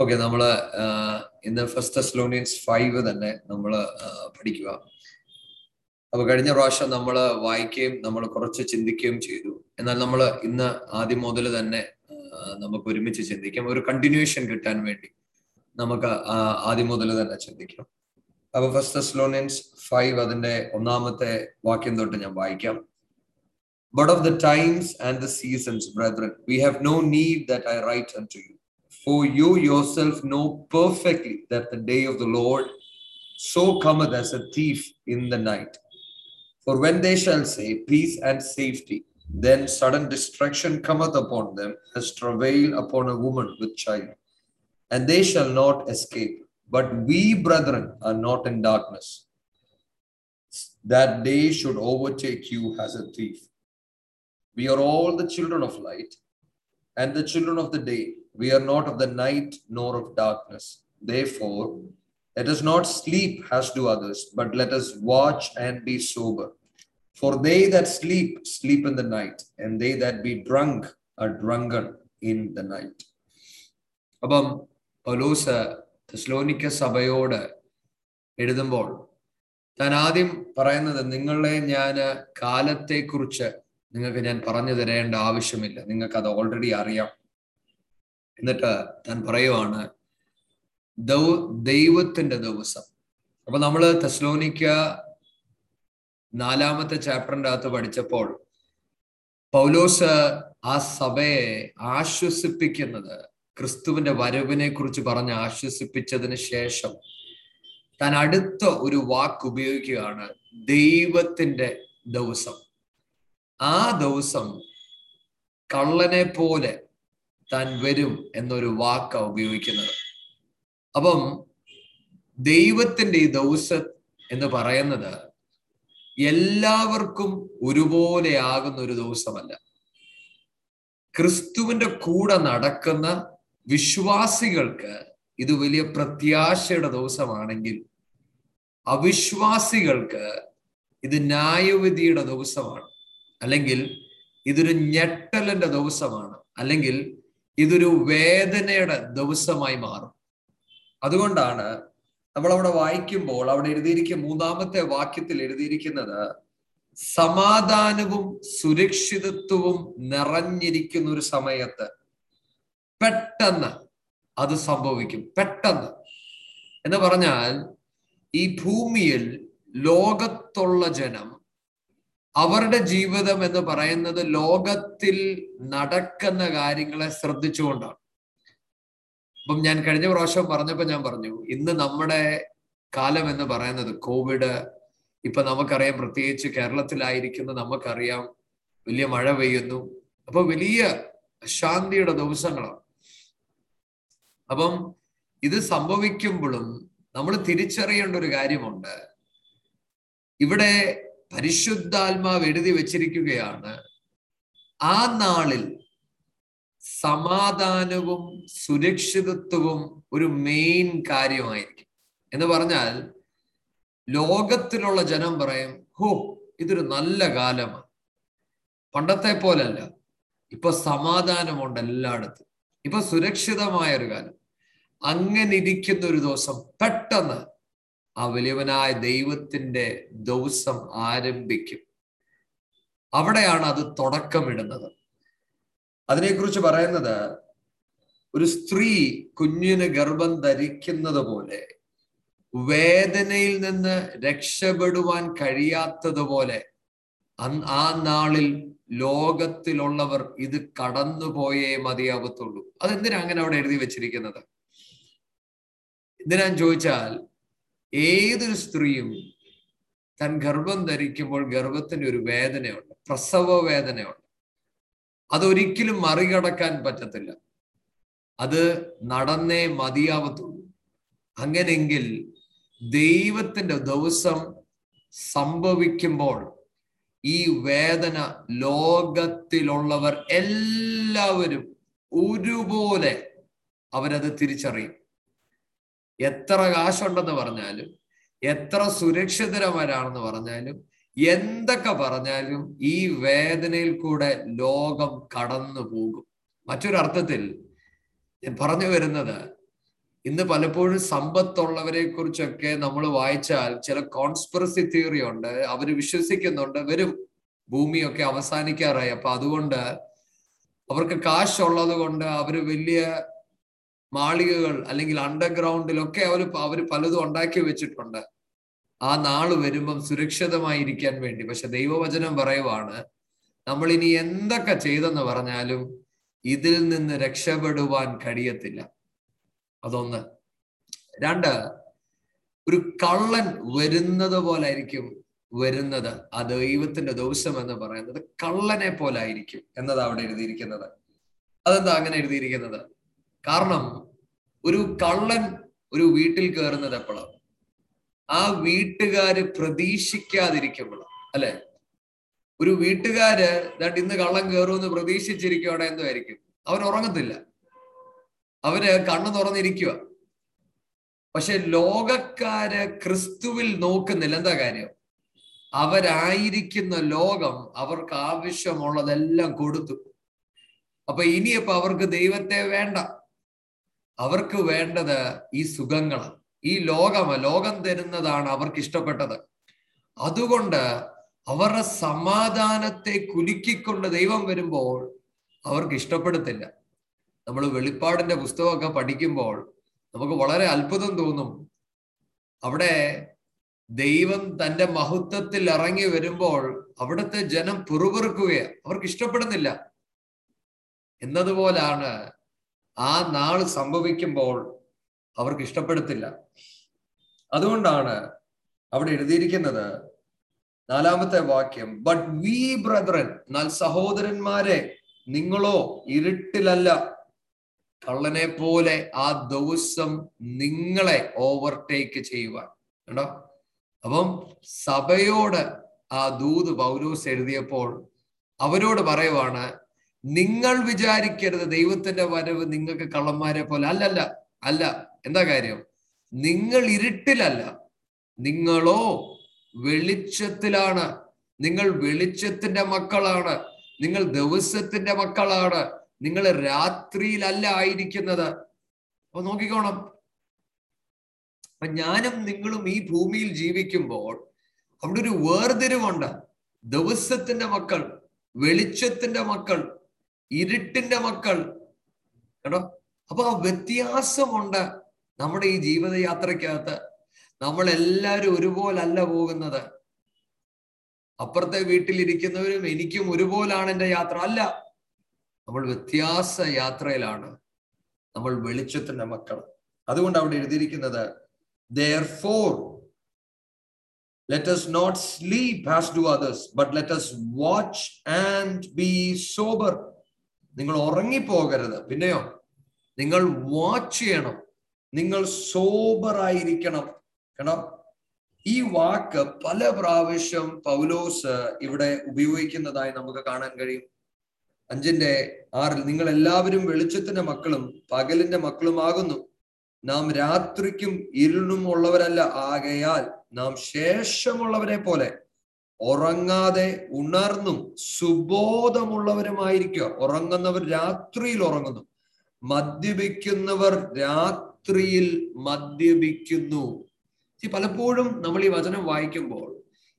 Okay നമ്മൾ ഇന്ന് first അസ്ലോണിയൻസ് five തന്നെ നമ്മൾ പഠിക്കുക. അപ്പൊ കഴിഞ്ഞ പ്രാവശ്യം നമ്മൾ വായിക്കുകയും നമ്മൾ കുറച്ച് ചിന്തിക്കുകയും ചെയ്തു. എന്നാൽ നമ്മൾ ഇന്ന് ആദ്യം മുതൽ തന്നെ നമുക്ക് ഒരുമിച്ച് ചിന്തിക്കാം. ഒരു കണ്ടിന്യൂഷൻ കിട്ടാൻ വേണ്ടി നമുക്ക് ആദ്യം മുതൽ തന്നെ ചിന്തിക്കാം. അപ്പൊ ഫസ്റ്റ് അസ്ലോണിയൻസ് ഫൈവ് അതിന്റെ ഒന്നാമത്തെ വാക്യം തൊട്ട് ഞാൻ വായിക്കാം. But of the times and the seasons, brethren, we have no need that I write unto you. For you yourself know perfectly that the day of the Lord so cometh as a thief in the night. For when they shall say peace and safety, then sudden destruction cometh upon them as travail upon a woman with child, and they shall not escape. But we, brethren, are not in darkness, that day should overtake you as a thief. We are all the children of light and the children of the day. We are not of the night nor of darkness. Therefore, let us not sleep as do others, but let us watch and be sober. For they that sleep, sleep in the night, and they that be drunk are drunken in the night. അപ്പം പൗലോസ് തെസ്ലോനിക്ക സഭയോട് എഴുതുമ്പോൾ താൻ ആദ്യം പറയുന്നത് നിങ്ങളെ ഞാൻ കാലത്തെക്കുറിച്ച് നിങ്ങൾക്ക് ഞാൻ പറഞ്ഞു തരേണ്ട ആവശ്യമില്ല നിങ്ങൾക്ക് അത് ഓൾറെഡി അറിയാം എന്നിട്ട് താൻ പറയുവാണ് ദൗ- ദൈവത്തിന്റെ ദിവസം. അപ്പൊ നമ്മൾ തെസ്ലോനിക്ക നാലാമത്തെ ചാപ്റ്ററിന്റെ അകത്ത് പഠിച്ചപ്പോൾ പൗലോസ് ആ സഭയെ ആശ്വസിപ്പിക്കുന്നത് ക്രിസ്തുവിന്റെ വരവിനെ കുറിച്ച് പറഞ്ഞ് ആശ്വസിപ്പിച്ചതിന് ശേഷം താൻ അടുത്ത ഒരു വാക്ക് ഉപയോഗിക്കുകയാണ് ദൈവത്തിന്റെ ദിവസം. ആ ദിവസം കള്ളനെ പോലെ താൻ വരും എന്നൊരു വാക്ക ഉപയോഗിക്കുന്നത്. അപ്പം ദൈവത്തിന്റെ ഈ ദിവസം എന്ന് പറയുന്നത് എല്ലാവർക്കും ഒരുപോലെ ആകുന്ന ഒരു ദിവസമല്ല ക്രിസ്തുവിന്റെ കൂടെ നടക്കുന്ന വിശ്വാസികൾക്ക് ഇത് വലിയ പ്രത്യാശയുടെ ദിവസമാണെങ്കിൽ അവിശ്വാസികൾക്ക് ഇത് ന്യായവിധിയുടെ ദിവസമാണ് അല്ലെങ്കിൽ ഇതൊരു ഞെട്ടലിന്റെ ദിവസമാണ് അല്ലെങ്കിൽ ഇതൊരു വേദനയുടെ ദിവസമായി മാറും. അതുകൊണ്ടാണ് നമ്മൾ അവിടെ വായിക്കുമ്പോൾ അവിടെ എഴുതിയിരിക്കുന്ന മൂന്നാമത്തെ വാക്യത്തിൽ എഴുതിയിരിക്കുന്നത് സമാധാനവും സുരക്ഷിതത്വവും നിറഞ്ഞിരിക്കുന്ന ഒരു സമയത്ത് പെട്ടെന്ന് അത് സംഭവിക്കും. പെട്ടെന്ന്. എന്ന് പറഞ്ഞാൽ ഈ ഭൂമിയിൽ ലോകത്തുള്ള ജനം അവരുടെ ജീവിതം എന്ന് പറയുന്നത് ലോകത്തിൽ നടക്കുന്ന കാര്യങ്ങളെ ശ്രദ്ധിച്ചുകൊണ്ടാണ്. അപ്പം ഞാൻ കഴിഞ്ഞ പ്രാവശ്യം പറഞ്ഞപ്പോൾ ഞാൻ പറഞ്ഞു ഇന്ന് നമ്മുടെ കാലം എന്ന് പറയുന്നത് കോവിഡ് ഇപ്പൊ നമുക്കറിയാം പ്രത്യേകിച്ച് കേരളത്തിലായിരിക്കുന്ന നമുക്കറിയാം വലിയ മഴ പെയ്യുന്നു. അപ്പൊ വലിയ ശാന്തിയുടെ ദിവസങ്ങളാണ്. അപ്പം ഇത് സംഭവിക്കുമ്പോഴും നമ്മൾ തിരിച്ചറിയേണ്ട ഒരു കാര്യമുണ്ട്. ഇവിടെ പരിശുദ്ധാത്മാവ് എഴുതി വച്ചിരിക്കുകയാണ്. ആ നാളിൽ സമാധാനവും സുരക്ഷിതത്വവും ഒരു മെയിൻ കാര്യമായിരിക്കും. എന്ന് പറഞ്ഞാൽ ലോകത്തിലുള്ള ജനം പറയും ഹോ ഇതൊരു നല്ല കാലമാണ്. പണ്ടത്തെ പോലല്ല. ഇപ്പൊ സമാധാനമുണ്ട് എല്ലായിടത്തും. ഇപ്പൊ സുരക്ഷിതമായ ഒരു കാലം. അങ്ങനെ ഇരിക്കുന്ന ഒരു ദിവസം പെട്ടെന്ന് ആ വലിയവനായ ദൈവത്തിന്റെ ദിവസം ആരംഭിക്കും. അവിടെയാണ് അത് തുടക്കമിടുന്നത്. അതിനെക്കുറിച്ച് പറയുന്നത് ഒരു സ്ത്രീ കുഞ്ഞിന് ഗർഭം ധരിക്കുന്നത് പോലെ വേദനയിൽ നിന്ന് രക്ഷപ്പെടുവാൻ കഴിയാത്തതുപോലെ ആ നാളിൽ ലോകത്തിലുള്ളവർ ഇത് കടന്നുപോയേ മതിയാവത്തുള്ളൂ. അതെന്തിനാ അങ്ങനെ അവിടെ എഴുതി വെച്ചിരിക്കുന്നത്? എന്തിനാന്ന് ചോദിച്ചാൽ ഏതൊരു സ്ത്രീയും തൻ ഗർഭം ധരിക്കുമ്പോൾ ഗർഭത്തിന്റെ ഒരു വേദനയുണ്ട് പ്രസവ വേദനയുണ്ട്. അതൊരിക്കലും മറികടക്കാൻ പറ്റത്തില്ല. അത് നടന്നേ മതിയാവത്തുള്ളൂ. അങ്ങനെങ്കിൽ ദൈവത്തിന്റെ ദിവസം സംഭവിക്കുമ്പോൾ ഈ വേദന ലോകത്തിലുള്ളവർ എല്ലാവരും ഒരുപോലെ അവരത് തിരിച്ചറിയും. എത്ര കാശുണ്ടെന്ന് പറഞ്ഞാലും എത്ര സുരക്ഷിതരവരാണെന്ന് പറഞ്ഞാലും എന്തൊക്കെ പറഞ്ഞാലും ഈ വേദനയിൽ കൂടെ ലോകം കടന്നു പോകും. മറ്റൊരർത്ഥത്തിൽ പറഞ്ഞു വരുന്നത് ഇന്ന് പലപ്പോഴും സമ്പത്തുള്ളവരെ കുറിച്ചൊക്കെ നമ്മൾ വായിച്ചാൽ ചില കോൺസ്പിറസി തിയറി ഉണ്ട് അവർ വിശ്വസിക്കുന്നുണ്ട് വരും ഭൂമിയൊക്കെ അവസാനിക്കാറായി. അപ്പൊ അതുകൊണ്ട് അവർക്ക് കാശുള്ളത് കൊണ്ട് അവർ വലിയ മാളികകൾ അല്ലെങ്കിൽ അണ്ടർഗ്രൗണ്ടിലൊക്കെ അവർ അവർ പലതും ഉണ്ടാക്കി വെച്ചിട്ടുണ്ട്. ആ നാൾ വരുമ്പം സുരക്ഷിതമായിരിക്കാൻ വേണ്ടി. പക്ഷെ ദൈവവചനം പറയുവാണ് നമ്മൾ ഇനി എന്തൊക്കെ ചെയ്തെന്ന് പറഞ്ഞാലും ഇതിൽ നിന്ന് രക്ഷപ്പെടുവാൻ കഴിയത്തില്ല. അതൊന്ന്. രണ്ട് ഒരു കള്ളൻ വരുന്നത് പോലായിരിക്കും വരുന്നത്. ആ ദൈവത്തിന്റെ ദിവസം എന്ന് പറയുന്നത് കള്ളനെ പോലായിരിക്കും എന്നതാണ് അവിടെ എഴുതിയിരിക്കുന്നത്. അതെന്താ അങ്ങനെ എഴുതിയിരിക്കുന്നത്? കാരണം ഒരു കള്ളൻ ഒരു വീട്ടിൽ കയറുന്നത് എപ്പോഴാണ് ആ വീട്ടുകാര് പ്രതീക്ഷിക്കാതിരിക്കുമ്പോൾ അല്ലെ? ഒരു വീട്ടുകാര് ഇന്ന് കള്ളം കയറുമെന്ന് പ്രതീക്ഷിച്ചിരിക്കുകയാണ് എന്തായിരിക്കും? അവൻ ഉറങ്ങത്തില്ല. അവർ കണ്ണു തുറന്നിരിക്കുക പക്ഷെ ലോകക്കാര് ക്രിസ്തുവിൽ നോക്കുന്നില്ല. എന്താ കാര്യം? അവരായിരിക്കുന്ന ലോകം അവർക്ക് ആവശ്യമുള്ളതെല്ലാം കൊടുത്തു. അപ്പൊ ഇനിയിപ്പോ അവർക്ക് ദൈവത്തെ വേണ്ട. അവർക്ക് വേണ്ടത് ഈ സുഖങ്ങളാണ്. ഈ ലോകം ലോകം തരുന്നതാണ് അവർക്ക് ഇഷ്ടപ്പെട്ടത്. അതുകൊണ്ട് അവരുടെ സമാധാനത്തെ കുലുക്കിക്കൊണ്ട് ദൈവം വരുമ്പോൾ അവർക്ക് ഇഷ്ടപ്പെടത്തില്ല. നമ്മൾ വെളിപ്പാടിന്റെ പുസ്തകമൊക്കെ പഠിക്കുമ്പോൾ നമുക്ക് വളരെ അത്ഭുതം തോന്നും. അവിടെ ദൈവം തന്റെ മഹത്വത്തിൽ ഇറങ്ങി വരുമ്പോൾ അവിടുത്തെ ജനം പിറുപിറുക്കുകയാണ് അവർക്ക് ഇഷ്ടപ്പെടുന്നില്ല. എന്നതുപോലാണ് ആ നാൾ സംഭവിക്കുമ്പോൾ അവർക്ക് ഇഷ്ടപ്പെടത്തില്ല. അതുകൊണ്ടാണ് അവിടെ എഴുതിയിരിക്കുന്നത് നാലാമത്തെ വാക്യം ബട്ട് വി ബ്രദറൻ എന്നാൽ സഹോദരന്മാരെ നിങ്ങളോ ഇരുട്ടിലല്ല. കള്ളനെ പോലെ ആ ദിവസം നിങ്ങളെ ഓവർടേക്ക് ചെയ്യുവാൻ. കണ്ടോ? അപ്പം സഭയോട് ആ ദൂത് പൗലൂസ് എഴുതിയപ്പോൾ അവരോട് പറയുവാണ് നിങ്ങൾ വിചാരിക്കരുത് ദൈവത്തിന്റെ വരവ് നിങ്ങൾക്ക് കള്ളന്മാരെ പോലെ. അല്ലല്ല അല്ല. എന്താ കാര്യം? നിങ്ങൾ ഇരുട്ടിലല്ല. നിങ്ങളോ വെളിച്ചത്തിലാണ്. നിങ്ങൾ വെളിച്ചത്തിന്റെ മക്കളാണ്. നിങ്ങൾ ദിവസത്തിന്റെ മക്കളാണ്. നിങ്ങൾ രാത്രിയിലല്ല ആയിരിക്കുന്നത്. അപ്പൊ നോക്കിക്കോണം. അപ്പൊ ഞാനും നിങ്ങളും ഈ ഭൂമിയിൽ ജീവിക്കുമ്പോൾ അവിടെ ഒരു വേർതിരിവുണ്ട്. ദിവസത്തിന്റെ മക്കൾ വെളിച്ചത്തിന്റെ മക്കൾ ഇരുട്ടിന്റെ മക്കൾ. കേട്ടോ അപ്പൊ ആ വ്യത്യാസമുണ്ട് നമ്മുടെ ഈ ജീവിതയാത്രക്കകത്ത് നമ്മൾ എല്ലാവരും ഒരുപോലല്ല പോകുന്നത്. അപ്പുറത്തെ വീട്ടിലിരിക്കുന്നവരും എനിക്കും ഒരുപോലാണ് എന്റെ യാത്ര. അല്ല നമ്മൾ വ്യത്യാസ യാത്രയിലാണ്. നമ്മൾ വെളിച്ചത്തിന്റെ മക്കൾ. അതുകൊണ്ട് അവിടെ എഴുതിയിരിക്കുന്നത് therefore let not sleep as do others but let watch and be sober നിങ്ങൾ ഉറങ്ങിപ്പോകരുത്. പിന്നെയോ നിങ്ങൾ വാച്ച് ചെയ്യണം. നിങ്ങൾ സോബർ ആയിരിക്കണം. ഈ വാക്ക് പല പ്രാവശ്യം പൗലോസ് ഇവിടെ ഉപയോഗിക്കുന്നതായി നമുക്ക് കാണാൻ കഴിയും. അഞ്ചിന്റെ ആറിൽ നിങ്ങൾ എല്ലാവരും വെളിച്ചത്തിന്റെ മക്കളും പകലിന്റെ മക്കളുമാകുന്നു. നാം രാത്രിക്കും ഇരുളും ഉള്ളവരല്ല ആകയാൽ നാം ശേഷമുള്ളവരെ പോലെ ഉറങ്ങാതെ ഉണർന്നും സുബോധമുള്ളവരുമായിരിക്കുക. ഉറങ്ങുന്നവർ രാത്രിയിൽ ഉറങ്ങുന്നു. മദ്യപിക്കുന്നവർ രാത്രിയിൽ മദ്യപിക്കുന്നു. പലപ്പോഴും നമ്മൾ ഈ വചനം വായിക്കുമ്പോൾ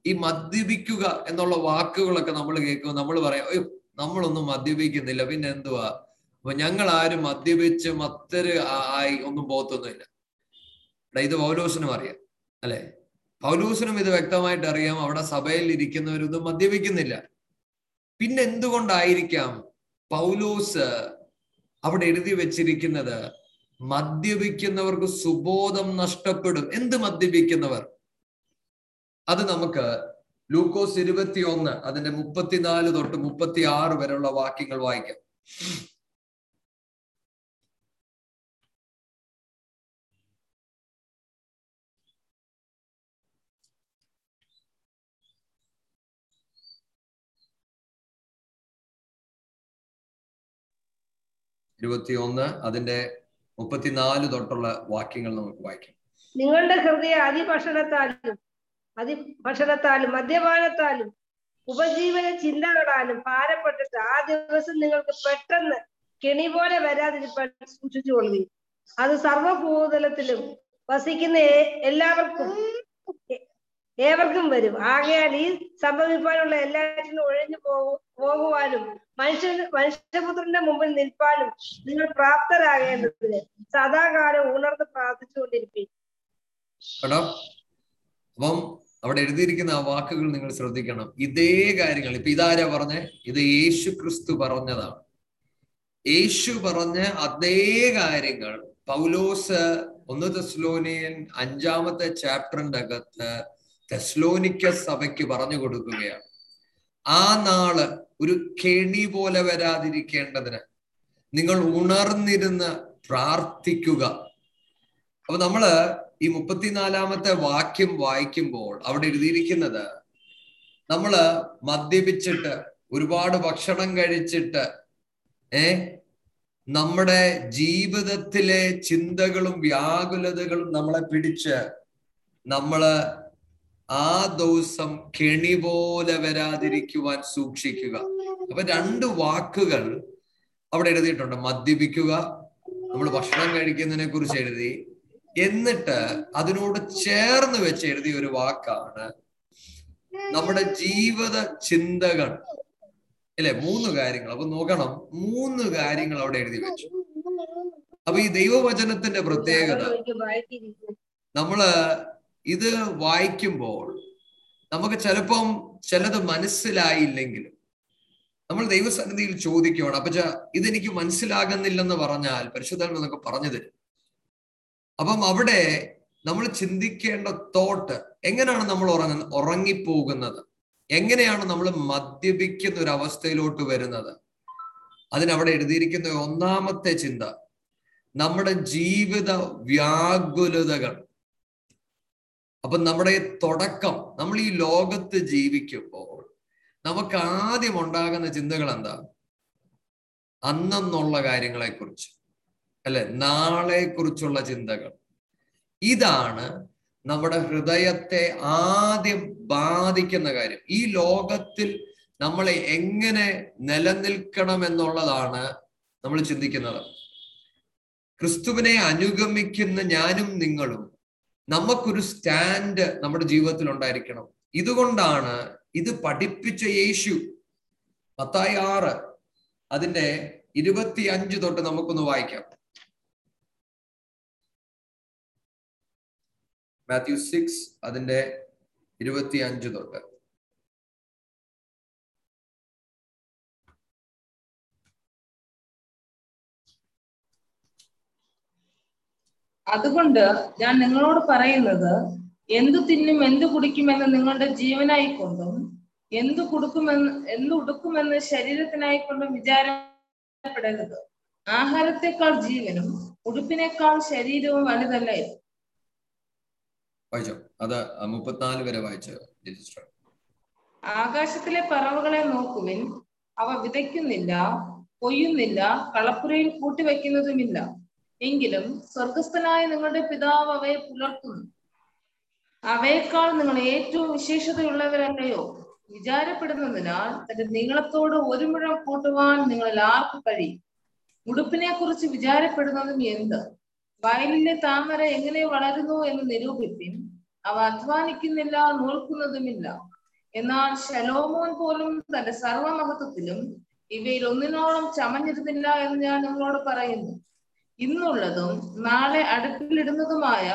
ഈ മദ്യപിക്കുക എന്നുള്ള വാക്കുകളൊക്കെ നമ്മൾ കേൾക്കുമ്പോൾ നമ്മൾ പറയാം അയ്യോ നമ്മളൊന്നും മദ്യപിക്കുന്നില്ല. പിന്നെ എന്തുവാ? അപ്പൊ ഞങ്ങൾ ആരും മദ്യപിച്ച് മത്തര് ആയി ഒന്നും പോകത്തൊന്നുമില്ല. ഇത് പൗലോസിനും അറിയാം അല്ലെ? പൗലൂസിനും ഇത് വ്യക്തമായിട്ട് അറിയാം. അവിടെ സഭയിൽ ഇരിക്കുന്നവരൊന്നും മദ്യപിക്കുന്നില്ല. പിന്നെ എന്തുകൊണ്ടായിരിക്കാം പൗലൂസ് അവിടെ എഴുതി വെച്ചിരിക്കുന്നത്? മദ്യപിക്കുന്നവർക്ക് സുബോധം നഷ്ടപ്പെടും. എന്ത് മദ്യപിക്കുന്നവർ? അത് നമുക്ക് ലൂക്കോസ് ഇരുപത്തി ഒന്ന് അതിന്റെ മുപ്പത്തിനാല് തൊട്ട് മുപ്പത്തി ആറ് വരെയുള്ള വാക്യങ്ങൾ വായിക്കാം. ഇരുപത്തി ഒന്ന് അതിന്റെ മുപ്പത്തിനാല് തൊട്ടുള്ള വാക്യങ്ങൾ നമുക്ക് വായിക്കാം. നിങ്ങളുടെ ഹൃദയ അതിഭക്ഷണത്താലും അതിഭക്ഷണത്താലും മദ്യപാനത്താലും ഉപജീവന ചിന്തകളാലും ഭാരപ്പെട്ടിട്ട് ആ ദിവസം നിങ്ങൾക്ക് പെട്ടെന്ന് കെണി പോലെ വരാതിരിപ്പാൻ സൂക്ഷിച്ചുകൊള്ളുകയും അത് സർവഭൂതലത്തിലും വസിക്കുന്ന എല്ലാവർക്കും ഏവർക്കും വരും. ആകയാൽ ഈ സംഭവിപ്പാനുള്ള എല്ലാറ്റിനും ഒഴിഞ്ഞു പോകു പോകുവാനും മനുഷ്യൻ മനുഷ്യപുത്രന്റെ മുമ്പിൽ നിൽപ്പാനും നിങ്ങൾ പ്രാപ്തരാകേണ്ടതിന് സദാകാലം ഉണർന്ന് പ്രാർത്ഥിച്ചുകൊണ്ടിരിക്കും അപ്പം അവിടെ എഴുതിയിരിക്കുന്ന ആ വാക്കുകൾ നിങ്ങൾ ശ്രദ്ധിക്കണം. ഇതേ കാര്യങ്ങൾ ഇപ്പൊ ഇതാരാ പറഞ്ഞേ? ഇത് യേശു ക്രിസ്തു പറഞ്ഞതാണ്. യേശു പറഞ്ഞ അതേ കാര്യങ്ങൾ പൗലോസ് ഒന്ന് തെസ്ലോനിയൻ അഞ്ചാമത്തെ ചാപ്റ്ററിന്റെ അകത്ത് തെസ്ലോനിക്ക സഭയ്ക്ക് പറഞ്ഞു കൊടുക്കുകയാണ്. ആ നാൾ ഒരു കെണി പോലെ വരാതിരിക്കേണ്ടതിന് നിങ്ങൾ ഉണർന്നിരുന്ന് പ്രാർത്ഥിക്കുക. അപ്പൊ നമ്മൾ ഈ മുപ്പത്തിനാലാമത്തെ വാക്യം വായിക്കുമ്പോൾ അവിടെ എഴുതിയിരിക്കുന്നത് നമ്മൾ മദ്യപിച്ചിട്ട് ഒരുപാട് ഭക്ഷണം കഴിച്ചിട്ട് ഏ നമ്മുടെ ജീവിതത്തിലെ ചിന്തകളും വ്യാകുലതകളും നമ്മളെ പിടിച്ച് നമ്മൾ ആ ദിവസം കെണി പോലെ വരാതിരിക്കുവാൻ സൂക്ഷിക്കുക. അപ്പൊ രണ്ട് വാക്കുകൾ അവിടെ എഴുതിയിട്ടുണ്ട്. മദ്യപിക്കുക നമ്മൾ ഭക്ഷണം കഴിക്കുന്നതിനെ കുറിച്ച് എഴുതി. എന്നിട്ട് അതിനോട് ചേർന്ന് വെച്ച് എഴുതിയ ഒരു വാക്കാണ് നമ്മുടെ ജീവിത ചിന്തകൾ. അല്ലെ? മൂന്ന് കാര്യങ്ങൾ. അപ്പൊ നോക്കണം. മൂന്ന് കാര്യങ്ങൾ അവിടെ എഴുതി വെച്ചു. അപ്പൊ ഈ ദൈവവചനത്തിന്റെ പ്രത്യേകത. നമ്മൾ ഇത് വായിക്കുമ്പോൾ നമുക്ക് ചിലപ്പം ചിലത് മനസ്സിലായില്ലെങ്കിലും നമ്മൾ ദൈവസന്നിധിയിൽ ചോദിക്കുകയാണ് അപ്പച്ച ഇതെനിക്ക് മനസ്സിലാകുന്നില്ലെന്ന് പറഞ്ഞാൽ പരിശുദ്ധൻ എന്നൊക്കെ പറഞ്ഞു തരും. അപ്പം അവിടെ നമ്മൾ ചിന്തിക്കേണ്ട തോട്ട് എങ്ങനെയാണ് നമ്മൾ ഉറങ്ങുന്ന ഉറങ്ങിപ്പോകുന്നത്? എങ്ങനെയാണ് നമ്മൾ മദ്യപിക്കുന്ന ഒരു അവസ്ഥയിലോട്ട് വരുന്നത്? അതിനവിടെ എഴുതിയിരിക്കുന്ന ഒന്നാമത്തെ ചിന്ത നമ്മുടെ ജീവിത വ്യാകുലതകൾ. അപ്പൊ നമ്മുടെ തുടക്കം നമ്മൾ ഈ ലോകത്ത് ജീവിക്കുമ്പോൾ നമുക്ക് ആദ്യം ഉണ്ടാകുന്ന ചിന്തകൾ എന്താ അന്നെന്നുള്ള കാര്യങ്ങളെ കുറിച്ച് അല്ലെ? നാളെ കുറിച്ചുള്ള ചിന്തകൾ. ഇതാണ് നമ്മുടെ ഹൃദയത്തെ ആദ്യം ബാധിക്കുന്ന കാര്യം. ഈ ലോകത്തിൽ നമ്മൾ എങ്ങനെ നിലനിൽക്കണം എന്നുള്ളതാണ് നമ്മൾ ചിന്തിക്കുന്നത്. ക്രിസ്തുവിനെ അനുഗമിക്കുന്ന ഞാനും നിങ്ങളും നമുക്കൊരു സ്റ്റാൻഡ് നമ്മുടെ ജീവിതത്തിൽ ഉണ്ടായിരിക്കണം ഇതുകൊണ്ടാണ് ഇത് പഠിപ്പിച്ച യേശു. പത്തായി ആറ് അതിന്റെ ഇരുപത്തി അഞ്ച് തൊട്ട് നമുക്കൊന്ന് വായിക്കാം. മാത്യു സിക്സ് അതിന്റെ ഇരുപത്തി അഞ്ച് തൊട്ട്. അതുകൊണ്ട് ഞാൻ നിങ്ങളോട് പറയുന്നത് എന്തു തിന്നും എന്തു കുടിക്കുമെന്ന് നിങ്ങളുടെ ജീവനായിക്കൊണ്ടും എന്തു കൊടുക്കുമെന്ന് എന്തു ഉടുക്കുമെന്ന് ശരീരത്തിനായിക്കൊണ്ടും വിചാരപ്പെടരുത്. ആഹാരത്തെക്കാൾ ജീവനും ഉടുപ്പിനേക്കാൾ ശരീരവും വലുതല്ലേ? വായിച്ചോ. അത് മുപ്പത്തിനാല് വരെ വായിച്ച. ആകാശത്തിലെ പറവുകളെ നോക്കുവിൻ. അവ വിതയ്ക്കുന്നില്ല കൊയ്യുന്നില്ല കളപ്പുരയിൽ കൂട്ടിവെക്കുന്നതുമില്ല. എങ്കിലും സ്വർഗസ്ഥനായ നിങ്ങളുടെ പിതാവ് അവയെ പുലർത്തുന്നു. അവയേക്കാൾ നിങ്ങൾ ഏറ്റവും വിശേഷതയുള്ളവരല്ലയോ? വിചാരപ്പെടുന്നതിനാൽ തന്റെ നീളത്തോട് ഒരു മുഴം കൂട്ടുവാൻ നിങ്ങളിൽ ആർക്ക് കഴിയും? ഉടുപ്പിനെ കുറിച്ച് വിചാരപ്പെടുന്നതും എന്ത്? വയലിലെ താമര എങ്ങനെ വളരുന്നു എന്ന് നിരൂപിപ്പിൻ. അവ അധ്വാനിക്കുന്നില്ല നോൽക്കുന്നതുമില്ല. എന്നാൽ ഷലോമോൻ പോലും തന്റെ സർവമഹത്വത്തിലും ഇവയിൽ ഒന്നിനോളം ചമഞ്ഞിരുന്നില്ല എന്ന് ഞാൻ നിങ്ങളോട് പറയുന്നു. ഇന്നുള്ളതും നാളെ അടുപ്പിലിടുന്നതുമായ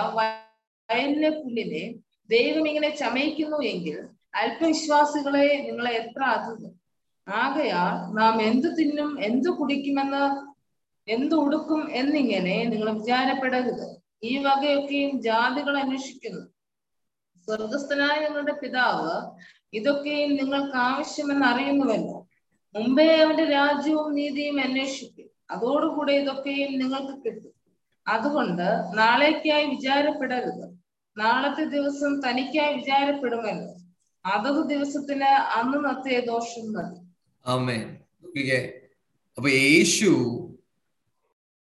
വയലിലെ പുല്ലിനെ ദൈവം ഇങ്ങനെ ചമയിക്കുന്നു എങ്കിൽ അല്പവിശ്വാസികളെ നിങ്ങളെ എത്ര അധികം ആകയാൽ നാം എന്തു തിന്നും എന്തു കുടിക്കുമെന്ന് എന്തു ഉടുക്കും എന്നിങ്ങനെ നിങ്ങൾ വിചാരപ്പെടരുത്. ഈ വകയൊക്കെയും ജാതികൾ അന്വേഷിക്കുന്നു. സ്വർഗസ്ഥനായ നിങ്ങളുടെ പിതാവ് ഇതൊക്കെയും നിങ്ങൾക്ക് ആവശ്യമെന്ന് അറിയുന്നുവല്ലോ. മുമ്പേ അവന്റെ രാജ്യവും നീതിയും അന്വേഷിക്കും. അതോടുകൂടെ ഇതൊക്കെയും നിങ്ങൾക്ക് കിട്ടും. അതുകൊണ്ട് നാളേക്കായി വിചാരപ്പെടരുത്. നാളത്തെ ദിവസം തനിക്കായി വിചാരപ്പെടുമല്ലോ. അതത് ദിവസത്തിന് അന്ന് നത്തിയ ദോഷം അപ്പൊ യേശു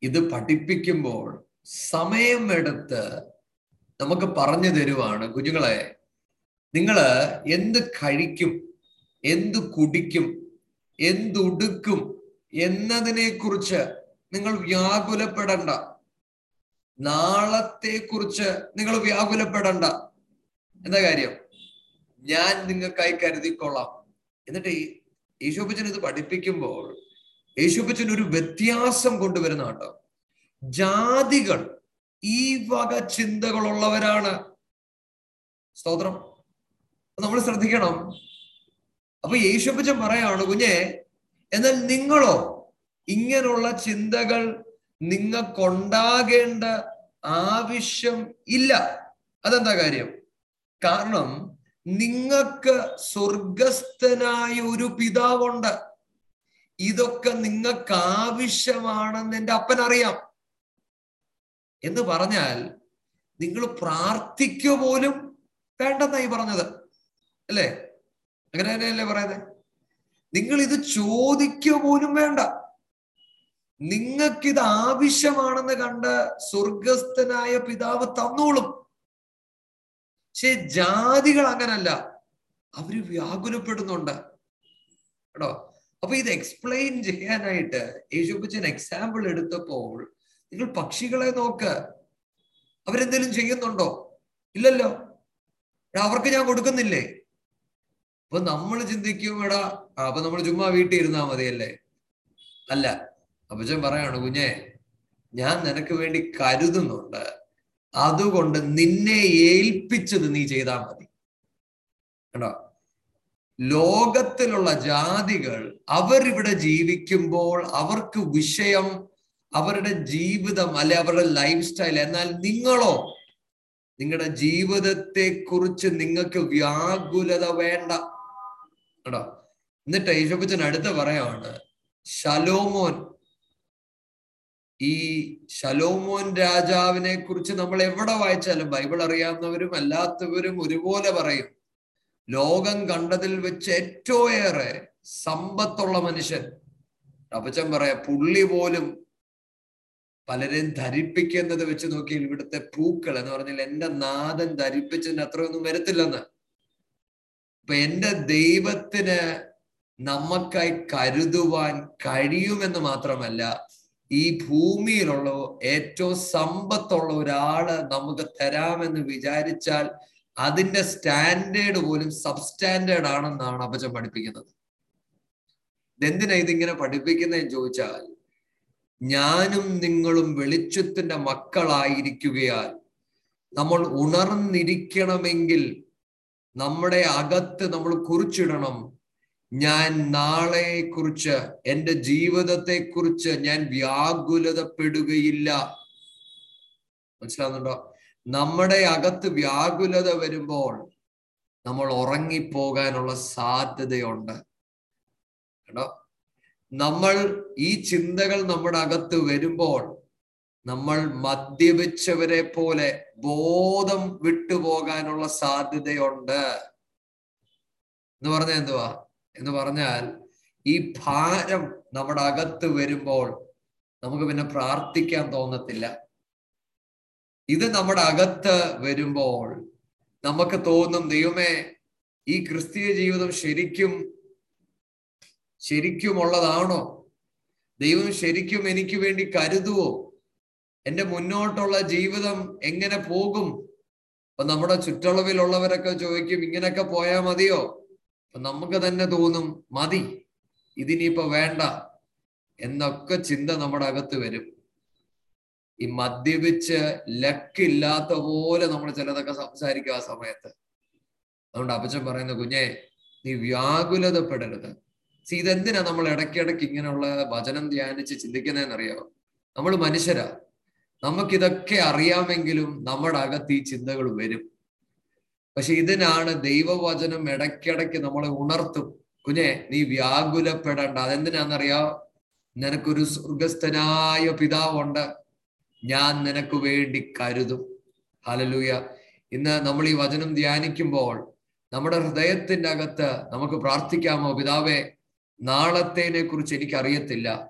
ഇത് പഠിപ്പിക്കുമ്പോൾ സമയമെടുത്ത് നമുക്ക് പറഞ്ഞു തരുവാണ് കുഞ്ഞുങ്ങളെ നിങ്ങൾ എന്ത് കഴിക്കും എന്ത് കുടിക്കും എന്തുടുക്കും എന്നതിനെ കുറിച്ച് നിങ്ങൾ വ്യാകുലപ്പെടണ്ട. നാളത്തെ കുറിച്ച് നിങ്ങൾ വ്യാകുലപ്പെടണ്ട. എന്താ കാര്യം? ഞാൻ നിങ്ങൾക്കായി കരുതിക്കൊള്ളാം. എന്നിട്ട് ഈ ഇത് പഠിപ്പിക്കുമ്പോൾ യേശുപ്പച്ചൻ ഒരു വ്യത്യാസം കൊണ്ടുവരുന്ന കേട്ടോ. ജാതികൾ ഈ വക ചിന്തകളുള്ളവരാണ്. സ്തോത്രം. നമ്മൾ ശ്രദ്ധിക്കണം. അപ്പൊ യേശുപ്പച്ചൻ പറയാണ് കുഞ്ഞെ എന്നാൽ നിങ്ങളോ ഇങ്ങനെയുള്ള ചിന്തകൾ നിങ്ങൾക്കുണ്ടാകേണ്ട ആവശ്യം ഇല്ല. അതെന്താ കാര്യം? കാരണം നിങ്ങൾക്ക് സ്വർഗസ്ഥനായ ഒരു പിതാവുണ്ട്. ഇതൊക്കെ നിങ്ങൾക്ക് ആവശ്യമാണെന്ന് എന്റെ അപ്പൻ അറിയാം. എന്ന് പറഞ്ഞാൽ നിങ്ങൾ പ്രാർത്ഥിക്കുക പോലും വേണ്ടെന്നായി പറഞ്ഞത്. അല്ലേ? അങ്ങനെ തന്നെയല്ലേ പറയുന്നത്? നിങ്ങൾ ഇത് ചോദിക്കുക പോലും വേണ്ട. നിങ്ങൾക്കിത് ആവശ്യമാണെന്ന് കണ്ട് സ്വർഗസ്ഥനായ പിതാവ് തന്നോളും. പക്ഷെ ജാതികൾ അങ്ങനല്ല. അവർ വ്യാകുലപ്പെടുന്നുണ്ട്. കേട്ടോ അപ്പൊ ഇത് എക്സ്പ്ലെയിൻ ചെയ്യാനായിട്ട് യേശുപ്പച്ചൻ എക്സാമ്പിൾ എടുത്തപ്പോൾ നിങ്ങൾ പക്ഷികളെ നോക്ക്. അവരെന്തെങ്കിലും ചെയ്യുന്നുണ്ടോ? ഇല്ലല്ലോ. അവർക്ക് ഞാൻ കൊടുക്കുന്നില്ലേ? അപ്പൊ നമ്മൾ ചിന്തിക്കും എടാ അപ്പൊ നമ്മൾ ചുമ്മാ വീട്ടിൽ ഇരുന്നാ മതിയല്ലേ? അല്ല. അപ്പച്ചൻ പറയാണ് കുഞ്ഞെ ഞാൻ നിനക്ക് വേണ്ടി കരുതുന്നുണ്ട്. അതുകൊണ്ട് നിന്നെ ഏൽപ്പിച്ചത് നീ ചെയ്താൽ മതി. കണ്ടോ? ലോകത്തിലുള്ള ജാതികൾ അവരിവിടെ ജീവിക്കുമ്പോൾ അവർക്ക് വിഷയം അവരുടെ ജീവിതം അല്ലെ അവരുടെ ലൈഫ് സ്റ്റൈൽ എന്നാൽ നിങ്ങളോ നിങ്ങളുടെ ജീവിതത്തെ കുറിച്ച് നിങ്ങൾക്ക് വ്യാകുലത വേണ്ട. കേട്ടോ എന്നിട്ട് യേശുപ്പച്ചൻ അടുത്ത് പറയാണ് ശലോമോൻ ഈ ശലോമോൻ രാജാവിനെ കുറിച്ച് നമ്മൾ എവിടെ വായിച്ചാലും ബൈബിൾ അറിയാവുന്നവരും അല്ലാത്തവരും ഒരുപോലെ പറയും. ലോകം കണ്ടതിൽ വെച്ച് ഏറ്റവും ഏറെ സമ്പത്തുള്ള മനുഷ്യൻ. അപ്പച്ചൻ പറയാ പുള്ളി പോലും പലരെയും ധരിപ്പിക്കുന്നത് വെച്ച് നോക്കിയാൽ ഇവിടുത്തെ പൂക്കൾ എന്ന് പറഞ്ഞാൽ എന്റെ നാഥൻ ധരിപ്പിച്ചതിന് അത്രയൊന്നും വരത്തില്ലെന്ന്. അപ്പൊ എന്റെ ദൈവത്തിന് നമുക്കായി കരുതുവാൻ കഴിയുമെന്ന് മാത്രമല്ല ഈ ഭൂമിയിലുള്ള ഏറ്റവും സമ്പത്തുള്ള ഒരാൾ നമുക്ക് തരാമെന്ന് വിചാരിച്ചാൽ അതിന്റെ സ്റ്റാൻഡേർഡ് പോലും സബ്സ്റ്റാൻഡേർഡ് ആണെന്നാണ് അപ്പച്ചൻ പഠിപ്പിക്കുന്നത്. ഇതെന്തിനാ ഇതിങ്ങനെ പഠിപ്പിക്കുന്നതെന്ന് ചോദിച്ചാൽ ഞാനും നിങ്ങളും വെളിച്ചത്തിന്റെ മക്കളായിരിക്കുകയാൽ നമ്മൾ ഉണർന്നിരിക്കണമെങ്കിൽ നമ്മുടെ അകത്ത് നമ്മൾ കുറിച്ചിടണം. ഞാൻ നാളെക്കുറിച്ച് എന്റെ ജീവിതത്തെ കുറിച്ച് ഞാൻ വ്യാകുലതപ്പെടുകയില്ല. മനസ്സിലാകുന്നുണ്ടോ നമ്മുടെ അകത്ത് വ്യാകുലത വരുമ്പോൾ നമ്മൾ ഉറങ്ങിപ്പോകാനുള്ള സാധ്യതയുണ്ട്. കേട്ടോ നമ്മൾ ഈ ചിന്തകൾ നമ്മുടെ അകത്ത് വരുമ്പോൾ നമ്മൾ മദ്യപിച്ചവരെ പോലെ ബോധം വിട്ടുപോകാനുള്ള സാധ്യതയുണ്ട്. എന്ന് പറഞ്ഞ എന്തുവാ? എന്ന് പറഞ്ഞാൽ ഈ ഭാരം നമ്മുടെ അകത്ത് വരുമ്പോൾ നമുക്ക് പിന്നെ പ്രാർത്ഥിക്കാൻ തോന്നത്തില്ല. ഇത് നമ്മുടെ അകത്ത് വരുമ്പോൾ നമുക്ക് തോന്നും ദൈവമേ ഈ ക്രിസ്തീയ ജീവിതം ശരിക്കും ശരിക്കുമുള്ളതാണോ? ദൈവം ശരിക്കും എനിക്ക് വേണ്ടി കരുതുവോ? എന്റെ മുന്നോട്ടുള്ള ജീവിതം എങ്ങനെ പോകും? അപ്പൊ നമ്മുടെ ചുറ്റളവിലുള്ളവരൊക്കെ ചോദിക്കും ഇങ്ങനെയൊക്കെ പോയാൽ മതിയോ? നമുക്ക് തന്നെ തോന്നും മതി ഇതിനിപ്പോ വേണ്ട എന്നൊക്കെ ചിന്ത നമ്മുടെ അകത്ത് വരും. ഈ മദ്യപിച്ച് ലക്കില്ലാത്ത പോലെ നമ്മൾ ചിലതൊക്കെ സംസാരിക്കും ആ സമയത്ത്. അതുകൊണ്ട് അപ്പച്ചൻ പറയുന്ന കുഞ്ഞെ നീ വ്യാകുലതപ്പെടരുത്. സി ഇതെന്തിനാ നമ്മൾ ഇടയ്ക്കിടയ്ക്ക് ഇങ്ങനെയുള്ള വചനം ധ്യാനിച്ച് ചിന്തിക്കുന്നതെന്നറിയാമോ നമ്മൾ മനുഷ്യരാ. നമുക്കിതൊക്കെ അറിയാമെങ്കിലും നമ്മുടെ അകത്ത് ഈ ചിന്തകൾ വരും. പക്ഷെ ഇതിനാണ് ദൈവവചനം ഇടയ്ക്കിടയ്ക്ക് നമ്മളെ ഉണർത്തും. കുഞ്ഞെ നീ വ്യാകുലപ്പെടണ്ട. അതെന്തിനാന്നറിയാ നിനക്കൊരു സ്വർഗസ്ഥനായ പിതാവുണ്ട്. ഞാൻ നിനക്ക് വേണ്ടി കരുതും. ഹലലൂയ ഇന്ന് നമ്മൾ ഈ വചനം ധ്യാനിക്കുമ്പോൾ നമ്മുടെ ഹൃദയത്തിന്റെ അകത്ത് നമുക്ക് പ്രാർത്ഥിക്കാമോ? പിതാവേ നാളത്തേനെ കുറിച്ച് എനിക്കറിയത്തില്ല.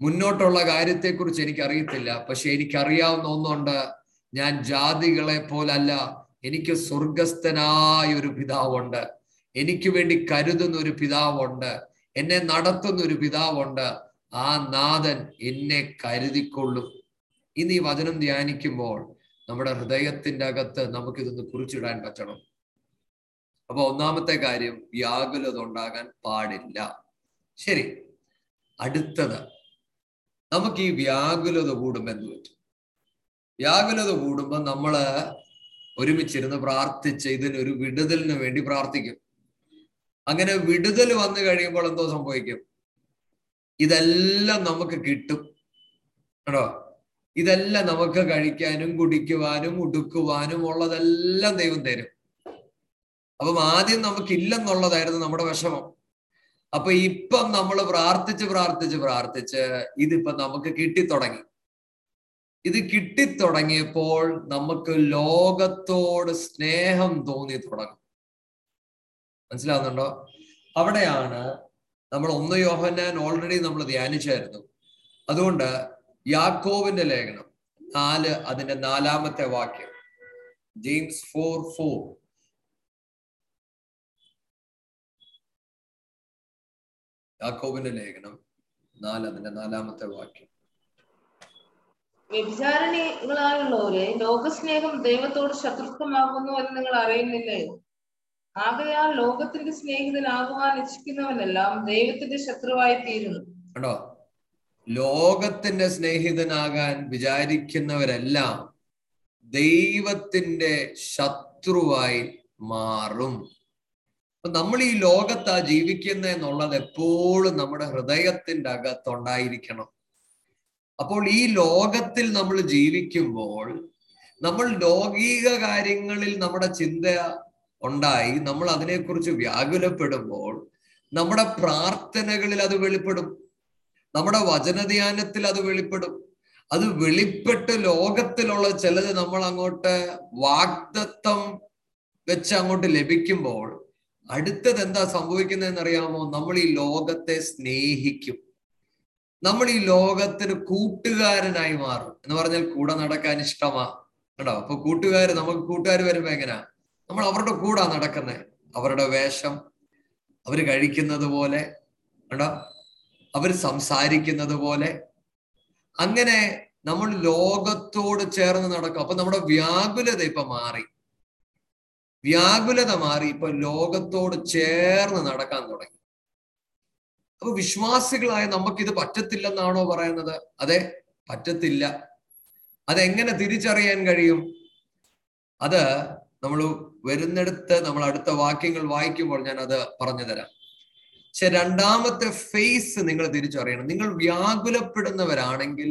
മുന്നോട്ടുള്ള കാര്യത്തെക്കുറിച്ച് എനിക്കറിയത്തില്ല. പക്ഷെ എനിക്കറിയാവുന്ന ഒന്നുണ്ട്. ഞാൻ ജാതികളെ പോലല്ല. എനിക്ക് സ്വർഗസ്ഥനായ ഒരു പിതാവുണ്ട്. എനിക്ക് വേണ്ടി കരുതുന്ന ഒരു പിതാവുണ്ട്. എന്നെ നടത്തുന്ന ഒരു പിതാവുണ്ട്. ആ നാഥൻ എന്നെ കരുതിക്കൊള്ളും. ഇന്ന് ഈ വചനം ധ്യാനിക്കുമ്പോൾ നമ്മുടെ ഹൃദയത്തിന്റെ അകത്ത് നമുക്കിതൊന്ന് കുറിച്ചിടാൻ പറ്റണം. അപ്പൊ ഒന്നാമത്തെ കാര്യം വ്യാകുലത ഉണ്ടാകാൻ പാടില്ല. ശരി. അടുത്തത് നമുക്ക് ഈ വ്യാകുലത കൂടുമ്പോ എന്ത് പറ്റും. വ്യാകുലത കൂടുമ്പോ നമ്മൾ ഒരുമിച്ചിരുന്ന് പ്രാർത്ഥിച്ച് ഇതിനൊരു വിടുതലിന് വേണ്ടി പ്രാർത്ഥിക്കും. അങ്ങനെ വിടുതൽ വന്നു കഴിയുമ്പോൾ എന്തോ സംഭവിക്കും? ഇതെല്ലാം നമുക്ക് കിട്ടും. കേട്ടോ ഇതെല്ലാം നമുക്ക് കഴിക്കാനും കുടിക്കുവാനും ഉടുക്കുവാനും ഉള്ളതെല്ലാം ദൈവം തരും. അപ്പം ആദ്യം നമുക്കില്ലെന്നുള്ളതായിരുന്നു നമ്മുടെ വിഷമം. അപ്പൊ ഇപ്പം നമ്മൾ പ്രാർത്ഥിച്ച് പ്രാർത്ഥിച്ച് പ്രാർത്ഥിച്ച് ഇതിപ്പം നമുക്ക് കിട്ടിത്തുടങ്ങി. ഇത് കിട്ടിത്തുടങ്ങിയപ്പോൾ നമുക്ക് ലോകത്തോട് സ്നേഹം തോന്നി തുടങ്ങും. മനസ്സിലാവുന്നുണ്ടോ? അവിടെയാണ് നമ്മൾ ഒന്ന് യോഹന്നാൻ ഓൾറെഡി നമ്മൾ ധ്യാനിച്ചായിരുന്നു. അതുകൊണ്ട് യാക്കോവിന്റെ ലേഖനം നാല് അതിന്റെ നാലാമത്തെ വാക്യം. James four four. യാക്കോവിന്റെ ലേഖനം നാല് അതിന്റെ നാലാമത്തെ വാക്യം. വ്യഭിചാരണികളായുള്ളവരെ ലോകസ്നേഹം ദൈവത്തോട് ശത്രുത്വമാകുന്നു എന്ന് നിങ്ങൾ അറിയുന്നില്ലേ? ആകയാൽ ലോകത്തിന്റെ സ്നേഹിതനാകുവാൻ ഇച്ഛിക്കുന്നവനെല്ലാം ദൈവത്തിന്റെ ശത്രുവായി തീരുന്നു കണ്ടോ? ലോകത്തിന്റെ സ്നേഹിതനാകാൻ വിചാരിക്കുന്നവരെല്ലാം ദൈവത്തിന്റെ ശത്രുവായി മാറും. നമ്മൾ ഈ ലോകത്താ ജീവിക്കുന്ന എന്നുള്ളത് എപ്പോഴും നമ്മുടെ ഹൃദയത്തിന്റെ അകത്തുണ്ടായിരിക്കണം. അപ്പോൾ ഈ ലോകത്തിൽ നമ്മൾ ജീവിക്കുമ്പോൾ നമ്മൾ ലൗകിക കാര്യങ്ങളിൽ നമ്മുടെ ചിന്ത ഉണ്ടായി നമ്മൾ അതിനെക്കുറിച്ച് വ്യാകുലപ്പെടുമ്പോൾ നമ്മുടെ പ്രാർത്ഥനകളിൽ അത് വെളിപ്പെടും നമ്മുടെ വചനധ്യാനത്തിൽ അത് വെളിപ്പെടും. അത് വെളിപ്പെട്ട് ലോകത്തിലുള്ള ചിലത് നമ്മൾ അങ്ങോട്ട് വാഗ്ദത്തം വെച്ച് അങ്ങോട്ട് ലഭിക്കുമ്പോൾ അടുത്തത് എന്താ സംഭവിക്കുന്നതെന്ന് അറിയാമോ? നമ്മൾ ഈ ലോകത്തെ സ്നേഹിക്കും. നമ്മൾ ഈ ലോകത്തിന് കൂട്ടുകാരനായി മാറും. എന്ന് പറഞ്ഞാൽ കൂടെ നടക്കാൻ ഇഷ്ടമാ. കേട്ടോ അപ്പൊ കൂട്ടുകാർ നമുക്ക് കൂട്ടുകാർ വരുമ്പോ എങ്ങനെയാ നമ്മൾ അവരുടെ കൂടാ നടക്കുന്നത് അവരുടെ വേഷം അവർ കഴിക്കുന്നത് പോലെ കേട്ടോ അവർ സംസാരിക്കുന്നത് പോലെ. അങ്ങനെ നമ്മൾ ലോകത്തോട് ചേർന്ന് നടക്കും. അപ്പൊ നമ്മുടെ വ്യാകുലത ഇപ്പൊ മാറി. വ്യാകുലത മാറി. ഇപ്പൊ ലോകത്തോട് ചേർന്ന് നടക്കാൻ തുടങ്ങി. അപ്പൊ വിശ്വാസികളായ നമുക്കിത് പറ്റത്തില്ലെന്നാണോ പറയുന്നത്? അതെ പറ്റത്തില്ല. അതെങ്ങനെ തിരിച്ചറിയാൻ കഴിയും? അത് നമ്മൾ വരുന്നിടത്ത് നമ്മൾ അടുത്ത വാക്യങ്ങൾ വായിക്കുമ്പോൾ ഞാൻ അത് പറഞ്ഞു തരാം പക്ഷെ രണ്ടാമത്തെ ഫേസ് നിങ്ങൾ തിരിച്ചറിയണം. നിങ്ങൾ വ്യാകുലപ്പെടുന്നവരാണെങ്കിൽ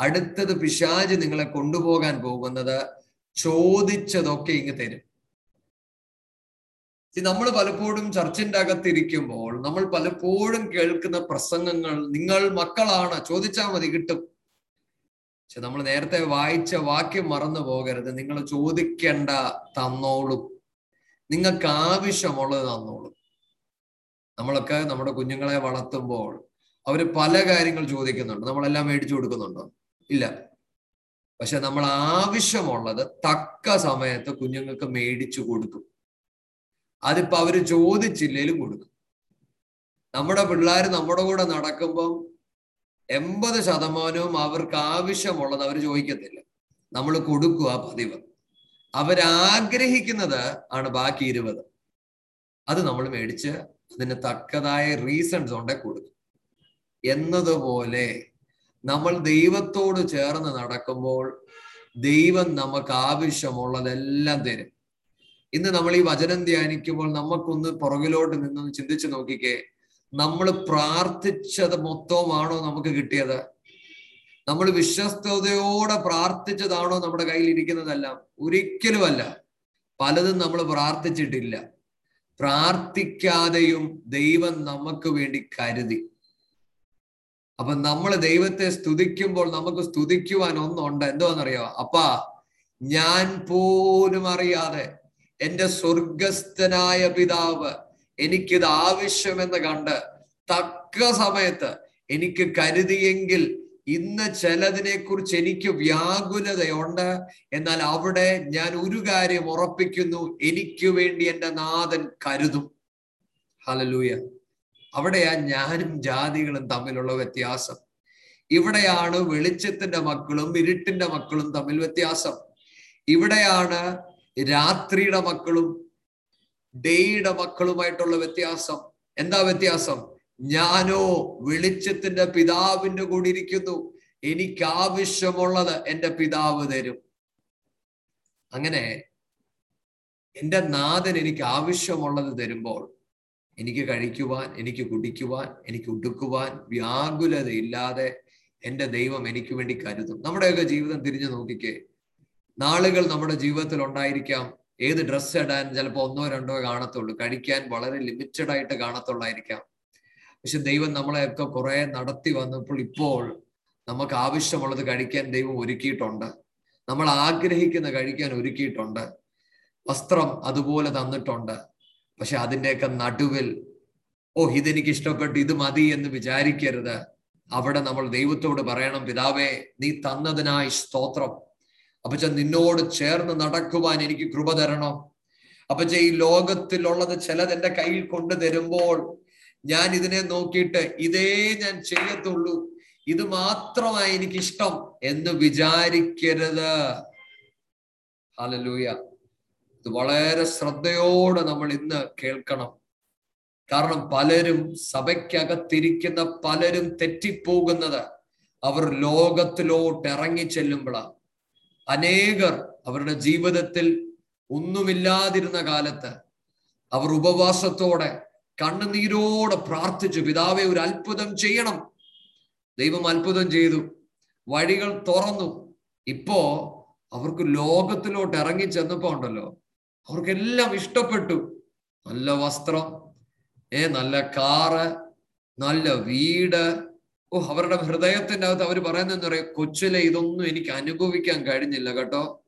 അടുത്തത് പിശാജ് നിങ്ങളെ കൊണ്ടുപോകാൻ പോകുന്നത് ചോദിച്ചതൊക്കെ ഇങ്ങ് തരും. നമ്മൾ പലപ്പോഴും ചർച്ചിന്റെ അകത്തിരിക്കുമ്പോൾ നമ്മൾ പലപ്പോഴും കേൾക്കുന്ന പ്രസംഗങ്ങൾ നിങ്ങൾ മക്കളാണ് ചോദിച്ചാൽ മതി കിട്ടും. പക്ഷെ നമ്മൾ നേരത്തെ വായിച്ച വാക്യം മറന്നു പോകരുത്. നിങ്ങൾ ചോദിക്കേണ്ട തന്നോളും. നിങ്ങൾക്ക് ആവശ്യമുള്ളത് തന്നോളും. നമ്മളൊക്കെ നമ്മുടെ കുഞ്ഞുങ്ങളെ വളർത്തുമ്പോൾ അവർ പല കാര്യങ്ങൾ ചോദിക്കുന്നുണ്ട്. നമ്മളെല്ലാം മേടിച്ചു കൊടുക്കുന്നുണ്ടോ? ഇല്ല. പക്ഷെ നമ്മൾ ആവശ്യമുള്ളത് തക്ക സമയത്ത് കുഞ്ഞുങ്ങൾക്ക് മേടിച്ചു കൊടുക്കും. അതിപ്പോ അവർ ചോദിച്ചില്ലേലും കൊടുക്കും. നമ്മുടെ പിള്ളേർ നമ്മുടെ കൂടെ നടക്കുമ്പം എൺപത് ശതമാനവും അവർക്ക് ആവശ്യമുള്ളത് അവർ ചോദിക്കത്തില്ല. നമ്മൾ കൊടുക്കുക പതിവ്. അവരാഗ്രഹിക്കുന്നത് ആണ് ബാക്കി ഇരുപത്. അത് നമ്മൾ മേടിച്ച് അതിന് തക്കതായ റീസൺസ് ഉണ്ടെ കൊടുക്കും. എന്നതുപോലെ നമ്മൾ ദൈവത്തോട് ചേർന്ന് നടക്കുമ്പോൾ ദൈവം നമുക്ക് ആവശ്യമുള്ളതെല്ലാം തരും. ഇന്ന് നമ്മൾ ഈ വചനം ധ്യാനിക്കുമ്പോൾ നമുക്കൊന്ന് പുറകിലോട്ട് നിന്നൊന്ന് ചിന്തിച്ചു നോക്കിക്കേ. നമ്മൾ പ്രാർത്ഥിച്ചത് മൊത്തമാണോ നമുക്ക് കിട്ടിയത്? നമ്മൾ വിശ്വസ്തയോടെ പ്രാർത്ഥിച്ചതാണോ നമ്മുടെ കയ്യിൽ ഇരിക്കുന്നതെല്ലാം. ഒരിക്കലുമല്ല. പലതും നമ്മൾ പ്രാർത്ഥിച്ചിട്ടില്ല. പ്രാർത്ഥിക്കാതെയും ദൈവം നമുക്ക് വേണ്ടി കരുതി. അപ്പൊ നമ്മൾ ദൈവത്തെ സ്തുതിക്കുമ്പോൾ നമുക്ക് സ്തുതിക്കുവാൻ ഒന്നുണ്ട്. എന്തോന്നറിയോ അപ്പാ ഞാൻ പോലും അറിയാതെ എന്റെ സ്വർഗസ്ഥനായ പിതാവ് എനിക്കിത് ആവശ്യമെന്ന് കണ്ട് തക്ക സമയത്ത് എനിക്ക് കരുതിയെങ്കിൽ ഇന്ന് ചിലതിനെ കുറിച്ച് എനിക്ക് വ്യാകുലതയുണ്ട്. എന്നാൽ അവിടെ ഞാൻ ഒരു കാര്യം ഉറപ്പിക്കുന്നു എനിക്ക് വേണ്ടി എന്റെ നാഥൻ കരുതും. ഹലലൂയ അവിടെയാ ഞാനും ജാതികളും തമ്മിലുള്ള വ്യത്യാസം. ഇവിടെയാണ് വെളിച്ചത്തിന്റെ മക്കളും ഇരുട്ടിന്റെ മക്കളും തമ്മിൽ വ്യത്യാസം. ഇവിടെയാണ് രാത്രിയുടെ മക്കളും ഡേയുടെ മക്കളുമായിട്ടുള്ള വ്യത്യാസം. എന്താ വ്യത്യാസം? ഞാനോ വെളിച്ചത്തിന്റെ പിതാവിന്റെ കൂടി ഇരിക്കുന്നു. എനിക്ക് ആവശ്യമുള്ളത് എന്റെ പിതാവ് തരും. അങ്ങനെ എന്റെ നാഥൻ എനിക്ക് ആവശ്യമുള്ളത് തരുമ്പോൾ എനിക്ക് കഴിക്കുവാൻ എനിക്ക് കുടിക്കുവാൻ എനിക്ക് ഉടുക്കുവാൻ വ്യാകുലതയില്ലാതെ എന്റെ ദൈവം എനിക്ക് വേണ്ടി കരുതും. നമ്മുടെയൊക്കെ ജീവിതം തിരിഞ്ഞു നോക്കിക്കേ. നാളുകൾ നമ്മുടെ ജീവിതത്തിൽ ഉണ്ടായിരിക്കാം. ഏത് ഡ്രസ്സ് ഇടാൻ ചിലപ്പോൾ ഒന്നോ രണ്ടോ കാണത്തുള്ളൂ. കഴിക്കാൻ വളരെ ലിമിറ്റഡ് ആയിട്ട് കാണത്തുള്ളായിരിക്കാം. പക്ഷെ ദൈവം നമ്മളെയൊക്കെ കുറെ നടത്തി വന്നപ്പോൾ ഇപ്പോൾ നമുക്ക് ആവശ്യമുള്ളത് കഴിക്കാൻ ദൈവം ഒരുക്കിയിട്ടുണ്ട്. നമ്മൾ ആഗ്രഹിക്കുന്ന കഴിക്കാൻ ഒരുക്കിയിട്ടുണ്ട്. വസ്ത്രം അതുപോലെ തന്നിട്ടുണ്ട്. പക്ഷെ അതിന്റെയൊക്കെ നടുവിൽ ഓ ഇതെനിക്ക് ഇഷ്ടപ്പെട്ടു ഇത് മതി എന്ന് വിചാരിക്കരുത്. അവിടെ നമ്മൾ ദൈവത്തോട് പറയണം പിതാവേ നീ തന്നതിനായി സ്തോത്രം. അപ്പച്ച നിന്നോട് ചേർന്ന് നടക്കുവാൻ എനിക്ക് കൃപ തരണം. അപ്പച്ച ഈ ലോകത്തിലുള്ളത് ചിലത് എന്റെ കയ്യിൽ കൊണ്ടു തരുമ്പോൾ ഞാൻ ഇതിനെ നോക്കിയിട്ട് ഇതേ ഞാൻ ചെയ്യത്തുള്ളൂ. ഇത് മാത്രമായി എനിക്കിഷ്ടം എന്ന് വിചാരിക്കരുത്. ഹലലൂയ ഇത് വളരെ ശ്രദ്ധയോടെ നമ്മൾ ഇന്ന് കേൾക്കണം. കാരണം പലരും സഭയ്ക്കകത്തിരിക്കുന്ന പലരും തെറ്റിപ്പോകുന്നത് അവർ ലോകത്തിലോട്ട് ഇറങ്ങി ചെല്ലുമ്പോഴാണ് അനേകർ അവരുടെ ജീവിതത്തിൽ ഒന്നുമില്ലാതിരുന്ന കാലത്ത് അവർ ഉപവാസത്തോടെ കണ്ണുനീരോടെ പ്രാർത്ഥിച്ചു പിതാവെ ഒരു അത്ഭുതം ചെയ്യണം. ദൈവം അത്ഭുതം ചെയ്തു. വഴികൾ തുറന്നു. ഇപ്പോ അവർക്ക് ലോകത്തിലോട്ട് ഇറങ്ങി ചെന്നപ്പോ ഉണ്ടല്ലോ അവർക്കെല്ലാം ഇഷ്ടപ്പെട്ടു. നല്ല വസ്ത്രം ഏ നല്ല കാറ് നല്ല വീട് ഓ അവരുടെ ഹൃദയത്തിന്റെ അകത്ത് അവർ എന്താ പറയുക കൊച്ചിലെ ഇതൊന്നും എനിക്ക് അനുഭവിക്കാൻ കഴിഞ്ഞില്ല കേട്ടോ.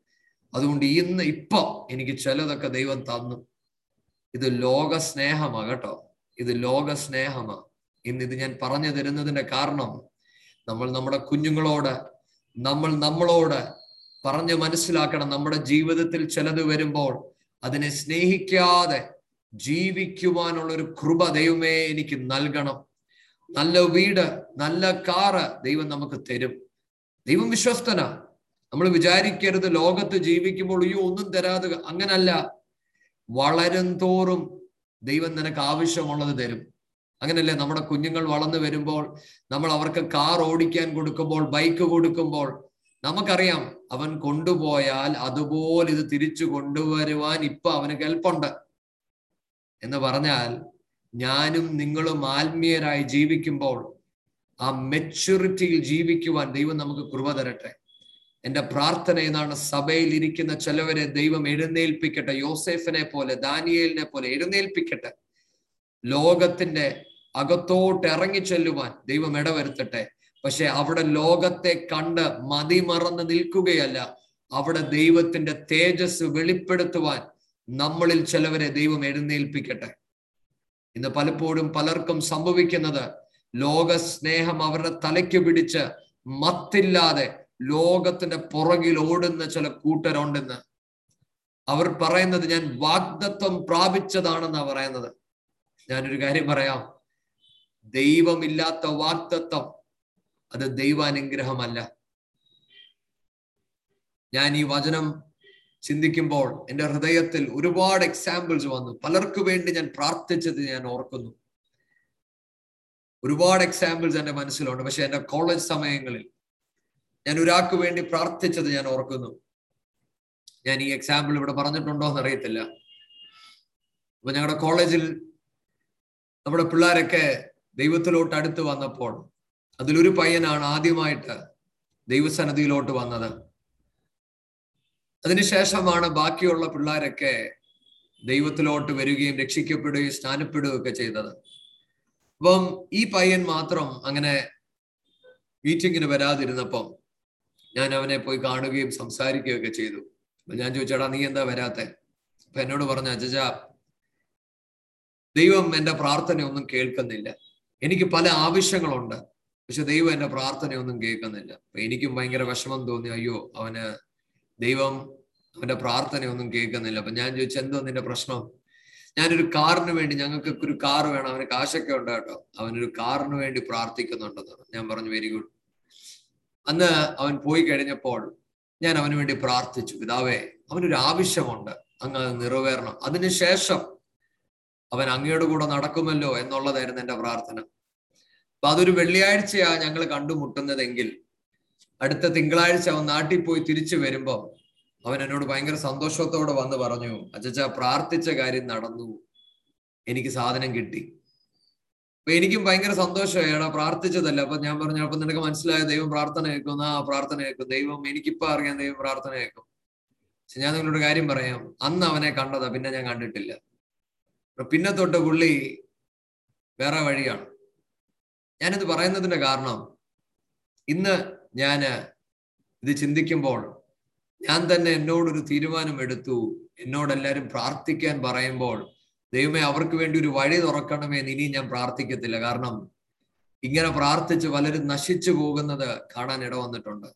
അതുകൊണ്ട് ഇന്ന് ഇപ്പൊ എനിക്ക് ചിലതൊക്കെ ദൈവം തന്നു. ഇത് ലോക സ്നേഹമാ കേട്ടോ. ഇത് ലോക സ്നേഹമാ ഇന്ന് ഇത് ഞാൻ പറഞ്ഞു തരുന്നതിന്റെ കാരണം നമ്മൾ നമ്മുടെ കുഞ്ഞുങ്ങളോട് നമ്മൾ നമ്മളോട് പറഞ്ഞു മനസ്സിലാക്കണം. നമ്മുടെ ജീവിതത്തിൽ ചിലത് വരുമ്പോൾ അതിനെ സ്നേഹിക്കാതെ ജീവിക്കുവാനുള്ള ഒരു കൃപ ദൈവമേ എനിക്ക് നൽകണം. നല്ല വീട് നല്ല കാറ് ദൈവം നമുക്ക് തരും. ദൈവം വിശ്വസ്തനാ. നമ്മൾ വിചാരിക്കരുത് ലോകത്ത് ജീവിക്കുമ്പോൾ അയ്യോ ഒന്നും തരാതെ അങ്ങനല്ല. വളരും തോറും ദൈവം നിനക്ക് ആവശ്യമുള്ളത് തരും. അങ്ങനല്ലേ നമ്മുടെ കുഞ്ഞുങ്ങൾ വളർന്നു വരുമ്പോൾ നമ്മൾ അവർക്ക് കാർ ഓടിക്കാൻ കൊടുക്കുമ്പോൾ ബൈക്ക് കൊടുക്കുമ്പോൾ നമുക്കറിയാം അവൻ കൊണ്ടുപോയാൽ അതുപോലെ ഇത് തിരിച്ചു കൊണ്ടുവരുവാൻ ഇപ്പൊ അവന് കെൽപ്പുണ്ട്. എന്ന് പറഞ്ഞാൽ ഞാനും നിങ്ങളും ആത്മീയരായി ജീവിക്കുമ്പോൾ ആ മെച്യൂരിറ്റിയിൽ ജീവിക്കുവാൻ ദൈവം നമുക്ക് കൃപ തരട്ടെ. എന്റെ പ്രാർത്ഥന എന്നാണ് സഭയിൽ ഇരിക്കുന്ന ചിലവരെ ദൈവം എഴുന്നേൽപ്പിക്കട്ടെ. യോസേഫിനെ പോലെ ദാനിയേലിനെ പോലെ എഴുന്നേൽപ്പിക്കട്ടെ. ലോകത്തിന്റെ അകത്തോട്ട് ഇറങ്ങി ചെല്ലുവാൻ ദൈവം ഇടവരുത്തട്ടെ. പക്ഷെ അവിടെ ലോകത്തെ കണ്ട് മതിമറന്ന് നിൽക്കുകയല്ല. അവിടെ ദൈവത്തിന്റെ തേജസ് വെളിപ്പെടുത്തുവാൻ നമ്മളിൽ ചിലവരെ ദൈവം എഴുന്നേൽപ്പിക്കട്ടെ. ഇന്ന് പലപ്പോഴും പലർക്കും സംഭവിക്കുന്നത് ലോക സ്നേഹം അവരുടെ തലയ്ക്ക് പിടിച്ച് മത്തില്ലാതെ ലോകത്തിന്റെ പുറകിൽ ഓടുന്ന ചില കൂട്ടരുണ്ടെന്ന്. അവർ പറയുന്നത് ഞാൻ വാഗ്ദത്വം പ്രാപിച്ചതാണെന്നാണ് പറയുന്നത്. ഞാനൊരു കാര്യം പറയാം. ദൈവമില്ലാത്ത വാഗ്ദത്വം അത് ദൈവാനുഗ്രഹമല്ല. ഞാൻ ഈ വചനം ചിന്തിക്കുമ്പോൾ എന്റെ ഹൃദയത്തിൽ ഒരുപാട് എക്സാമ്പിൾസ് വന്നു. പലർക്കു വേണ്ടി ഞാൻ പ്രാർത്ഥിച്ചത് ഞാൻ ഓർക്കുന്നു. ഒരുപാട് എക്സാമ്പിൾസ് എന്റെ മനസ്സിലുണ്ട്. പക്ഷെ എന്റെ കോളേജ് സമയങ്ങളിൽ ഞാൻ ഒരാൾക്ക് വേണ്ടി പ്രാർത്ഥിച്ചത് ഞാൻ ഓർക്കുന്നു. ഞാൻ ഈ എക്സാമ്പിൾ ഇവിടെ പറഞ്ഞിട്ടുണ്ടോ എന്ന് അറിയത്തില്ല അപ്പൊ ഞങ്ങളുടെ കോളേജിൽ നമ്മുടെ പിള്ളേരൊക്കെ ദൈവത്തിലോട്ട് അടുത്ത് വന്നപ്പോൾ അതിലൊരു പയ്യനാണ് ആദ്യമായിട്ട് ദൈവസന്നിധിയിലോട്ട് വന്നത്. അതിനുശേഷമാണ് ബാക്കിയുള്ള പിള്ളേരൊക്കെ ദൈവത്തിലോട്ട് വരികയും രക്ഷിക്കപ്പെടുകയും സ്നാനപ്പെടുകയും ഒക്കെ ചെയ്തത്. അപ്പം ഈ പയ്യൻ മാത്രം അങ്ങനെ മീറ്റിങ്ങിന് വരാതിരുന്നപ്പം ഞാൻ അവനെ പോയി കാണുകയും സംസാരിക്കുകയൊക്കെ ചെയ്തു. അപ്പൊ ഞാൻ ചോദിച്ചേടാ നീ എന്താ വരാത്തെ? അപ്പൊ എന്നോട് പറഞ്ഞ അജജ ദൈവം എന്റെ പ്രാർത്ഥനയൊന്നും കേൾക്കുന്നില്ല. എനിക്ക് പല ആവശ്യങ്ങളുണ്ട് പക്ഷെ ദൈവം എന്റെ പ്രാർത്ഥനയൊന്നും കേൾക്കുന്നില്ല. അപ്പൊ എനിക്കും ഭയങ്കര വിഷമം തോന്നി. അയ്യോ അവന് ദൈവം അവന്റെ പ്രാർത്ഥനയൊന്നും കേൾക്കുന്നില്ല. അപ്പൊ ഞാൻ ചോദിച്ചു എന്തോ നിന്റെ പ്രശ്നം? ഞാനൊരു കാറിന് വേണ്ടി ഞങ്ങൾക്ക് ഒരു കാർ വേണം അവന് കാശൊക്കെ ഉണ്ട് കേട്ടോ. അവനൊരു കാറിന് വേണ്ടി പ്രാർത്ഥിക്കുന്നുണ്ടെന്ന് ഞാൻ പറഞ്ഞു വെരി ഗുഡ്. അന്ന് അവൻ പോയി കഴിഞ്ഞപ്പോൾ ഞാൻ അവന് വേണ്ടി പ്രാർത്ഥിച്ചു. പിതാവേ അവനൊരു ആവശ്യമുണ്ട്. അങ്ങ് അത് നിറവേറണം. അതിനുശേഷം അവൻ അങ്ങയുടെ കൂടെ നടക്കുമല്ലോ എന്നുള്ളതായിരുന്നു എന്റെ പ്രാർത്ഥന. അപ്പൊ അതൊരു വെള്ളിയാഴ്ചയാണ് ഞങ്ങൾ കണ്ടുമുട്ടുന്നതെങ്കിൽ അടുത്ത തിങ്കളാഴ്ച അവൻ നാട്ടിൽ പോയി തിരിച്ചു വരുമ്പോ അവൻ എന്നോട് ഭയങ്കര സന്തോഷത്തോടെ വന്ന് പറഞ്ഞു അച്ചച്ച പ്രാർത്ഥിച്ച കാര്യം നടന്നു. എനിക്ക് സാധനം കിട്ടി. അപ്പൊ എനിക്കും ഭയങ്കര സന്തോഷമായി പ്രാർത്ഥിച്ചതല്ല. അപ്പൊ ഞാൻ പറഞ്ഞു അപ്പൊ നിനക്ക് മനസ്സിലായ? ദൈവം പ്രാർത്ഥന കേൾക്കും ആ പ്രാർത്ഥന കേൾക്കും ദൈവം എനിക്കിപ്പോ അറിയാം ദൈവം പ്രാർത്ഥന കേൾക്കും പക്ഷെ ഞാൻ നിങ്ങളോട് കാര്യം പറയാം. അന്ന് അവനെ കണ്ടതാ പിന്നെ ഞാൻ കണ്ടിട്ടില്ല. പിന്നെ തൊട്ട് പുള്ളി വേറെ വഴിയാണ്. ഞാനിത് പറയുന്നതിന്റെ കാരണം ഇന്ന് ഞാൻ ഇത് ചിന്തിക്കുമ്പോൾ ഞാൻ തന്നെ എന്നോടൊരു തീരുമാനം എടുത്തു എന്നോട് എല്ലാവരും പ്രാർത്ഥിക്കാൻ പറയുമ്പോൾ ദൈവമേ അവർക്ക് വേണ്ടി ഒരു വഴി തുറക്കണമേ ഇനി ഞാൻ പ്രാർത്ഥിക്കത്തില്ല. കാരണം ഇങ്ങനെ പ്രാർത്ഥിച്ച് പലരും നശിച്ചു പോകുന്നത് കാണാൻ ഇട വന്നിട്ടുണ്ട്.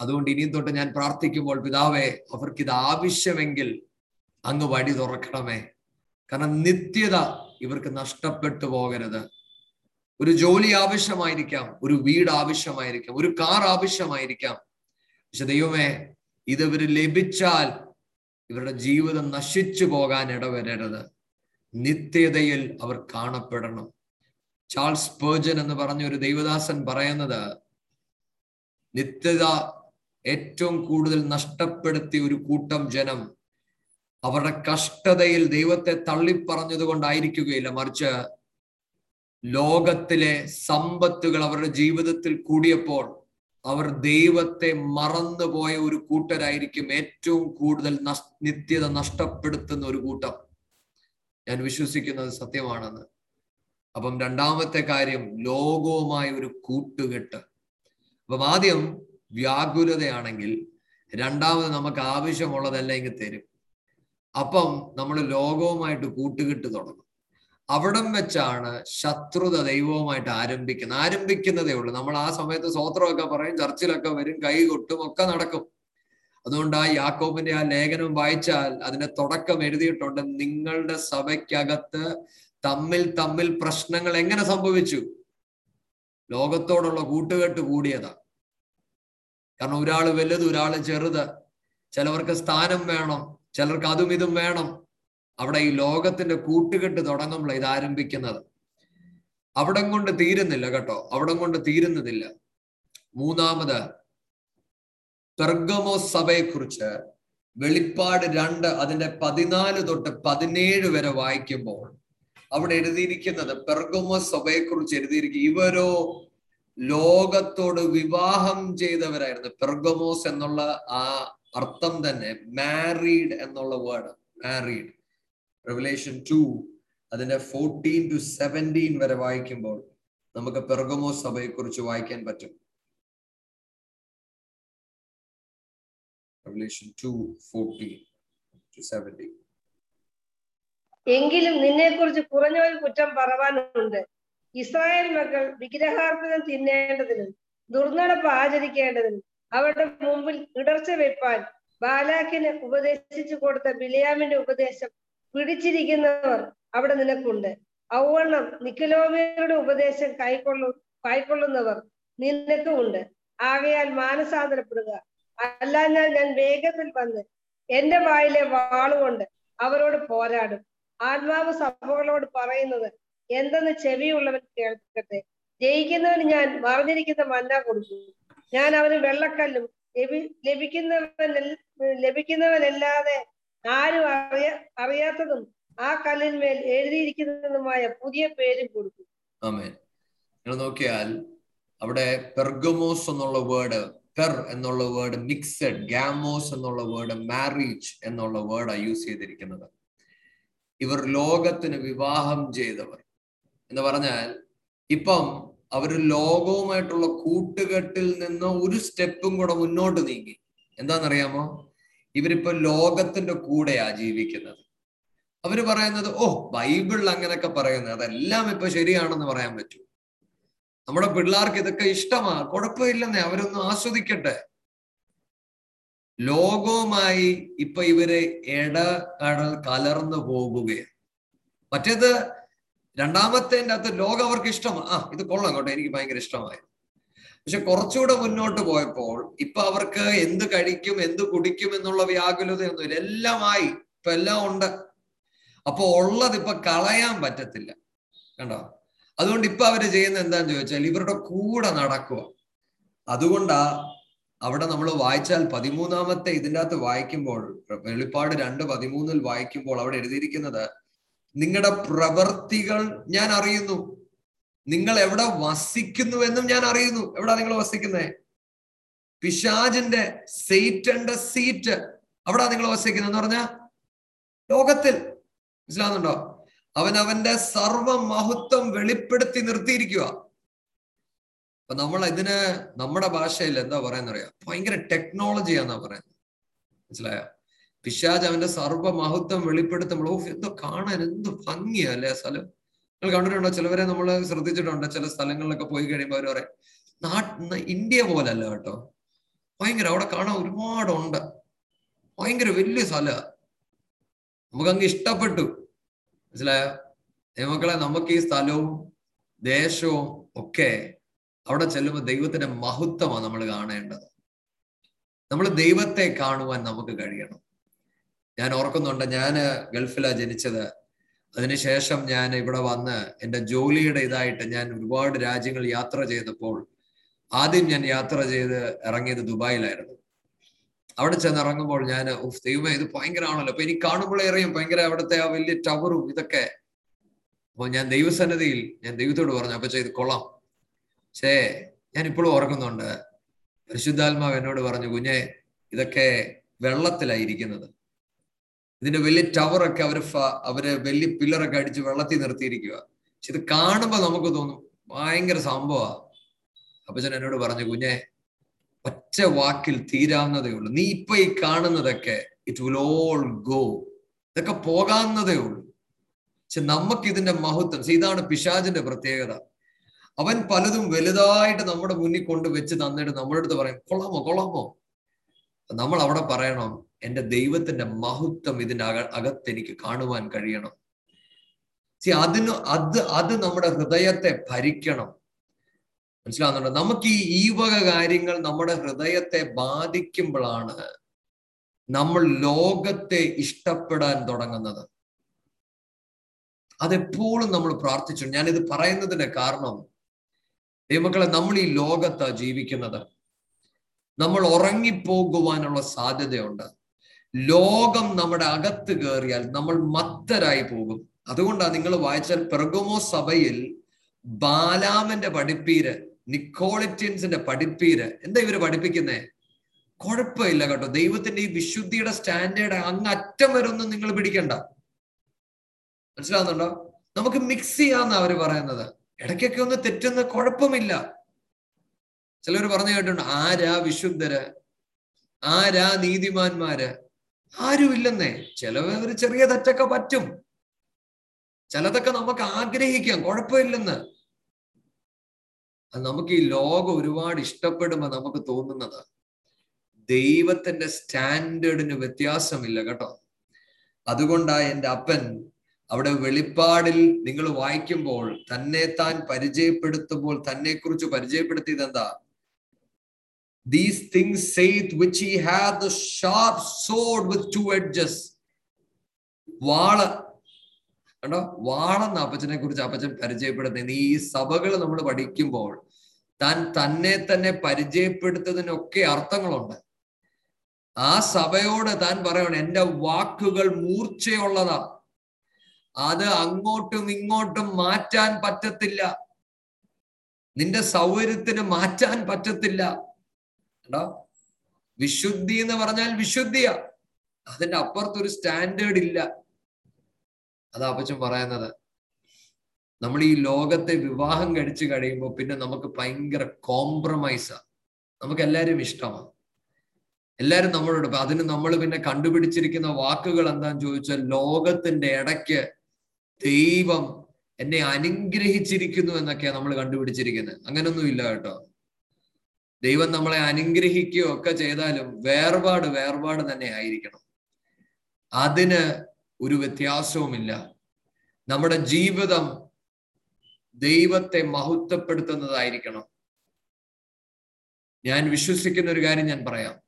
അതുകൊണ്ട് ഇനിയും തൊട്ട് ഞാൻ പ്രാർത്ഥിക്കുമ്പോൾ പിതാവേ അവർക്ക് ഇത് ആവശ്യമെങ്കിൽ അങ്ങ് വഴി തുറക്കണമേ. കാരണം നിത്യത ഇവർക്ക് നഷ്ടപ്പെട്ടു പോകരുത്. ഒരു ജോലി ആവശ്യമായിരിക്കാം ഒരു വീട് ആവശ്യമായിരിക്കാം ഒരു കാർ ആവശ്യമായിരിക്കാം. പക്ഷെ ദൈവമേ ഇത് ഇവർ ലഭിച്ചാൽ ഇവരുടെ ജീവിതം നശിച്ചു പോകാൻ ഇടവരരുത്. നിത്യതയിൽ അവർ കാണപ്പെടണം. ചാൾസ് പേർജൻ എന്ന് പറഞ്ഞ ഒരു ദൈവദാസൻ പറയുന്നത് നിത്യത ഏറ്റവും കൂടുതൽ നഷ്ടപ്പെടുത്തിയ ഒരു കൂട്ടം ജനം അവരുടെ കഷ്ടതയിൽ ദൈവത്തെ തള്ളിപ്പറഞ്ഞത് കൊണ്ടായിരിക്കുകയില്ല മറിച്ച് ലോകത്തിലെ സമ്പത്തുകൾ അവരുടെ ജീവിതത്തിൽ കൂടിയപ്പോൾ അവർ ദൈവത്തെ മറന്നുപോയ ഒരു കൂട്ടരായിരിക്കും ഏറ്റവും കൂടുതൽ നിത്യത നഷ്ടപ്പെടുത്തുന്ന ഒരു കൂട്ടം. ഞാൻ വിശ്വസിക്കുന്നത് സത്യമാണെന്ന്. അപ്പം രണ്ടാമത്തെ കാര്യം ലോകവുമായ ഒരു കൂട്ടുകെട്ട്. അപ്പം ആദ്യം വ്യാകുലതയാണെങ്കിൽ രണ്ടാമത് നമുക്ക് ആവശ്യമുള്ളതെല്ലാം ഇങ്ങ് തരും. അപ്പം നമ്മൾ ലോകവുമായിട്ട് കൂട്ടുകെട്ട് തുടങ്ങും. അവിടം വെച്ചാണ് ശത്രുത ദൈവവുമായിട്ട് ആരംഭിക്കുന്നത് ആരംഭിക്കുന്നതേ ഉള്ളൂ. നമ്മൾ ആ സമയത്ത് സ്വോത്രമൊക്കെ പറയും ചർച്ചിലൊക്കെ വരും കൈ കൊട്ടും ഒക്കെ നടക്കും. അതുകൊണ്ട് ആ യാക്കോബിന്റെ ആ ലേഖനം വായിച്ചാൽ അതിന്റെ തുടക്കം എഴുതിയിട്ടുണ്ട്. നിങ്ങളുടെ സഭയ്ക്കകത്ത് തമ്മിൽ തമ്മിൽ പ്രശ്നങ്ങൾ എങ്ങനെ സംഭവിച്ചു? ലോകത്തോടുള്ള കൂട്ടുകെട്ട് കൂടിയതാ. കാരണം ഒരാൾ വലുത് ഒരാൾ ചെറുത്. ചിലവർക്ക് സ്ഥാനം വേണം ചിലർക്ക് അതും ഇതും വേണം. അവിടെ ഈ ലോകത്തിന്റെ കൂട്ടുകെട്ട് തുടങ്ങുമ്പോൾ ഇത് ആരംഭിക്കുന്നത്? അവിടം കൊണ്ട് തീരുന്നില്ല കേട്ടോ. അവിടം കൊണ്ട് തീരുന്നതില്ല. മൂന്നാമത് പെർഗമോ സഭയെ കുറിച്ച് വെളിപ്പാട് രണ്ട് അതിന്റെ പതിനാല് തൊട്ട് പതിനേഴ് വരെ വായിക്കുമ്പോൾ അവിടെ എഴുതിയിരിക്കുന്നത് പെർഗമോ സഭയെ കുറിച്ച് എഴുതിയിരിക്കും ഇവരോ ലോകത്തോട് വിവാഹം ചെയ്തവരായിരുന്നു. പെർഗമോസ് എന്നുള്ള ആ അർത്ഥം തന്നെ മാരീഡ് എന്നുള്ള വേർഡ് മാരീഡ്. റെവലേഷൻ ടു അതിന്റെ ഫോർട്ടീൻ ടു സെവന്റീൻ വരെ വായിക്കുമ്പോൾ നമുക്ക് പെർഗമോ സഭയെ കുറിച്ച് വായിക്കാൻ പറ്റും. ടു സെവന്റീൻ എങ്കിലും നിന്നെക്കുറിച്ച് കുറഞ്ഞൊരു കുറ്റം പറവാനുണ്ട്. ഇസ്രായേൽ മക്കൾ വിഗ്രഹാർപ്പണം തിന്നേണ്ടതിനും ദുർനടപ്പ് ആചരിക്കേണ്ടതിനും അവരുടെ മുമ്പിൽ ഇടർച്ച വെപ്പാൻ ബാലാക്കിന് ഉപദേശിച്ചു കൊടുത്ത ബിലിയാമിന്റെ ഉപദേശം പിടിച്ചിരിക്കുന്നവർ അവിടെ നിനക്കുണ്ട്. ഔവണ്ണം നിക്കലോമിയുടെ ഉപദേശം കൈക്കൊള്ളു കൈക്കൊള്ളുന്നവർ നിനക്കുമുണ്ട്. ആകയാൽ മാനസാന്തരപ്പെടുക. അല്ലാഞ്ഞാൽ ഞാൻ വേഗത്തിൽ വന്ന് എന്റെ വായിലെ വാളുകൊണ്ട് അവരോട് പോരാടും. ആത്മാവ് സഭകളോട് പറയുന്നത് എന്തെന്ന് ചെവിയുള്ളവൻ കേൾക്കട്ടെ. ജയിക്കുന്നവന് ഞാൻ മറിഞ്ഞിരിക്കുന്ന മന്ന കൊടുക്കും. ഞാൻ അവന് വെള്ളക്കല്ലും ലഭി ലഭിക്കുന്നവൻ ലഭിക്കുന്നവനല്ലാതെ ആരും അറിയ അറിയാത്തതും ആ കല്ലിന്മേൽ എഴുതിയിരിക്കുന്നതുമായ പുതിയ പേരും കൊടുക്കും. നോക്കിയാൽ അവിടെ പെർഗമോസ് എന്നുള്ള വേർഡ് പെർ എന്നുള്ള വേർഡ് മിക്സഡ് ഗാമോസ് എന്നുള്ള വേർഡ് മാരീജ് എന്നുള്ള വേർഡാണ് യൂസ് ചെയ്തിരിക്കുന്നത്. ഇവർ ലോകത്തിന് വിവാഹം ചെയ്തവർ. എന്ന് പറഞ്ഞാൽ ഇപ്പം അവർ ലോകവുമായിട്ടുള്ള കൂട്ടുകെട്ടിൽ നിന്ന് ഒരു സ്റ്റെപ്പും കൂടെ മുന്നോട്ട് നീങ്ങി. എന്താണെന്നറിയാമോ? ഇവരിപ്പോ ലോകത്തിന്റെ കൂടെയാ ജീവിക്കുന്നത്. അവർ പറയുന്നത് ഓ ബൈബിളിൽ അങ്ങനെയൊക്കെ പറയുന്നത്. അതെല്ലാം ഇപ്പൊ ശരിയാണെന്ന് പറയാൻ പറ്റൂ. നമ്മുടെ പിള്ളേർക്ക് ഇതൊക്കെ ഇഷ്ടമാ. കുഴപ്പമില്ലെന്നേ അവരൊന്നും ആസ്വദിക്കട്ടെ. ലോകവുമായി ഇപ്പൊ ഇവർ ഇട കടൽ കലർന്നു പോകുകയാണ്. മറ്റേത് രണ്ടാമത്തെ അകത്ത് ലോകം അവർക്ക് ഇഷ്ടമാണ് ആ ഇത് കൊള്ളാം കേട്ടോ. എനിക്ക് ഭയങ്കര ഇഷ്ടമായി പക്ഷെ കുറച്ചുകൂടെ മുന്നോട്ട് പോയപ്പോൾ ഇപ്പൊ അവർക്ക് എന്ത് കഴിക്കും എന്ത് കുടിക്കും എന്നുള്ള വ്യാകുലതയൊന്നുമില്ല എല്ലാമായി. ഇപ്പൊ എല്ലാം ഉണ്ട്. അപ്പൊ ഉള്ളത് ഇപ്പൊ കളയാൻ പറ്റത്തില്ല. കണ്ടോ? അതുകൊണ്ട് ഇപ്പൊ അവർ ചെയ്യുന്ന എന്താന്ന് ചോദിച്ചാൽ ഇവരുടെ കൂടെ നടക്കുക. അതുകൊണ്ടാ അവിടെ നമ്മൾ വായിച്ചാൽ പതിമൂന്നാമത്തെ ഇതിന്റെ അകത്ത് വായിക്കുമ്പോൾ വെളിപ്പാട് രണ്ട് പതിമൂന്നിൽ വായിക്കുമ്പോൾ അവിടെ എഴുതിയിരിക്കുന്നത് നിങ്ങളുടെ പ്രവർത്തികൾ ഞാൻ അറിയുന്നു. നിങ്ങൾ എവിടെ വസിക്കുന്നുവെന്നും ഞാൻ അറിയുന്നു. എവിടെ നിങ്ങൾ വസിക്കുന്നത് പിശാജിന്റെ സീറ്റന്റെ സീറ്റ്. അവിടെ നിങ്ങൾ വസിക്കുന്നത് എന്ന് പറഞ്ഞ? ലോകത്തിൽ. മനസ്സിലാവുന്നുണ്ടോ? അവൻ അവന്റെ സർവ മഹത്വം വെളിപ്പെടുത്തി നിർത്തിയിരിക്കുക അപ്പൊ നമ്മൾ ഇതിന് നമ്മുടെ ഭാഷയിൽ എന്താ പറയുന്ന അറിയാം ഭയങ്കര ടെക്നോളജിയാന്നാ പറയുന്നത്. മനസ്സിലായോ? പിശാജ് അവന്റെ സർവമഹത്വം വെളിപ്പെടുത്തുമ്പോൾ ഓ എന്തോ കാണാൻ എന്ത് ഭംഗിയാ അല്ലേ ആ സ്ഥലം നിങ്ങൾ കണ്ടിട്ടുണ്ടോ? ചിലവരെ നമ്മൾ ശ്രദ്ധിച്ചിട്ടുണ്ട്. ചില സ്ഥലങ്ങളിലൊക്കെ പോയി കഴിയുമ്പോൾ അവർ പറയും ഇന്ത്യ പോലല്ല കേട്ടോ. ഭയങ്കര അവിടെ കാണാൻ ഒരുപാടുണ്ട്. ഭയങ്കര വലിയ സ്ഥലമാണ് നമുക്ക് അങ്ങ് ഇഷ്ടപ്പെട്ടു. മനസ്സിലായോ? മക്കളെ നമുക്ക് ഈ സ്ഥലവും ദേശവും ഒക്കെ അവിടെ ചെല്ലുമ്പോൾ ദൈവത്തിന്റെ മഹത്വമാണ് നമ്മൾ കാണേണ്ടത്. നമ്മൾ ദൈവത്തെ കാണുവാൻ നമുക്ക് കഴിയണം. ഞാൻ ഓർക്കുന്നുണ്ട് ഞാൻ ഗൾഫിലാണ് ജനിച്ചത്. അതിനുശേഷം ഞാൻ ഇവിടെ വന്ന് എന്റെ ജോലിയുടെ ഇതായിട്ട് ഞാൻ ഒരുപാട് രാജ്യങ്ങൾ യാത്ര ചെയ്തപ്പോൾ ആദ്യം ഞാൻ യാത്ര ചെയ്ത് ഇറങ്ങിയത് ദുബായിലായിരുന്നു. അവിടെ ചെന്ന് ഇറങ്ങുമ്പോൾ ഞാൻ ദൈവമേ ഇത് ഭയങ്കരമാണല്ലോ. അപ്പൊ എനിക്ക് കാണുമ്പോഴേ അറിയാം ഭയങ്കര അവിടുത്തെ ആ വലിയ ടവറും ഇതൊക്കെ. അപ്പോൾ ഞാൻ ദൈവസന്നിധിയിൽ ഞാൻ ദൈവത്തോട് പറഞ്ഞു അപ്പൊ ചെയ്ത് കൊള്ളാം. പക്ഷേ ഞാൻ ഇപ്പോഴും ഓർക്കുന്നുണ്ട് പരിശുദ്ധാത്മാവ് എന്നോട് പറഞ്ഞു കുഞ്ഞെ ഇതൊക്കെ വെള്ളത്തിലായിരിക്കുന്നത്. ഇതിന്റെ വലിയ ടവറൊക്കെ അവർ അവർ വലിയ പില്ലറൊക്കെ അടിച്ച് വെള്ളത്തിൽ നിർത്തിയിരിക്കുക പക്ഷെ ഇത് കാണുമ്പോൾ നമുക്ക് തോന്നും ഭയങ്കര സംഭവമാ അപ്പച്ചൻ എന്നോട് പറഞ്ഞു കുഞ്ഞെ ഒറ്റ വാക്കിൽ തീരാവുന്നതേ ഉള്ളൂ. നീ ഇപ്പൊ ഈ കാണുന്നതൊക്കെ ഇറ്റ് വിൽ ഓൾ ഗോ ഇതൊക്കെ പോകാവുന്നതേ ഉള്ളൂ. പക്ഷെ നമുക്ക് ഇതിന്റെ മഹത്വം ഇതാണ് പിശാജിന്റെ പ്രത്യേകത. അവൻ പലതും വലുതായിട്ട് നമ്മുടെ മുന്നിൽ കൊണ്ട് വെച്ച് തന്നിട്ട് നമ്മുടെ അടുത്ത് പറയും കൊള്ളാമോ കൊള്ളാമോ? നമ്മൾ അവിടെ പറയണം എന്റെ ദൈവത്തിന്റെ മഹത്വം ഇതിന്റെ അക അകത്ത് എനിക്ക് കാണുവാൻ കഴിയണം. സി അതിന് അത് അത് നമ്മുടെ ഹൃദയത്തെ ഭരിക്കണം. മനസ്സിലാകുന്നുണ്ടോ നമുക്ക് ഈ ഈ വക കാര്യങ്ങൾ നമ്മുടെ ഹൃദയത്തെ ബാധിക്കുമ്പോഴാണ് നമ്മൾ ലോകത്തെ ഇഷ്ടപ്പെടാൻ തുടങ്ങുന്നത്. അതെപ്പോഴും നമ്മൾ പ്രാർത്ഥിച്ചു. ഞാനിത് പറയുന്നതിന്റെ കാരണം ദൈവമക്കളെ നമ്മൾ ഈ ലോകത്താ ജീവിക്കുന്നത്. നമ്മൾ ഉറങ്ങിപ്പോകുവാനുള്ള സാധ്യതയുണ്ട്. ലോകം നമ്മുടെ അകത്ത് കയറിയാൽ നമ്മൾ മത്തരായി പോകും. അതുകൊണ്ടാണ് നിങ്ങൾ വായിച്ചാൽ പെർഗമോ സഭയിൽ ബാലാമന്റെ പഠിപ്പീര് നിക്കോളിറ്റിയൻസിന്റെ പഠിപ്പീര്. എന്താ ഇവർ പഠിപ്പിക്കുന്നേ? കുഴപ്പമില്ല കേട്ടോ. ദൈവത്തിന്റെ ഈ വിശുദ്ധിയുടെ സ്റ്റാൻഡേർഡ് അങ്ങ് അറ്റം വരെ ഒന്നും നിങ്ങൾ പിടിക്കണ്ട. മനസ്സിലാവുന്നുണ്ടോ? നമുക്ക് മിക്സ് ചെയ്യാന്നാ അവർ പറയുന്നത്. ഇടയ്ക്കൊക്കെ ഒന്ന് തെറ്റുന്ന കുഴപ്പമില്ല. ചിലർ പറഞ്ഞു കേട്ടിട്ടുണ്ട് ആരാ വിശുദ്ധര്? ആരാ നീതിമാന്മാര്? ആരുമില്ലെന്നേ. ചിലവർ ചെറിയ തെറ്റൊക്കെ പറ്റും. ചിലതൊക്കെ നമുക്ക് ആഗ്രഹിക്കാം. കുഴപ്പമില്ലെന്ന്. നമുക്ക് ഈ ലോകം ഒരുപാട് ഇഷ്ടപ്പെടുമ്പോ നമുക്ക് തോന്നുന്നത് ദൈവത്തിന്റെ സ്റ്റാൻഡേർഡിന് വ്യത്യാസമില്ല കേട്ടോ. അതുകൊണ്ടാ എന്റെ അപ്പൻ അവിടെ വെളിപ്പാടിൽ നിങ്ങൾ വായിക്കുമ്പോൾ തന്നെ താൻ പരിചയപ്പെടുത്തുമ്പോൾ തന്നെ കുറിച്ച് പരിചയപ്പെടുത്തിയത് എന്താ? These things saith which he hath the sharp sword with two edges. വാൾ. കണ്ടോ? വാളെന്ന അപ്പച്ചനെ കുറിച്ച് അപ്പച്ചൻ പരിചയപ്പെടുത്തുന്നത് ഈ സഭകൾ നമ്മൾ പഠിക്കുമ്പോൾ താൻ തന്നെ തന്നെ പരിചയപ്പെടുത്തതിനൊക്കെ അർത്ഥങ്ങളുണ്ട്. ആ സഭയോട് താൻ പറയണം എന്റെ വാക്കുകൾ മൂർച്ചയുള്ളതാ. അത് അങ്ങോട്ടും ഇങ്ങോട്ടും മാറ്റാൻ പറ്റത്തില്ല. നിന്റെ സൗകര്യത്തിന് മാറ്റാൻ പറ്റത്തില്ല. കേട്ടോ വിശുദ്ധി എന്ന് പറഞ്ഞാൽ വിശുദ്ധിയ. അതിന്റെ അപ്പുറത്തൊരു സ്റ്റാൻഡേർഡ് ഇല്ല. അതാ അപ്പച്ചൻ പറയുന്നത്. നമ്മൾ ഈ ലോകത്തെ വിവാഹം കഴിച്ചു കഴിയുമ്പോൾ പിന്നെ നമുക്ക് ഭയങ്കര കോംപ്രമൈസാ നമുക്ക് എല്ലാവരും ഇഷ്ടമാണ്. എല്ലാരും നമ്മളോട് അതിന് നമ്മൾ പിന്നെ കണ്ടുപിടിച്ചിരിക്കുന്ന വാക്കുകൾ എന്താന്ന് ചോദിച്ചാൽ ലോകത്തിന്റെ ഇടയ്ക്ക് ദൈവം എന്നെ അനുഗ്രഹിച്ചിരിക്കുന്നു എന്നൊക്കെയാണ് നമ്മൾ കണ്ടുപിടിച്ചിരിക്കുന്നത്. അങ്ങനൊന്നും ഇല്ല കേട്ടോ. ദൈവം നമ്മളെ അനുഗ്രഹിക്കുകയോ ഒക്കെ ചെയ്താലും വേർപാട് വേർപാട് തന്നെ ആയിരിക്കണം. അതിന് ഒരു വ്യത്യാസവുമില്ല. നമ്മുടെ ജീവിതം ദൈവത്തെ മഹത്വപ്പെടുത്തുന്നതായിരിക്കണം. ഞാൻ വിശ്വസിക്കുന്ന ഒരു കാര്യം ഞാൻ പറയാം.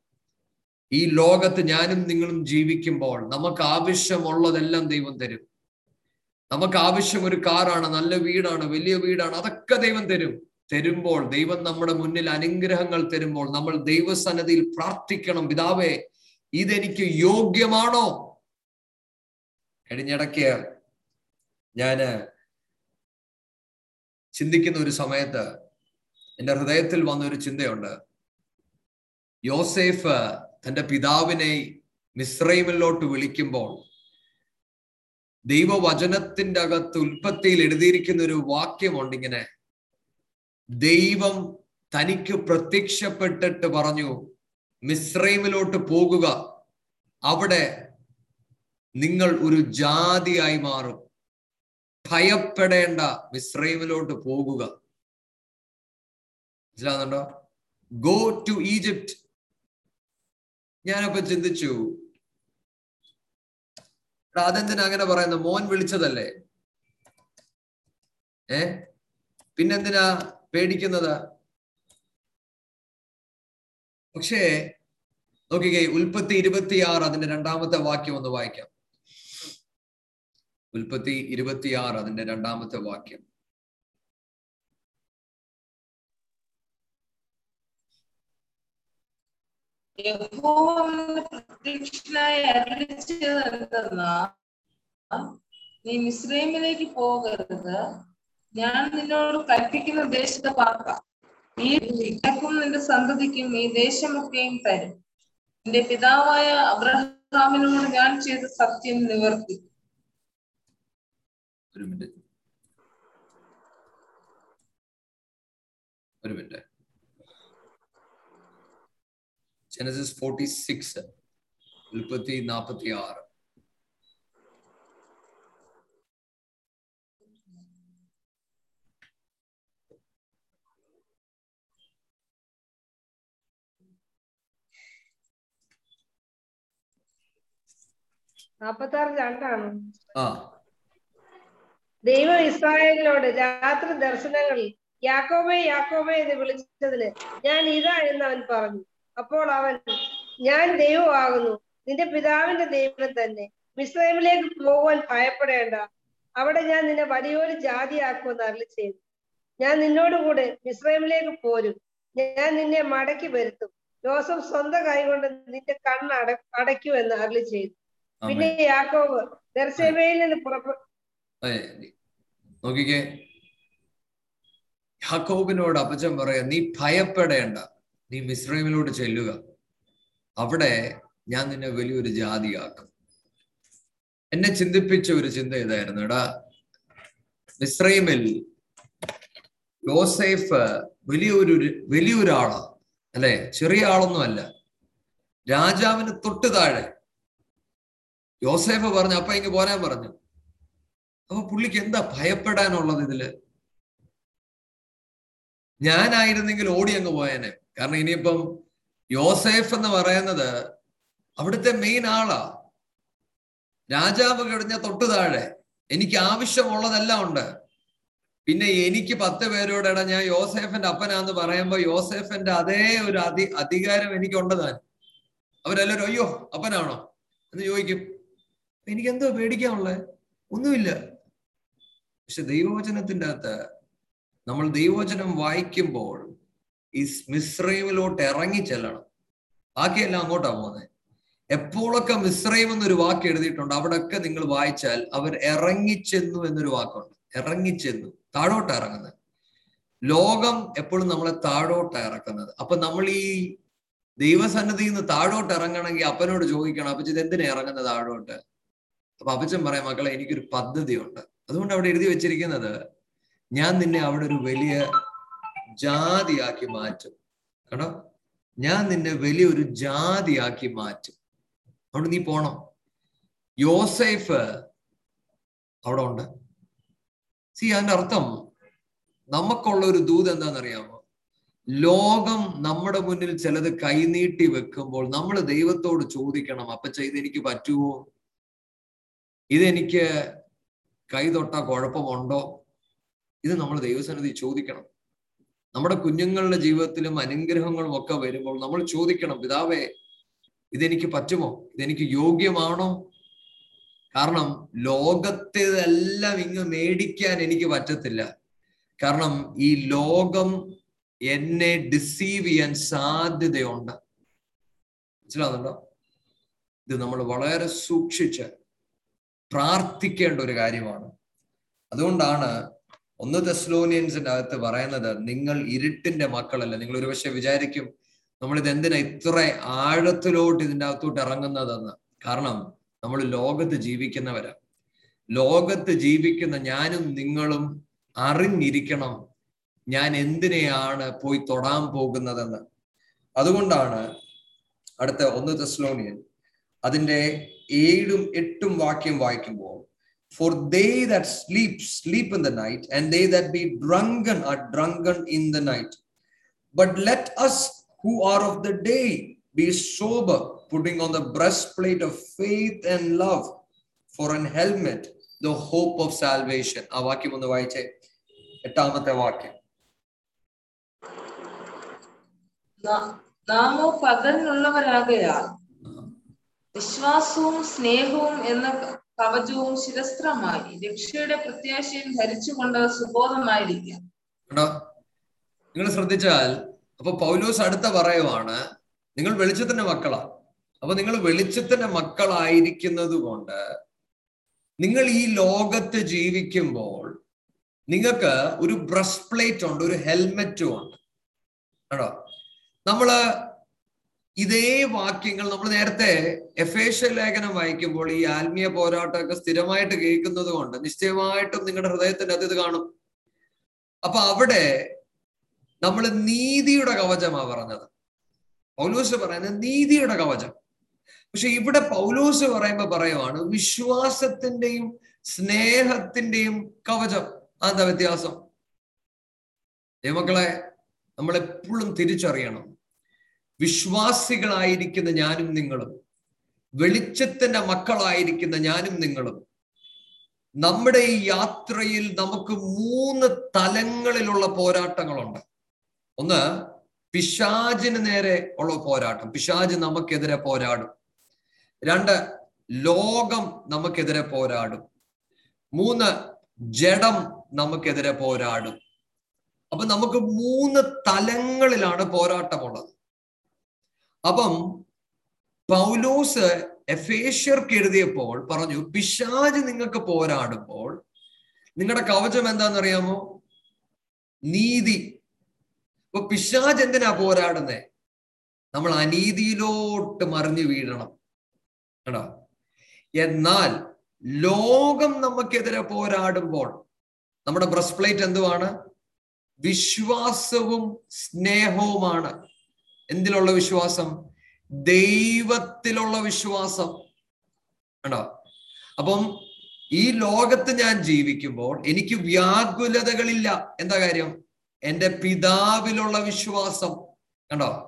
ഈ ലോകത്ത് ഞാനും നിങ്ങളും ജീവിക്കുമ്പോൾ നമുക്ക് ആവശ്യമുള്ളതെല്ലാം ദൈവം തരും. നമുക്ക് ആവശ്യം ഒരു കാറാണ് നല്ല വീടാണ് വലിയ വീടാണ് അതൊക്കെ ദൈവം തരും. തരുമ്പോൾ ദൈവം നമ്മുടെ മുന്നിൽ അനുഗ്രഹങ്ങൾ തരുമ്പോൾ നമ്മൾ ദൈവസന്നതിയിൽ പ്രാർത്ഥിക്കണം പിതാവേ ഇതെനിക്ക് യോഗ്യമാണോ? കഴിഞ്ഞിടയ്ക്ക് ഞാൻ ചിന്തിക്കുന്ന ഒരു സമയത്ത് എന്റെ ഹൃദയത്തിൽ വന്ന ഒരു ചിന്തയുണ്ട്. യോസേഫ് തന്റെ പിതാവിനെ മിശ്രൈമിലോട്ട് വിളിക്കുമ്പോൾ ദൈവവചനത്തിന്റെ അകത്ത് ഉൽപ്പത്തിയിൽ എഴുതിയിരിക്കുന്ന ഒരു വാക്യമുണ്ട് ഇങ്ങനെ ദൈവം തനിക്ക് പ്രത്യക്ഷപ്പെട്ടിട്ട് പറഞ്ഞു മിശ്രൈമിലോട്ട് പോകുക. അവിടെ നിങ്ങൾ ഒരു ജാതിയായി മാറും. ഭയപ്പെടേണ്ട മിശ്രൈമിലോട്ട് പോകുക. മനസ്സിലാകുന്നുണ്ടോ ഗോ ടു ഈജിപ്റ്റ് ഞാനപ്പോ ചിന്തിച്ചു അതെന്തിനാ അങ്ങനെ പറയുന്നത് മോൻ വിളിച്ചതല്ലേ? ഏ? പിന്നെന്തിനാ? പേടിക്കുന്നത്? പക്ഷേ നോക്കിക്കേ ഉൽപ്പത്തി ഇരുപത്തിയാറ് അതിന്റെ രണ്ടാമത്തെ വാക്യം ഒന്ന് വായിക്കാം. ഉൽപ്പത്തി ഇരുപത്തിയാറ് അതിന്റെ രണ്ടാമത്തെ വാക്യം. നീ മിശ്രമിലേക്ക് പോകരുത്. ഞാൻ നിന്നോട് കൽപ്പിക്കുന്ന ദേശത്തെ പാർക്ക. ഈ നിനക്കും നിന്റെ സന്തതിക്കും ഈ ദേശമൊക്കെയും തരും. നിന്റെ പിതാവായ അബ്രഹാമിനോട് ഞാൻ ചെയ്ത സത്യം നിവർത്തി ഒരു മിനിറ്റ്. ഒരു മിനിറ്റ്. ജനസിസ് ഫോർട്ടി സിക്സ് ഉൽപ്പത്തി നാൽപ്പത്തി ആറ് നാപ്പത്തി ആറ് രണ്ടാണ് ദൈവം ഇസ്രായേലിനോട് രാത്രി ദർശനങ്ങളിൽ യാക്കോബേ യാക്കോബേ എന്ന് വിളിച്ചതിന് ഞാൻ ഇതാ എന്ന് അവൻ പറഞ്ഞു. അപ്പോൾ അവൻ ഞാൻ ദൈവമാകുന്നു നിന്റെ പിതാവിന്റെ ദൈവം തന്നെ. മിസ്രൈമിലേക്ക് പോകുവാൻ ഭയപ്പെടേണ്ട. അവിടെ ഞാൻ നിന്നെ വലിയൊരു ജാതിയാക്കുമെന്ന് അരളി ചെയ്തു ഞാൻ നിന്നോടുകൂടെ മിസ്രൈമിലേക്ക് പോരും. ഞാൻ നിന്നെ മടക്കി വരുത്തും. ജോസഫ് സ്വന്തം കൈകൊണ്ട് നിന്റെ കണ്ണ് അട അടയ്ക്കുമെന്ന് അരളി ചെയ്തു പിന്നെ യാക്കോവ് ദർശമയിൽ നിന്ന് പുറപ്പെട്ടു നോക്കിക്കേ. യാക്കോബിനോട് അപ്പച്ചൻ പറയാ നീ ഭയപ്പെടേണ്ട. നീ മിശ്രൈമിലോട്ട് ചെല്ലുക. അവിടെ ഞാൻ നിന്നെ വലിയൊരു ജാതിയാക്കും. എന്നെ ചിന്തിപ്പിച്ച ഒരു ചിന്ത ഇതായിരുന്നു. എടാ മിശ്രൈമിൽ യോസേഫ് വലിയൊരു വലിയൊരാളാ. അല്ലെ? ചെറിയ ആളൊന്നും അല്ല രാജാവിന് തൊട്ട് താഴെ. യോസേഫ് പറഞ്ഞു അപ്പ ഇങ്ങ് പോരാൻ പറഞ്ഞു. അപ്പൊ പുള്ളിക്ക് എന്താ ഭയപ്പെടാനുള്ളത് ഇതിൽ? ഞാനായിരുന്നെങ്കിൽ ഓടി അങ്ങ് പോയേനെ. കാരണം ഇനിയിപ്പം യോസേഫ് എന്ന് പറയുന്നത് അവിടുത്തെ മെയിൻ ആളാ. രാജാവ് കഴിഞ്ഞ തൊട്ടു താഴെ എനിക്ക് ആവശ്യമുള്ളതെല്ലാം ഉണ്ട്. പിന്നെ എനിക്ക് പത്ത് പേരോടെടാ ഞാൻ യോസേഫിന്റെ അപ്പനാന്ന് പറയുമ്പോ യോസേഫിന്റെ അതേ ഒരു അധി അധികാരം എനിക്കുണ്ട് താൻ. അവരെല്ലാവരും അയ്യോ അപ്പനാണോ? എന്ന് ചോദിക്കും. എനിക്ക് എന്തോ പേടിക്കാനുള്ളത് ഒന്നുമില്ല. പക്ഷെ ദൈവവചനത്തിന്റെ അകത്ത് നമ്മൾ ദൈവവചനം വായിക്കുമ്പോൾ ഈ മിശ്രൈമിലോട്ട് ഇറങ്ങി ചെല്ലണം. ബാക്കിയെല്ലാം അങ്ങോട്ടാ പോകുന്നത് എപ്പോഴൊക്കെ മിശ്രൈം എന്നൊരു വാക്ക് എഴുതിയിട്ടുണ്ട് അവിടെയൊക്കെ നിങ്ങൾ വായിച്ചാൽ അവർ ഇറങ്ങിച്ചെന്നു എന്നൊരു വാക്കുണ്ട്. ഇറങ്ങിച്ചെന്നു താഴോട്ട് ഇറങ്ങുന്നത്. ലോകം എപ്പോഴും നമ്മളെ താഴോട്ട് ഇറക്കുന്നത്. അപ്പൊ നമ്മൾ ഈ ദൈവസന്നിധിയിൽ നിന്ന് താഴോട്ട് ഇറങ്ങണമെങ്കിൽ അപ്പനോട് ചോദിക്കണം അപ്പൊ ഇത് എന്തിനാ ഇറങ്ങുന്നത് താഴോട്ട്? അപ്പൊ അപ്പച്ചൻ പറയാം മക്കളെ എനിക്കൊരു പദ്ധതിയുണ്ട്. അതുകൊണ്ട് അവിടെ എഴുതി വെച്ചിരിക്കുന്നത് ഞാൻ നിന്നെ അവിടെ ഒരു വലിയ ജാതിയാക്കി മാറ്റും. കേട്ടോ ഞാൻ നിന്നെ വലിയൊരു ജാതിയാക്കി മാറ്റും. അവിടെ നീ പോണം. യോസേഫ് അവിടെ ഉണ്ട്. സി അതിന്റെ അർത്ഥം നമുക്കുള്ള ഒരു ദൂത് എന്താണെന്നറിയാമോ? ലോകം നമ്മുടെ മുന്നിൽ ചിലത് കൈനീട്ടി വെക്കുമ്പോൾ നമ്മൾ ദൈവത്തോട് ചോദിക്കണം അപ്പച്ച ഇതെനിക്ക് പറ്റുമോ? ഇതെനിക്ക് കൈ തൊട്ടാ കുഴപ്പമുണ്ടോ? ഇത് നമ്മൾ ദൈവസന്നിധി ചോദിക്കണം. നമ്മുടെ കുഞ്ഞുങ്ങളുടെ ജീവിതത്തിലും അനുഗ്രഹങ്ങളും ഒക്കെ വരുമ്പോൾ നമ്മൾ ചോദിക്കണം പിതാവേ ഇതെനിക്ക് പറ്റുമോ? ഇതെനിക്ക് യോഗ്യമാണോ? കാരണം ലോകത്തേതെല്ലാം ഇങ്ങ് മേടിക്കാൻ എനിക്ക് പറ്റത്തില്ല. കാരണം ഈ ലോകം എന്നെ ഡിസീവ് ചെയ്യാൻ സാധ്യതയുണ്ട്. മനസ്സിലാവുന്നുണ്ടോ? ഇത് നമ്മൾ വളരെ സൂക്ഷിച്ച് പ്രാർത്ഥിക്കേണ്ട ഒരു കാര്യമാണ്. അതുകൊണ്ടാണ് ഒന്ന് തെസ്ലോനിയൻസിന്റെ അകത്ത് പറയുന്നത് നിങ്ങൾ ഇരുട്ടിന്റെ മക്കളല്ല? നിങ്ങൾ ഒരുപക്ഷെ വിചാരിക്കും നമ്മൾ ഇത് എന്തിനാ ഇത്ര ആഴത്തിലോട്ട് ഇതിന്റെ അകത്തോട്ട് ഇറങ്ങുന്നതെന്ന്. കാരണം നമ്മൾ ലോകത്ത് ജീവിക്കുന്നവരാ. ലോകത്ത് ജീവിക്കുന്ന ഞാനും നിങ്ങളും അറിഞ്ഞിരിക്കണം ഞാൻ എന്തിനെയാണ് പോയി തൊടാൻ പോകുന്നതെന്ന്. അതുകൊണ്ടാണ് അടുത്ത ഒന്ന് തെസ്ലോണിയൻ അതിന്റെ ഏഴും എട്ടും വാക്യം വായിക്കുമ്പോൾ for they that sleep sleep in the night and they that be drunken are drunken in the night but let us who are of the day be sober putting on the breastplate of faith and love for an helmet the hope of salvation ആ വാക്യം ഒന്ന് വായിച്ചേ. എട്ടാമത്തെ വാക്യം. നാമോ പകലിനുള്ളവരാകയാൽ വിശ്വാസവും സ്നേഹവും എന്ന കവചവും ശിരസ്ത്രമായി. രക്ഷയുടെ പ്രത്യാശയും ധരിച്ചുകൊണ്ട് സുബോധമായിരിക്കാം നിങ്ങൾ ശ്രദ്ധിച്ചാൽ അപ്പൊ പൗലൂസ് അടുത്ത പറയുവാണ് നിങ്ങൾ വെളിച്ചത്തിന്റെ മക്കളാ. അപ്പൊ നിങ്ങൾ വെളിച്ചത്തിന്റെ മക്കളായിരിക്കുന്നത് കൊണ്ട് നിങ്ങൾ ഈ ലോകത്ത് ജീവിക്കുമ്പോൾ നിങ്ങൾക്ക് ഒരു ബ്രസ്റ്റ് പ്ലേറ്റ് ഉണ്ട് ഒരു ഹെൽമെറ്റും ഉണ്ട്. കേട്ടോ നമ്മൾ ഇതേ വാക്യങ്ങൾ നമ്മൾ നേരത്തെ എഫേഷ്യ ലേഖനം വായിക്കുമ്പോൾ ഈ ആത്മീയ പോരാട്ടമൊക്കെ സ്ഥിരമായിട്ട് കേൾക്കുന്നത് കൊണ്ട് നിശ്ചയമായിട്ടും നിങ്ങളുടെ ഹൃദയത്തിന്റെ അത് ഇത് കാണും. അപ്പൊ അവിടെ നമ്മൾ നീതിയുടെ കവചമാ പറഞ്ഞത്. പൗലോസ് പറയുന്നത് നീതിയുടെ കവചം. പക്ഷെ ഇവിടെ പൗലോസ് പറയുമ്പോ പറയുവാണ് വിശ്വാസത്തിന്റെയും സ്നേഹത്തിന്റെയും കവചം. അതെന്താ വ്യത്യാസം? ദൈവമക്കളെ നമ്മൾ എപ്പോഴും തിരിച്ചറിയണം. വിശ്വാസികളായിരിക്കുന്ന ഞാനും നിങ്ങളും വെളിച്ചത്തിന്റെ മക്കളായിരിക്കുന്ന ഞാനും നിങ്ങളും നമ്മുടെ ഈ യാത്രയിൽ നമുക്ക് മൂന്ന് തലങ്ങളിലുള്ള പോരാട്ടങ്ങളുണ്ട്. ഒന്ന് പിശാചിന് നേരെ ഉള്ള പോരാട്ടം. പിശാജ് നമുക്കെതിരെ പോരാടും. രണ്ട് ലോകം നമുക്കെതിരെ പോരാടും. മൂന്ന് ജഡം നമുക്കെതിരെ പോരാടും. അപ്പൊ നമുക്ക് മൂന്ന് തലങ്ങളിലാണ് പോരാട്ടമുള്ളത്. അപ്പം പൗലോസ് എഫേഷ്യർക്ക് എഴുതിയപ്പോൾ പറഞ്ഞു പിശാജ് നിങ്ങൾക്ക് പോരാടുമ്പോൾ നിങ്ങളുടെ കവചം എന്താണെന്നറിയാമോ? നീതി. ഇപ്പൊ പിശാജ് എന്തിനാ പോരാടുന്നേ? നമ്മൾ അനീതിയിലോട്ട് മറിഞ്ഞു വീഴണം കേട്ടോ. എന്നാൽ ലോകം നമുക്കെതിരെ പോരാടുമ്പോൾ നമ്മുടെ ബ്രസ്റ്റ് പ്ലേറ്റ് എന്തുവാണ്? വിശ്വാസവും സ്നേഹവുമാണ്. എന്തിലുള്ള വിശ്വാസം? ദൈവത്തിലുള്ള വിശ്വാസം. കണ്ടോ? അപ്പം ഈ ലോകത്ത് ഞാൻ ജീവിക്കുമ്പോൾ എനിക്ക് വ്യാകുലതകളില്ല. എന്താ കാര്യം? എന്റെ പിതാവിലുള്ള വിശ്വാസം. കണ്ടോ?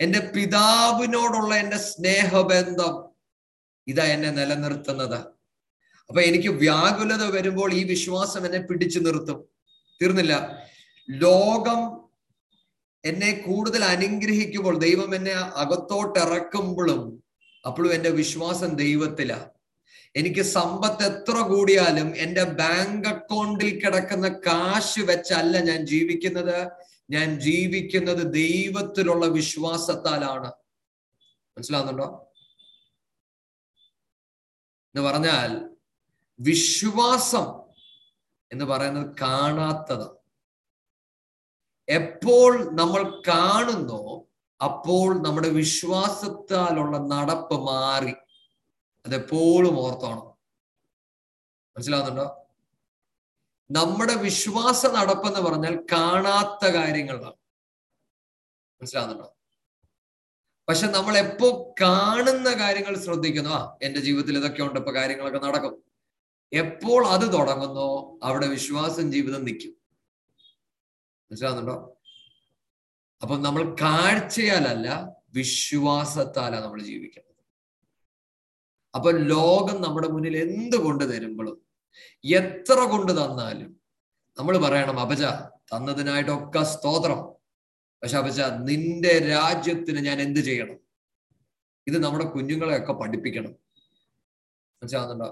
എന്റെ പിതാവിനോടുള്ള എന്റെ സ്നേഹബന്ധം. ഇതാ എന്നെ നിലനിർത്തുന്നത്. അപ്പൊ എനിക്ക് വ്യാകുലത വരുമ്പോൾ ഈ വിശ്വാസം എന്നെ പിടിച്ചു നിർത്തും. തീർന്നില്ല. ലോകം എന്നെ കൂടുതൽ അനുഗ്രഹിക്കുമ്പോൾ ദൈവം എന്നെ അകത്തോട്ട് ഇറക്കുമ്പോഴും അപ്പോഴും എന്റെ വിശ്വാസം ദൈവത്തിലാണ് എനിക്ക് സമ്പത്ത് എത്ര കൂടിയാലും എന്റെ ബാങ്ക് അക്കൗണ്ടിൽ കിടക്കുന്ന കാശ് വെച്ചല്ല ഞാൻ ജീവിക്കുന്നത്. ഞാൻ ജീവിക്കുന്നത് ദൈവത്തിലുള്ള വിശ്വാസത്താലാണ്. മനസ്സിലാവുന്നുണ്ടോ? എന്ന് പറഞ്ഞാൽ വിശ്വാസം എന്ന് പറയുന്നത് കാണാത്തത്. എപ്പോൾ നമ്മൾ കാണുന്നോ അപ്പോൾ നമ്മുടെ വിശ്വാസത്താലുള്ള നടപ്പ് മാറി. അതെപ്പോഴും ഓർത്തോണം. മനസ്സിലാവുന്നുണ്ടോ? നമ്മുടെ വിശ്വാസ നടപ്പെന്ന് പറഞ്ഞാൽ കാണാത്ത കാര്യങ്ങളാണ്. മനസ്സിലാവുന്നുണ്ടോ? പക്ഷെ നമ്മൾ എപ്പോ കാണുന്ന കാര്യങ്ങൾ ശ്രദ്ധിക്കുന്നു ആ എന്റെ ജീവിതത്തിൽ ഇതൊക്കെ ഉണ്ട് ഇപ്പൊ കാര്യങ്ങളൊക്കെ നടക്കും. എപ്പോൾ അത് തുടങ്ങുന്നോ അവിടെ വിശ്വാസം ജീവിതം നിൽക്കും. മനസ്സിലാവുന്നുണ്ടോ? അപ്പൊ നമ്മൾ കാഴ്ചയാലല്ല വിശ്വാസത്താലാ നമ്മൾ ജീവിക്കുന്നത്. അപ്പൊ ലോകം നമ്മുടെ മുന്നിൽ എന്ത് കൊണ്ട് തരുമ്പോഴും എത്ര കൊണ്ട് തന്നാലും നമ്മൾ പറയണം അപജ തന്നതിനായിട്ടൊക്കെ സ്തോത്രം. പക്ഷെ അപജ നിന്റെ രാജ്യത്തിന് ഞാൻ എന്ത് ചെയ്യണം? ഇത് നമ്മുടെ കുഞ്ഞുങ്ങളെയൊക്കെ പഠിപ്പിക്കണം. മനസ്സിലാവുന്നുണ്ടോ?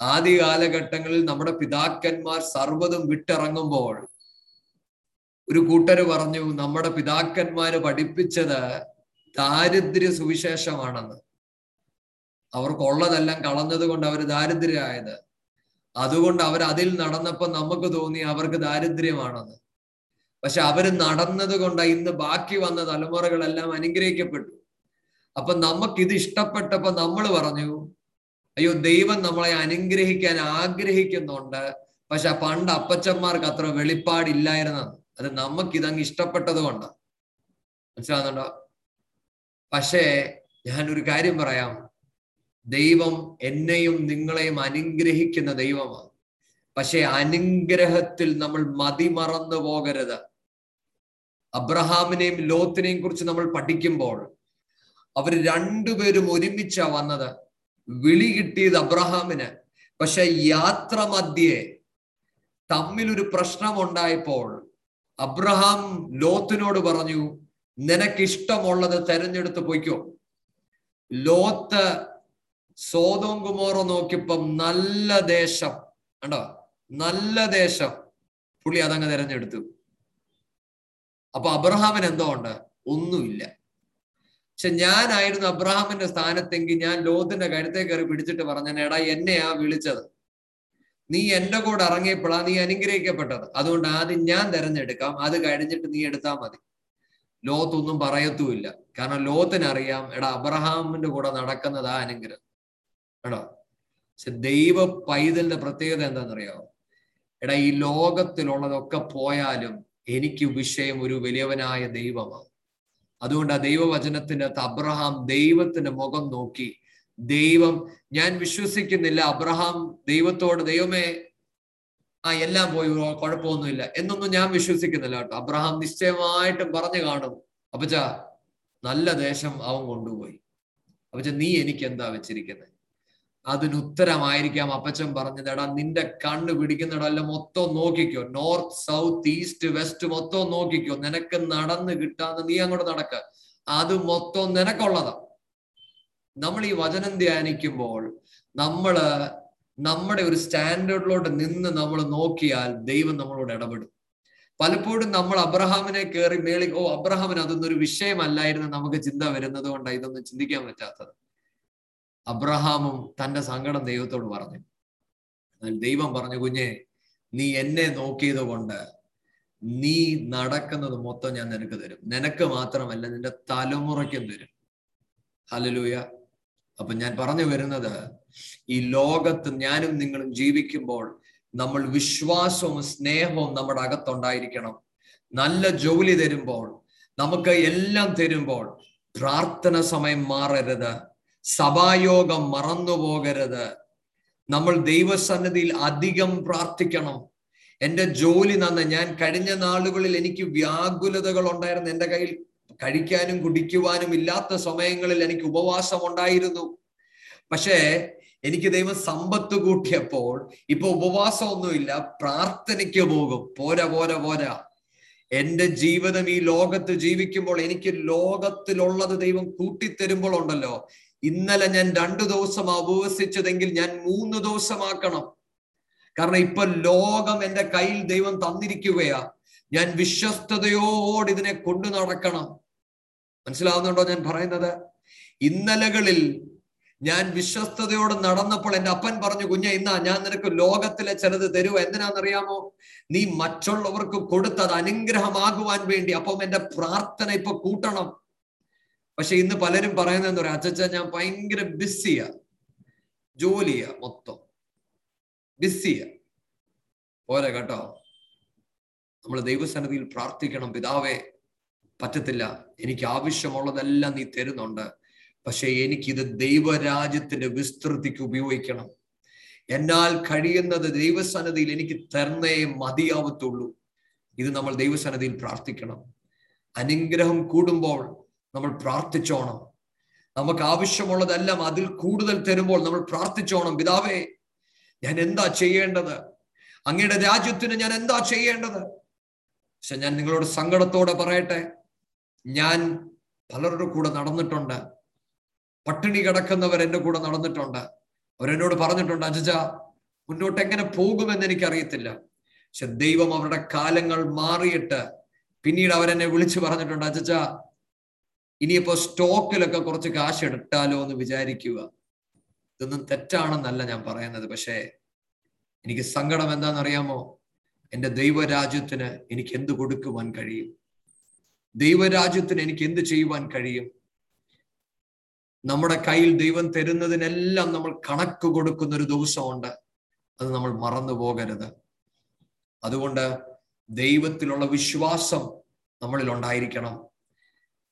ആദ്യ കാലഘട്ടങ്ങളിൽ നമ്മുടെ പിതാക്കന്മാർ സർവതും വിട്ടിറങ്ങുമ്പോൾ ഒരു കൂട്ടര് പറഞ്ഞു നമ്മുടെ പിതാക്കന്മാര് പഠിപ്പിച്ചത് ദാരിദ്ര്യ സുവിശേഷമാണെന്ന്. അവർക്കുള്ളതെല്ലാം കളഞ്ഞത് കൊണ്ട് അവർ ദാരിദ്ര്യമായത് അതുകൊണ്ട് അവർ അതിൽ നടന്നപ്പോൾ നമുക്ക് തോന്നി അവർക്ക് ദാരിദ്ര്യമാണെന്ന്. പക്ഷെ അവർ നടന്നത് കൊണ്ട് ഇന്ന് ബാക്കി വന്ന തലമുറകളെല്ലാം അനുഗ്രഹിക്കപ്പെട്ടു. അപ്പൊ ഇത് ഇഷ്ടപ്പെട്ടപ്പോ നമ്മൾ പറഞ്ഞു അയ്യോ ദൈവം നമ്മളെ അനുഗ്രഹിക്കാൻ ആഗ്രഹിക്കുന്നുണ്ട്. പക്ഷെ പണ്ട് അപ്പച്ചന്മാർക്ക് അത്ര വെളിപ്പാടില്ലായിരുന്നത്. അത് നമുക്ക് ഇതങ്ങ് ഇഷ്ടപ്പെട്ടത് കൊണ്ടാണ് മനസ്സിലാകുന്നുണ്ടോ പക്ഷേ ഞാനൊരു കാര്യം പറയാം. ദൈവം എന്നെയും നിങ്ങളെയും അനുഗ്രഹിക്കുന്ന ദൈവമാണ്. പക്ഷെ അനുഗ്രഹത്തിൽ നമ്മൾ മതിമറന്നു പോകരുത്. അബ്രഹാമിനെയും ലോത്തിനെയും കുറിച്ച് നമ്മൾ പഠിക്കുമ്പോൾ അവർ രണ്ടുപേരും ഒരുമിച്ചാ വന്നത്. വിളി കിട്ടിയത് അബ്രഹാമിന്. പക്ഷെ യാത്ര മധ്യേ തമ്മിലൊരു പ്രശ്നമുണ്ടായപ്പോൾ അബ്രഹാം ലോത്തിനോട് പറഞ്ഞു നിനക്കിഷ്ടമുള്ളത് തെരഞ്ഞെടുത്ത് പൊയ്ക്കോ. ലോത്ത് സോതോം കുമോറ നോക്കിയപ്പം നല്ല ദേശം കണ്ടോ? നല്ല ദേശം പുള്ളി അതങ്ങ് തെരഞ്ഞെടുത്തു. അപ്പൊ അബ്രഹാമിന് എന്തോ ഉണ്ട്? ഒന്നുമില്ല. പക്ഷെ ഞാനായിരുന്നു അബ്രഹാമിന്റെ സ്ഥാനത്തെങ്കിൽ ഞാൻ ലോത്തിന്റെ കരുത്തെ കയറി പിടിച്ചിട്ട് പറഞ്ഞ എടാ എന്നെയാ വിളിച്ചത്? നീ എന്റെ കൂടെ ഇറങ്ങിയപ്പോഴാ നീ അനുഗ്രഹിക്കപ്പെട്ടത്. അതുകൊണ്ട് ആദ്യം ഞാൻ തിരഞ്ഞെടുക്കാം. അത് കഴിഞ്ഞിട്ട് നീ എടുത്താൽ മതി. ലോത്തൊന്നും പറയത്തുമില്ല. കാരണം ലോത്തിനറിയാം എടാ അബ്രഹാമിന്റെ കൂടെ നടക്കുന്നതാ അനുഗ്രഹം. കേട്ടോ പക്ഷെ ദൈവ പൈതലിന്റെ പ്രത്യേകത എന്താണെന്നറിയാമോ എടാ ഈ ലോകത്തിലുള്ളതൊക്കെ പോയാലും എനിക്ക് വിഷയം ഒരു വലിയവനായ ദൈവമാണ്. അതുകൊണ്ട് ആ ദൈവവചനത്തിന്റെ അബ്രഹാം ദൈവത്തിന്റെ മുഖം നോക്കി ദൈവം ഞാൻ വിശ്വസിക്കുന്നില്ല. അബ്രഹാം ദൈവത്തോട് ദൈവമേ ആ എല്ലാം പോയി കുഴപ്പമൊന്നുമില്ല. എന്നൊന്നും ഞാൻ വിശ്വസിക്കുന്നില്ല കേട്ടോ. അബ്രഹാം നിശ്ചയമായിട്ടും പറഞ്ഞു കാണും. അപ്പച്ച നല്ല ദേശം അവൻ കൊണ്ടുപോയി. അപ്പച്ച നീ എനിക്ക് എന്താ വെച്ചിരിക്കുന്നത് അതിനുത്തരമായിരിക്കാം അപ്പച്ചൻ പറഞ്ഞത് എടാ നിന്റെ കണ്ണ് പിടിക്കുന്നിടല്ല മൊത്തം നോക്കിക്കോ. നോർത്ത് സൗത്ത് ഈസ്റ്റ് വെസ്റ്റ് മൊത്തം നോക്കിക്കോ. നിനക്ക് നടന്ന് കിട്ടാന്ന് നീ അങ്ങോട്ട് നടക്ക. അത് മൊത്തം നിനക്കുള്ളതാ. നമ്മൾ ഈ വചനം ധ്യാനിക്കുമ്പോൾ നമ്മൾ നമ്മുടെ ഒരു സ്റ്റാൻഡേർഡിലോട്ട് നിന്ന് നമ്മൾ നോക്കിയാൽ ദൈവം നമ്മളോട് ഇടപെടും. പലപ്പോഴും നമ്മൾ അബ്രഹാമിനെ കയറി മേളി ഓ അബ്രഹാമിന് അതൊന്നും ഒരു വിഷയമല്ലായിരുന്നു നമുക്ക് ചിന്ത വരുന്നത് കൊണ്ടാണ് ഇതൊന്നും ചിന്തിക്കാൻ പറ്റാത്തത്. അബ്രഹാമും തന്റെ സങ്കടം ദൈവത്തോട് പറഞ്ഞു. എന്നാൽ ദൈവം പറഞ്ഞു കുഞ്ഞെ നീ എന്നെ നോക്കിയത് കൊണ്ട് നീ നടക്കുന്നത് മൊത്തം ഞാൻ നിനക്ക് തരും. നിനക്ക് മാത്രമല്ല നിന്റെ തലമുറയ്ക്കും തരും. ഹലലൂയ അപ്പൊ ഞാൻ പറഞ്ഞു വരുന്നത് ഈ ലോകത്ത് ഞാനും നിങ്ങളും ജീവിക്കുമ്പോൾ നമ്മൾ വിശ്വാസവും സ്നേഹവും നമ്മുടെ അകത്തുണ്ടായിരിക്കണം. നല്ല ജോലി തരുമ്പോൾ നമുക്ക് എല്ലാം തരുമ്പോൾ പ്രാർത്ഥന സമയം മാറരുത്. സഭായോഗം മറന്നു പോകരുത്. നമ്മൾ ദൈവസന്നിധിയിൽ അധികം പ്രാർത്ഥിക്കണം. എന്റെ ജോലി നന്ന് ഞാൻ കഴിഞ്ഞ നാളുകളിൽ എനിക്ക് വ്യാകുലതകൾ ഉണ്ടായിരുന്നു എന്റെ കയ്യിൽ. കഴിക്കാനും കുടിക്കുവാനും ഇല്ലാത്ത സമയങ്ങളിൽ എനിക്ക് ഉപവാസം ഉണ്ടായിരുന്നു പക്ഷേ എനിക്ക് ദൈവം സമ്പത്ത് കൂട്ടിയപ്പോൾ ഇപ്പൊ ഉപവാസമൊന്നുമില്ല പ്രാർത്ഥനയ്ക്ക് പോകും. പോരാ പോരാ പോരാ. എന്റെ ജീവിതം ഈ ലോകത്ത് ജീവിക്കുമ്പോൾ എനിക്ക് ലോകത്തിലുള്ളത് ദൈവം കൂട്ടിത്തരുമ്പോൾ ഉണ്ടല്ലോ. ഇന്നലെ ഞാൻ രണ്ടു ദിവസം ഉപവസിച്ചതെങ്കിൽ ഞാൻ മൂന്ന് ദിവസമാക്കണം. കാരണം ഇപ്പൊ ലോകം എന്റെ കയ്യിൽ ദൈവം തന്നിരിക്കുകയാ. ഞാൻ വിശ്വസ്തയോട് ഇതിനെ കൊണ്ടു നടക്കണം. മനസ്സിലാവുന്നുണ്ടോ ഞാൻ പറയുന്നത്? ഇന്നലകളിൽ ഞാൻ വിശ്വസ്തയോട് നടന്നപ്പോൾ എന്റെ അപ്പൻ പറഞ്ഞു കുഞ്ഞ ഇന്നാ ഞാൻ നിനക്ക് ലോകത്തിലെ ചിലത് തരുക എന്തിനാണെന്നറിയാമോ? നീ മറ്റുള്ളവർക്ക് കൊടുത്തത് അനുഗ്രഹമാകുവാൻ വേണ്ടി. അപ്പം എന്റെ പ്രാർത്ഥന ഇപ്പൊ കൂട്ടണം. പക്ഷെ ഇന്ന് പലരും പറയുന്നത് എന്താ പറയാ അച്ഛച്ച ഞാൻ ഭയങ്കര ബിസിയാ. ജോലിയാ മൊത്തം. ബിസിയാ. പോരെ കേട്ടോ. നമ്മൾ ദൈവസന്നിധിയിൽ പ്രാർത്ഥിക്കണം പിതാവേ പറ്റത്തില്ല. എനിക്ക് ആവശ്യമുള്ളതെല്ലാം നീ തരുന്നുണ്ട്. പക്ഷെ എനിക്കിത് ദൈവരാജ്യത്തിന്റെ വിസ്തൃതിക്ക് ഉപയോഗിക്കണം. എന്നാൽ കഴിയുന്നത് ദൈവസന്നിധിയിൽ എനിക്ക് തരണേ മതിയാവത്തുള്ളൂ. ഇത് നമ്മൾ ദൈവസന്നിധിയിൽ പ്രാർത്ഥിക്കണം. അനുഗ്രഹം കൂടുമ്പോൾ നമ്മൾ പ്രാർത്ഥിച്ചോണം. നമുക്ക് ആവശ്യമുള്ളതെല്ലാം അതിൽ കൂടുതൽ തരുമ്പോൾ നമ്മൾ പ്രാർത്ഥിച്ചോണം. പിതാവേ ഞാൻ എന്താ ചെയ്യേണ്ടത്? അങ്ങയുടെ രാജ്യത്തിന് ഞാൻ എന്താ ചെയ്യേണ്ടത്? പക്ഷെ ഞാൻ നിങ്ങളോട് സങ്കടത്തോടെ പറയട്ടെ. ഞാൻ പലരുടെ കൂടെ നടന്നിട്ടുണ്ട്. പട്ടിണി കിടക്കുന്നവർ എന്റെ കൂടെ നടന്നിട്ടുണ്ട്. അവരെന്നോട് പറഞ്ഞിട്ടുണ്ട് അജജ മുന്നോട്ട് എങ്ങനെ പോകുമെന്ന് എനിക്കറിയത്തില്ല. പക്ഷെ ദൈവം അവരുടെ കാലങ്ങൾ മാറിയിട്ട് പിന്നീട് അവരെന്നെ വിളിച്ചു പറഞ്ഞിട്ടുണ്ട് അജജ ഇനിയിപ്പോ സ്റ്റോക്കിലൊക്കെ കുറച്ച് കാശ് എടുത്താലോ എന്ന് വിചാരിക്കുക. ഇതൊന്നും തെറ്റാണെന്നല്ല ഞാൻ പറയുന്നത്. പക്ഷേ എനിക്ക് സങ്കടം എന്താണെന്നറിയാമോ? എന്റെ ദൈവരാജ്യത്തിന് എനിക്ക് എന്ത് കൊടുക്കുവാൻ കഴിയും? ദൈവരാജ്യത്തിന് എനിക്ക് എന്ത് ചെയ്യുവാൻ കഴിയും? നമ്മുടെ കയ്യിൽ ദൈവം തരുന്നതിനെല്ലാം നമ്മൾ കണക്ക് കൊടുക്കുന്ന ഒരു ദിവസമുണ്ട്. അത് നമ്മൾ മറന്നു പോകരുത്. അതുകൊണ്ട് ദൈവത്തിലുള്ള വിശ്വാസം നമ്മളിൽ ഉണ്ടായിരിക്കണം.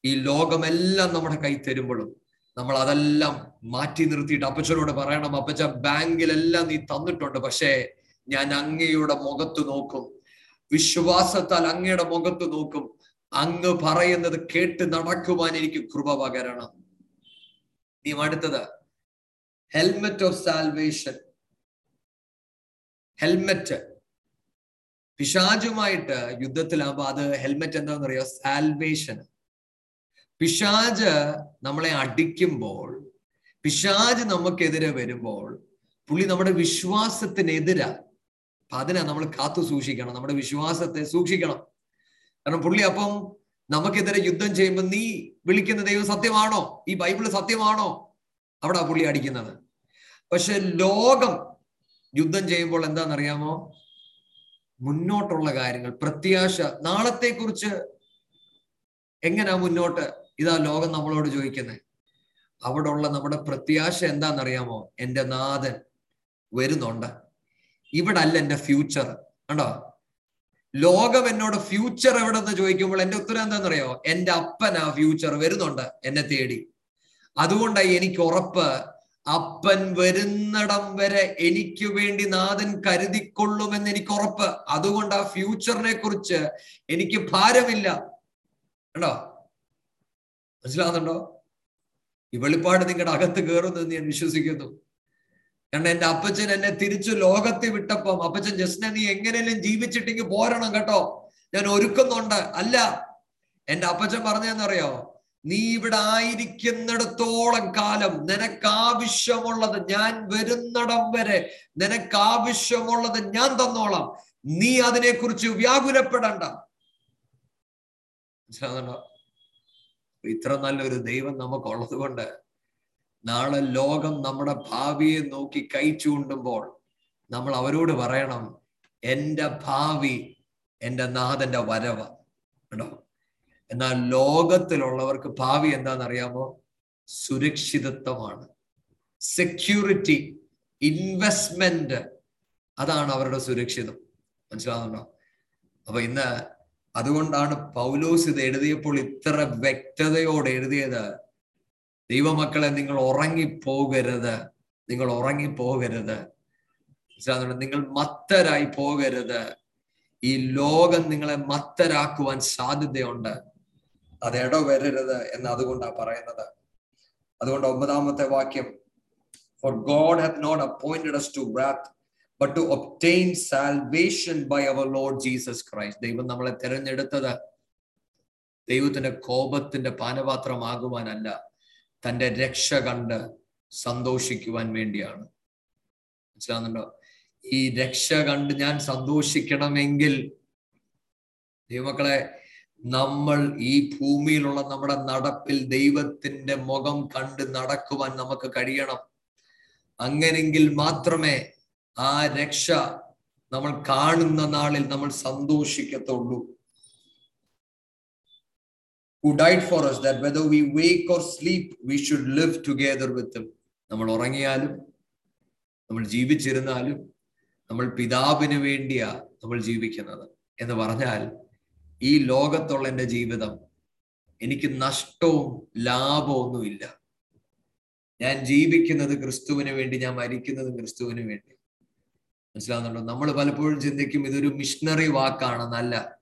ഈ ലോകമെല്ലാം നമ്മുടെ കൈ തരുമ്പോഴും നമ്മൾ അതെല്ലാം മാറ്റി നിർത്തിയിട്ട് അപ്പച്ചനോട് പറയണം അപ്പച്ച ബാങ്കിലെല്ലാം നീ തന്നിട്ടുണ്ട്. പക്ഷേ ഞാൻ അങ്ങയുടെ മുഖത്ത് നോക്കും. വിശ്വാസത്താൽ അങ്ങയുടെ മുഖത്ത് നോക്കും. അങ്ങ് പറയുന്നത് കേട്ട് നടക്കുവാൻ എനിക്ക് കൃപ പകരണം. നീ അടുത്തത്. ഹെൽമെറ്റ് ഓഫ് സാൽവേഷൻ ഹെൽമെറ്റ് പിശാജുമായിട്ട് യുദ്ധത്തിലാകുമ്പോ അത് ഹെൽമെറ്റ് എന്താണെന്നറിയോ സാൽവേഷൻ പിശാജ് നമ്മളെ അടിക്കുമ്പോൾ പിശാജ് നമുക്കെതിരെ വരുമ്പോൾ പുള്ളി നമ്മുടെ വിശ്വാസത്തിനെതിരാ അപ്പൊ അതിനെ നമ്മൾ കാത്തു സൂക്ഷിക്കണം നമ്മുടെ വിശ്വാസത്തെ സൂക്ഷിക്കണം. കാരണം പുള്ളി അപ്പം നമുക്കെതിരെ യുദ്ധം ചെയ്യുമ്പോൾ നീ വിളിക്കുന്ന ദൈവം സത്യമാണോ? ഈ ബൈബിൾ സത്യമാണോ? അവിടെ പുള്ളി അടിക്കുന്നത്. പക്ഷെ ലോകം യുദ്ധം ചെയ്യുമ്പോൾ എന്താണെന്നറിയാമോ? മുന്നോട്ടുള്ള കാര്യങ്ങൾ പ്രത്യാശ നാളത്തെ കുറിച്ച് എങ്ങനെയാ മുന്നോട്ട്? ഇതാ ലോകം നമ്മളോട് ചോദിക്കുന്നത് അവിടെ ഉള്ള നമ്മുടെ പ്രത്യാശ എന്താണെന്നറിയാമോ? എന്റെ നാഥൻ വരുന്നുണ്ട്. ഇവിടെ അല്ല എന്റെ ഫ്യൂച്ചർ കണ്ടോ? ലോകം എന്നോട് ഫ്യൂച്ചർ എവിടെന്ന് ചോദിക്കുമ്പോൾ എന്റെ ഉത്തരം എന്താണെന്നറിയോ? അപ്പൻ ആ ഫ്യൂച്ചർ വരുന്നുണ്ട് എന്നെ തേടി. അതുകൊണ്ടായി എനിക്ക് ഉറപ്പ്. അപ്പൻ വരുന്നിടം വരെ എനിക്ക് വേണ്ടി നാഥൻ കരുതിക്കൊള്ളുമെന്ന് എനിക്ക് ഉറപ്പ്. അതുകൊണ്ട് ആ ഫ്യൂച്ചറിനെ കുറിച്ച് എനിക്ക് ഭാരമില്ല. കണ്ടോ? മനസ്സിലാകുന്നുണ്ടോ ഈ വെളിപ്പാട് നിങ്ങളുടെ അകത്ത് കയറുന്നെന്ന് ഞാൻ വിശ്വസിക്കുന്നു. കാരണം എന്റെ അപ്പച്ചൻ എന്നെ തിരിച്ചു ലോകത്തെ വിട്ടപ്പം. അപ്പച്ചൻ ജസ്റ്റിനെ നീ എങ്ങനെയെങ്കിലും ജീവിച്ചിട്ടെങ്കിൽ പോരണം കേട്ടോ. ഞാൻ ഒരുക്കുന്നുണ്ട്. അല്ല എന്റെ അപ്പച്ചൻ പറഞ്ഞതെന്നറിയോ? നീ ഇവിടെ ആയിരിക്കുന്നിടത്തോളം കാലം നിനക്കാവശ്യമുള്ളത് ഞാൻ വരുന്നിടം വരെ നിനക്കാവശ്യമുള്ളത് ഞാൻ തന്നോളാം. നീ അതിനെക്കുറിച്ച് വ്യാകുലപ്പെടണ്ട. ഇത്ര നല്ലൊരു ദൈവം നമുക്കുള്ളത് കൊണ്ട് നാളെ ലോകം നമ്മുടെ ഭാവിയെ നോക്കി കൈ ചൂണ്ടുമ്പോൾ നമ്മൾ അവരോട് പറയണം എന്റെ ഭാവി എന്റെ നാഥന്റെ വരവ്. കേട്ടോ? എന്നാൽ ലോകത്തിലുള്ളവർക്ക് ഭാവി എന്താണെന്നറിയാമോ? സുരക്ഷിതത്വമാണ്. സെക്യൂരിറ്റി ഇൻവെസ്റ്റ്മെന്റ് അതാണ് അവരുടെ സുരക്ഷിതം. മനസ്സിലാവുന്നുണ്ടോ? അപ്പൊ ഇന്ന് അതുകൊണ്ടാണ് പൗലോസ് ഇത് എഴുതിയപ്പോൾ ഇത്ര വ്യക്തതയോടെ എഴുതിയത്. ദൈവമക്കളെ നിങ്ങൾ ഉറങ്ങിപ്പോകരുത്. നിങ്ങൾ ഉറങ്ങിപ്പോകരുത്. നിങ്ങൾ മത്തരായി പോകരുത്. ഈ ലോകം നിങ്ങളെ മത്തരാക്കുവാൻ സാധ്യതയുണ്ട്. അത് ഇടവരരുത് എന്ന് അതുകൊണ്ടാണ് പറയുന്നത്. അതുകൊണ്ട് ഒമ്പതാമത്തെ വാക്യം for God have not appointed us to wrath but to obtain salvation by our Lord Jesus Christ. ദൈവം നമ്മളെ തിരഞ്ഞെടുത്തത് ദൈവത്തിന്റെ കോപത്തിന്റെ പാനപാത്രമാകുവാനല്ല. തന്റെ രക്ഷ കണ്ട് സന്തോഷിക്കുവാൻ വേണ്ടിയാണ്. മനസ്സിലാകുന്നുണ്ടോ ഈ രക്ഷ കണ്ട് ഞാൻ സന്തോഷിക്കണമെങ്കിൽ ദൈവമക്കളെ നമ്മൾ ഈ ഭൂമിയിലുള്ള നമ്മുടെ നടപ്പിൽ ദൈവത്തിന്റെ മുഖം കണ്ട് നടക്കുവാൻ നമുക്ക് കഴിയണം. അങ്ങനെങ്കിൽ മാത്രമേ ആ രക്ഷ നമ്മൾ കാണുന്ന നാളിൽ നമ്മൾ സന്തോഷിക്കത്തുള്ളൂ. Who died for us that whether we wake or sleep we should live together with him നമ്മൾ ഉറങ്ങിയാലും നമ്മൾ ജീവിച്ചിരുന്നാലും നമ്മൾ പിതാവിന് വേണ്ടിയാ നമ്മൾ ജീവിക്കുന്നത്. എന്ന് പറഞ്ഞാൽ ഈ ലോകത്തുള്ള എന്റെ ജീവിതം എനിക്ക് നഷ്ടവും ലാഭവും ഒന്നുമില്ല ഞാൻ ജീവിക്കുന്നത് ക്രിസ്തുവിന് വേണ്ടി ഞാൻ മരിക്കുന്നതും ക്രിസ്തുവിന് വേണ്ടി. മനസ്സിലാവുന്നുണ്ടോ? നമ്മൾ പലപ്പോഴും ചിന്തിക്കും ഇതൊരു മിഷണറി വാക്കാണെന്നല്ല.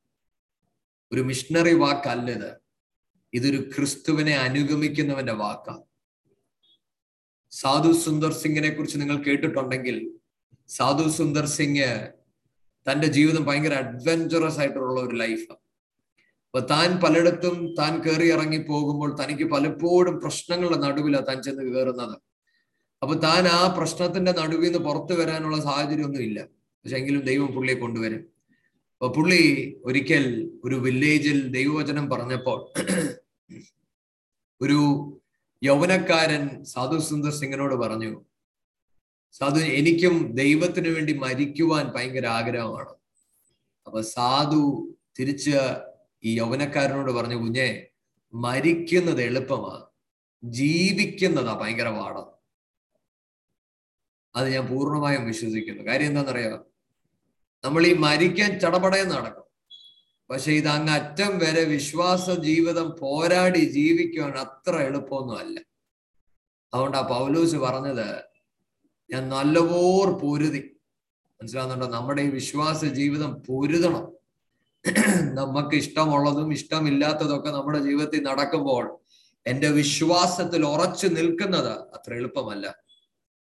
ഒരു മിഷണറി വാക്കല്ല ഇത്. ഇതൊരു ക്രിസ്തുവിനെ അനുഗമിക്കുന്നവന്റെ വാക്കാണ്. സാധു സുന്ദർ സിംഗിനെ കുറിച്ച് നിങ്ങൾ കേട്ടിട്ടുണ്ടെങ്കിൽ സാധു സുന്ദർ സിംഗ് തന്റെ ജീവിതം ഭയങ്കര അഡ്വഞ്ചറസ് ആയിട്ടുള്ള ഒരു ലൈഫാണ് അപ്പൊ താൻ പലയിടത്തും താൻ കയറി ഇറങ്ങി പോകുമ്പോൾ തനിക്ക് പലപ്പോഴും പ്രശ്നങ്ങളുടെ നടുവിലാണ് താൻ ചെന്ന് കയറുന്നത് അപ്പൊ താൻ ആ പ്രശ്നത്തിന്റെ നടുവിൽ നിന്ന് പുറത്തു വരാനുള്ള സാഹചര്യം ഒന്നും ഇല്ല. പക്ഷെ എങ്കിലും ദൈവം പുള്ളിയെ കൊണ്ടുവരും. പുള്ളി ഒരിക്കൽ ഒരു വില്ലേജിൽ ദൈവവചനം പറഞ്ഞപ്പോൾ ഒരു യൗവനക്കാരൻ സാധു സുന്ദർ സിംഗിനോട് പറഞ്ഞു സാധു എനിക്കും ദൈവത്തിനു വേണ്ടി മരിക്കുവാൻ ഭയങ്കര ആഗ്രഹമാണ്. അപ്പൊ സാധു തിരിച്ച് ഈ യൗവനക്കാരനോട് പറഞ്ഞു കുഞ്ഞെ മരിക്കുന്നത് എളുപ്പമാ ജീവിക്കുന്നതാ ഭയങ്കര പാടാണ് അത് ഞാൻ പൂർണമായും വിശ്വസിക്കുന്നു. കാര്യം എന്താണെന്നറിയാം? നമ്മൾ ഈ മരിക്കാൻ ചടപടയെന്ന് നടക്കും. പക്ഷെ ഇത് അങ്ങ് അറ്റം വരെ വിശ്വാസ ജീവിതം പോരാടി ജീവിക്കുവാൻ അത്ര എളുപ്പമൊന്നും അല്ല. അതുകൊണ്ട് ആ പൗലൂസ് പറഞ്ഞത് ഞാൻ നല്ലപോർ പൊരുതി. മനസ്സിലാകുന്നുണ്ടോ നമ്മുടെ ഈ വിശ്വാസ ജീവിതം പൊരുതണം. നമുക്ക് ഇഷ്ടമുള്ളതും ഇഷ്ടമില്ലാത്തതൊക്കെ നമ്മുടെ ജീവിതത്തിൽ നടക്കുമ്പോൾ എന്റെ വിശ്വാസത്തിൽ ഉറച്ചു നിൽക്കുന്നത് അത്ര എളുപ്പമല്ല.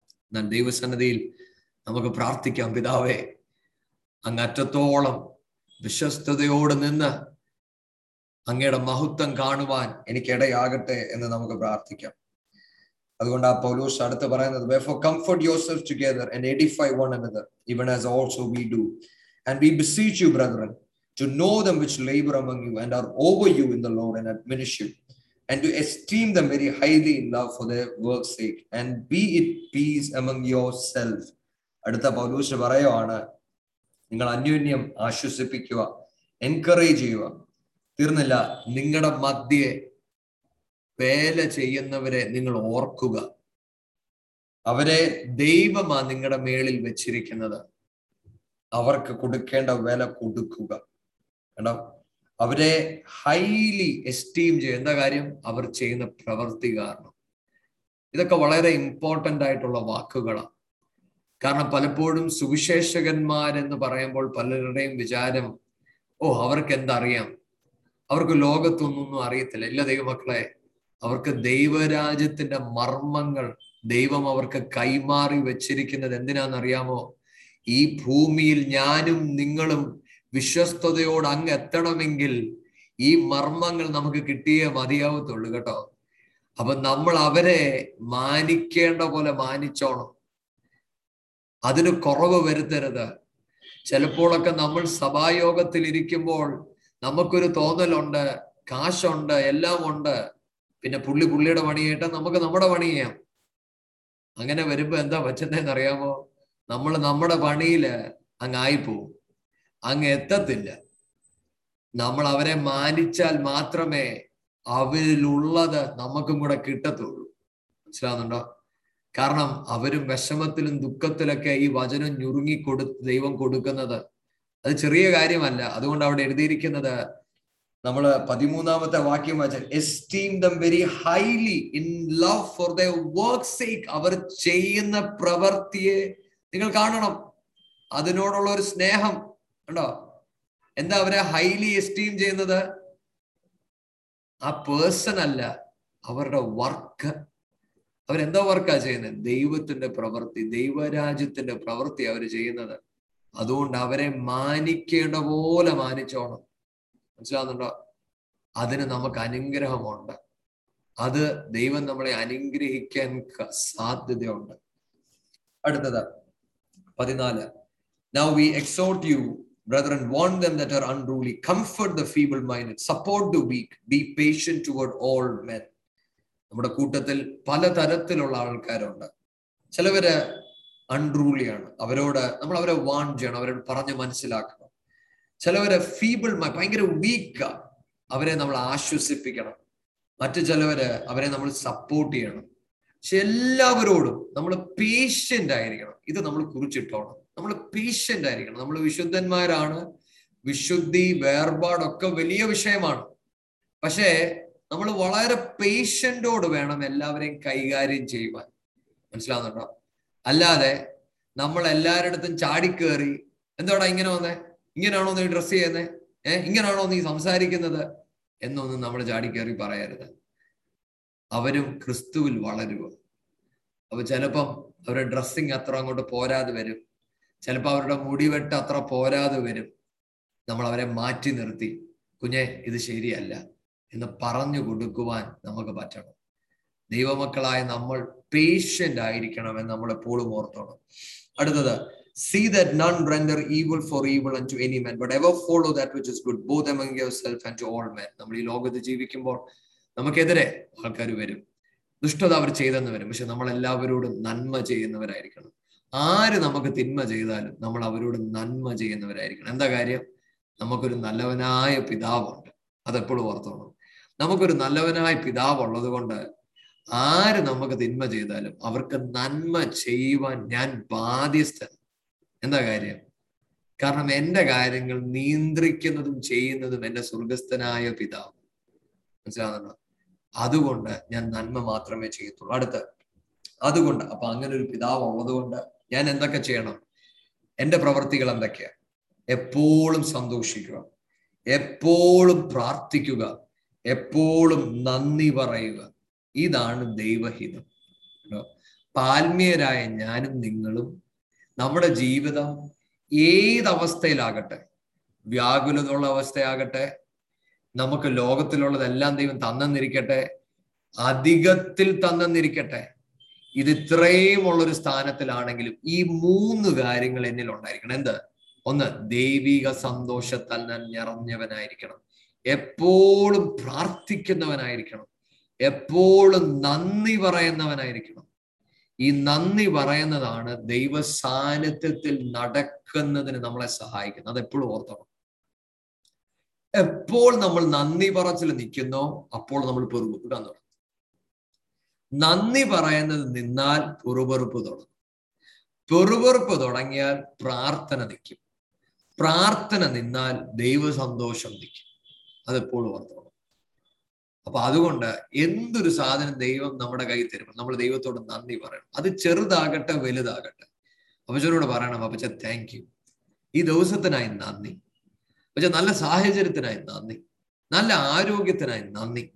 എന്നാൽ ദൈവസന്നതിയിൽ നമുക്ക് പ്രാർത്ഥിക്കാം പിതാവേ. അങ്ങറ്റത്തോളം വിശ്വസ്തയോട് നിന്ന് അങ്ങയുടെ മഹത്വം കാണുവാൻ എനിക്ക് ഇടയാകട്ടെ എന്ന് നമുക്ക് പ്രാർത്ഥിക്കാം. അതുകൊണ്ട് ആ പൗലൂസ് അടുത്ത് പറയുന്നത് comfort your self and edify one another even as also we do and we beseech you brother to know them which labour among you and are over you in the Lord and admonish you and to esteem them very highly in love for the work sake and be it peace among your അടുത്ത പൗലൂസ് പറയുവാണ് നിങ്ങൾ അന്യോന്യം ആശ്വസിപ്പിക്കുക encourage ചെയ്യുക. തീർന്നില്ല നിങ്ങളുടെ മധ്യെ വേല ചെയ്യുന്നവരെ നിങ്ങൾ ഓർക്കുക. അവരെ ദൈവമാ നിങ്ങളുടെ മേളിൽ വെച്ചിരിക്കുന്നത്. അവർക്ക് കൊടുക്കേണ്ട വില കൊടുക്കുക. കേട്ടോ അവരെ ഹൈലി എസ്റ്റീം ചെയ്യുക. എന്താ കാര്യം? അവർ ചെയ്യുന്ന പ്രവൃത്തി കാരണം. ഇതൊക്കെ വളരെ ഇമ്പോർട്ടന്റ് ആയിട്ടുള്ള വാക്കുകളാണ് കാരണം പലപ്പോഴും സുവിശേഷകന്മാരെന്ന് പറയുമ്പോൾ പലരുടെയും വിചാരം ഓ അവർക്ക് എന്തറിയാം അവർക്ക് ലോകത്തൊന്നും അറിയത്തില്ല. ഇല്ല ദൈവമക്കളെ അവർക്ക് ദൈവരാജ്യത്തിന്റെ മർമ്മങ്ങൾ ദൈവം അവർക്ക് കൈമാറി വെച്ചിരിക്കുന്നത് എന്തിനാണെന്നറിയാമോ? ഈ ഭൂമിയിൽ ഞാനും നിങ്ങളും വിശ്വസ്തയോട് അങ്ങ് എത്തണമെങ്കിൽ ഈ മർമ്മങ്ങൾ നമുക്ക് കിട്ടിയേ മതിയാവത്തുള്ളൂ കേട്ടോ. അപ്പൊ നമ്മൾ അവരെ മാനിക്കേണ്ട പോലെ മാനിച്ചോണം. അതിന് കുറവ് വരുത്തരുത്. ചിലപ്പോഴൊക്കെ നമ്മൾ സഭായോഗത്തിൽ ഇരിക്കുമ്പോൾ നമുക്കൊരു തോന്നലുണ്ട് കാശുണ്ട് എല്ലാം ഉണ്ട്. പിന്നെ പുള്ളി പുള്ളിയുടെ പണി ചെയ്യട്ടെ നമുക്ക് നമ്മുടെ പണി ചെയ്യാം. അങ്ങനെ വരുമ്പോ എന്താ പറ്റുന്നതെന്ന് അറിയാമോ? നമ്മൾ നമ്മുടെ പണിയിൽ അങ്ങ് ആയിപ്പോവും. അങ്ങ് എത്തത്തില്ല. നമ്മൾ അവരെ മാനിച്ചാൽ മാത്രമേ അവരിലുള്ളത് നമുക്കും കൂടെ കിട്ടത്തുള്ളൂ. മനസ്സിലാവുന്നുണ്ടോ? കാരണം അവരും വിഷമത്തിലും ദുഃഖത്തിലൊക്കെ ഈ വചനം ഞുറുങ്ങി കൊടു ദൈവം കൊടുക്കുന്നത്. അത് ചെറിയ കാര്യമല്ല. അതുകൊണ്ട് അവിടെ എഴുതിയിരിക്കുന്നത് നമ്മൾ പതിമൂന്നാമത്തെ വാക്യം വായിച്ചാൽ esteem them very highly in love for the work sake അവർ ചെയ്യുന്ന പ്രവൃത്തിയെ നിങ്ങൾ കാണണം. അതിനോടുള്ള ഒരു സ്നേഹം. ഉണ്ടോ എന്താ അവരെ ഹൈലി എസ്റ്റീം ചെയ്യുന്നത്? ആ പേഴ്സൺ അല്ല അവരുടെ വർക്ക് അവരെന്താ വർക്കാ ചെയ്യുന്നത് ദൈവത്തിന്റെ പ്രവൃത്തി ദൈവരാജ്യത്തിന്റെ പ്രവൃത്തി അവർ ചെയ്യുന്നത്. അതുകൊണ്ട് അവരെ മാനിക്കേണ്ട പോലെ മാനിച്ചോണം. മനസ്സിലാകുന്നുണ്ടോ അതിന് നമുക്ക് അനുഗ്രഹമുണ്ട്. അത് ദൈവം നമ്മളെ അനുഗ്രഹിക്കാൻ സാധ്യതയുണ്ട്. അടുത്തത് പതിനാല്. Now we exhort you brother warn them that are unruly comfort the feeble mind support the weak be patient toward all men. നമ്മുടെ കൂട്ടത്തിൽ പലതരത്തിലുള്ള ആൾക്കാരുണ്ട്. ചിലവര് അൺറൂളിയാണ് അവരോട് നമ്മൾ അവരെ വാൺ ചെയ്യണം അവരോട് പറഞ്ഞ് മനസ്സിലാക്കണം. ചിലവരെ ഫീബിൾ ഭയങ്കര വീക്കാ അവരെ നമ്മൾ ആശ്വസിപ്പിക്കണം. മറ്റു ചിലവര് അവരെ നമ്മൾ സപ്പോർട്ട് ചെയ്യണം. പക്ഷെ എല്ലാവരോടും നമ്മൾ പേഷ്യന്റ് ആയിരിക്കണം. ഇത് നമ്മൾ കുറിച്ചിട്ടോണം. നമ്മൾ പേഷ്യന്റ് ആയിരിക്കണം. നമ്മൾ വിശുദ്ധന്മാരാണ്. വിശുദ്ധി വേർപാടൊക്കെ വലിയ വിഷയമാണ്. പക്ഷേ നമ്മൾ വളരെ പേഷ്യന്റോട് വേണം എല്ലാവരെയും കൈകാര്യം ചെയ്യുവാൻ. മനസ്സിലാവുന്നുണ്ടോ? അല്ലാതെ നമ്മൾ എല്ലാവരുടെ ചാടിക്കേറി എന്തോടാ ഇങ്ങനെ വന്നേ? ഇങ്ങനെയാണോ നീ ഡ്രസ് ചെയ്യുന്നേ? ഏഹ് ഇങ്ങനെയാണോ നീ സംസാരിക്കുന്നത്? എന്നൊന്നും നമ്മൾ ചാടിക്കേറി പറയരുത്. അവരും ക്രിസ്തുവിൽ വളരുക അപ്പൊ ചിലപ്പം അവരുടെ ഡ്രസ്സിങ് അത്ര അങ്ങോട്ട് പോരാതെ വരും. ചിലപ്പോൾ അവരുടെ മുടിവെട്ട് അത്ര പോരാതെ വരും. നമ്മൾ അവരെ മാറ്റി നിർത്തി. കുഞ്ഞെ ഇത് ശരിയല്ല. എന്ന് പറഞ്ഞു കൊടുക്കുവാൻ നമുക്ക് പറ്റണം. ദൈവമക്കളായ നമ്മൾ പേഷ്യന്റ് ആയിരിക്കണം എന്ന് നമ്മൾ എപ്പോഴും ഓർത്തോണം. അടുത്തത് see that none render evil for evil and to any man but ever follow that which is good both among your self and നമ്മൾ ഈ ലോകത്ത് ജീവിക്കുമ്പോൾ നമുക്കെതിരെ ആൾക്കാർ വരും. ദുഷ്ടത അവർ ചെയ്തെന്ന് വരും. പക്ഷെ നമ്മൾ എല്ലാവരോടും നന്മ ചെയ്യുന്നവരായിരിക്കണം. ആര് നമുക്ക് തിന്മ ചെയ്താലും നമ്മൾ അവരോട് നന്മ ചെയ്യുന്നവരായിരിക്കണം. എന്താ കാര്യം? നമുക്കൊരു നല്ലവനായ പിതാവുണ്ട്. അതെപ്പോഴും ഓർത്തോണം. നമുക്കൊരു നല്ലവനായ പിതാവ് ഉള്ളത് കൊണ്ട് ആര് നമുക്ക് തിന്മ ചെയ്താലും അവർക്ക് നന്മ ചെയ്യുവാൻ ഞാൻ ബാധ്യസ്ഥൻ. എന്താ കാര്യം? കാരണം എന്റെ കാര്യങ്ങൾ നിയന്ത്രിക്കുന്നതും ചെയ്യുന്നതും എന്റെ സ്വർഗസ്ഥനായ പിതാവ്. മനസ്സിലാകുന്നുണ്ടോ അതുകൊണ്ട് ഞാൻ നന്മ മാത്രമേ ചെയ്യത്തുള്ളൂ. അടുത്ത്. അതുകൊണ്ട് അപ്പൊ അങ്ങനെ ഒരു പിതാവ് ഉള്ളതുകൊണ്ട് ഞാൻ എന്തൊക്കെ ചെയ്യണം? എന്റെ പ്രവൃത്തികൾ എന്തൊക്കെയാ? എപ്പോഴും സന്തോഷിക്കുക. എപ്പോഴും പ്രാർത്ഥിക്കുക. എപ്പോഴും നന്ദി പറയുക. ഇതാണ് ദൈവഹിതം. പാൽമീയരായ ഞാനും നിങ്ങളും നമ്മുടെ ജീവിതം ഏതവസ്ഥയിലാകട്ടെ വ്യാകുലതയുള്ള അവസ്ഥയാകട്ടെ നമുക്ക് ലോകത്തിലുള്ളതെല്ലാം ദൈവം തന്നെന്നിരിക്കട്ടെ അധികത്തിൽ തന്നെന്നിരിക്കട്ടെ ഇത് ഇത്രയും ഉള്ളൊരു സ്ഥാനത്തിലാണെങ്കിലും ഈ മൂന്ന് കാര്യങ്ങൾ എന്നിൽ ഉണ്ടായിരിക്കണം എന്ത്? ഒന്ന് ദൈവിക സന്തോഷത്താൽ ഞാൻ നിറഞ്ഞവനായിരിക്കണം. എപ്പോഴും പ്രാർത്ഥിക്കുന്നവനായിരിക്കണം. എപ്പോഴും നന്ദി പറയുന്നവനായിരിക്കണം. ഈ നന്ദി പറയുന്നതാണ് ദൈവ സാന്നിധ്യത്തിൽ നടക്കുന്നതിന് നമ്മളെ സഹായിക്കുന്നത്. അത് എപ്പോഴും ഓർത്തണം. എപ്പോൾ നമ്മൾ നന്ദി പറച്ചിൽ നിൽക്കുന്നോ അപ്പോൾ നമ്മൾ പെറുപെറുക്കാൻ തുടങ്ങും നന്ദി പറയുന്നത് നിന്നാൽ പെറുപെറുപ്പ് തുടങ്ങും. പെറുപെറുപ്പ് തുടങ്ങിയാൽ പ്രാർത്ഥന നിൽക്കും. പ്രാർത്ഥന നിന്നാൽ ദൈവ സന്തോഷം നിൽക്കും. അതെപ്പോഴും ഓർത്തോണം അപ്പൊ അതുകൊണ്ട് എന്തൊരു സാധനം ദൈവം നമ്മുടെ കയ്യിൽ തരുമ്പോൾ നമ്മൾ ദൈവത്തോട് നന്ദി പറയണം. അത് ചെറുതാകട്ടെ വലുതാകട്ടെ. അപ്പച്ചനോട് പറയണം അപ്പച്ച താങ്ക് യു ഈ ദിവസത്തിനായി നന്ദി. പക്ഷെ നല്ല സാഹചര്യത്തിനായി നന്ദി. നല്ല ആരോഗ്യത്തിനായി നന്ദി.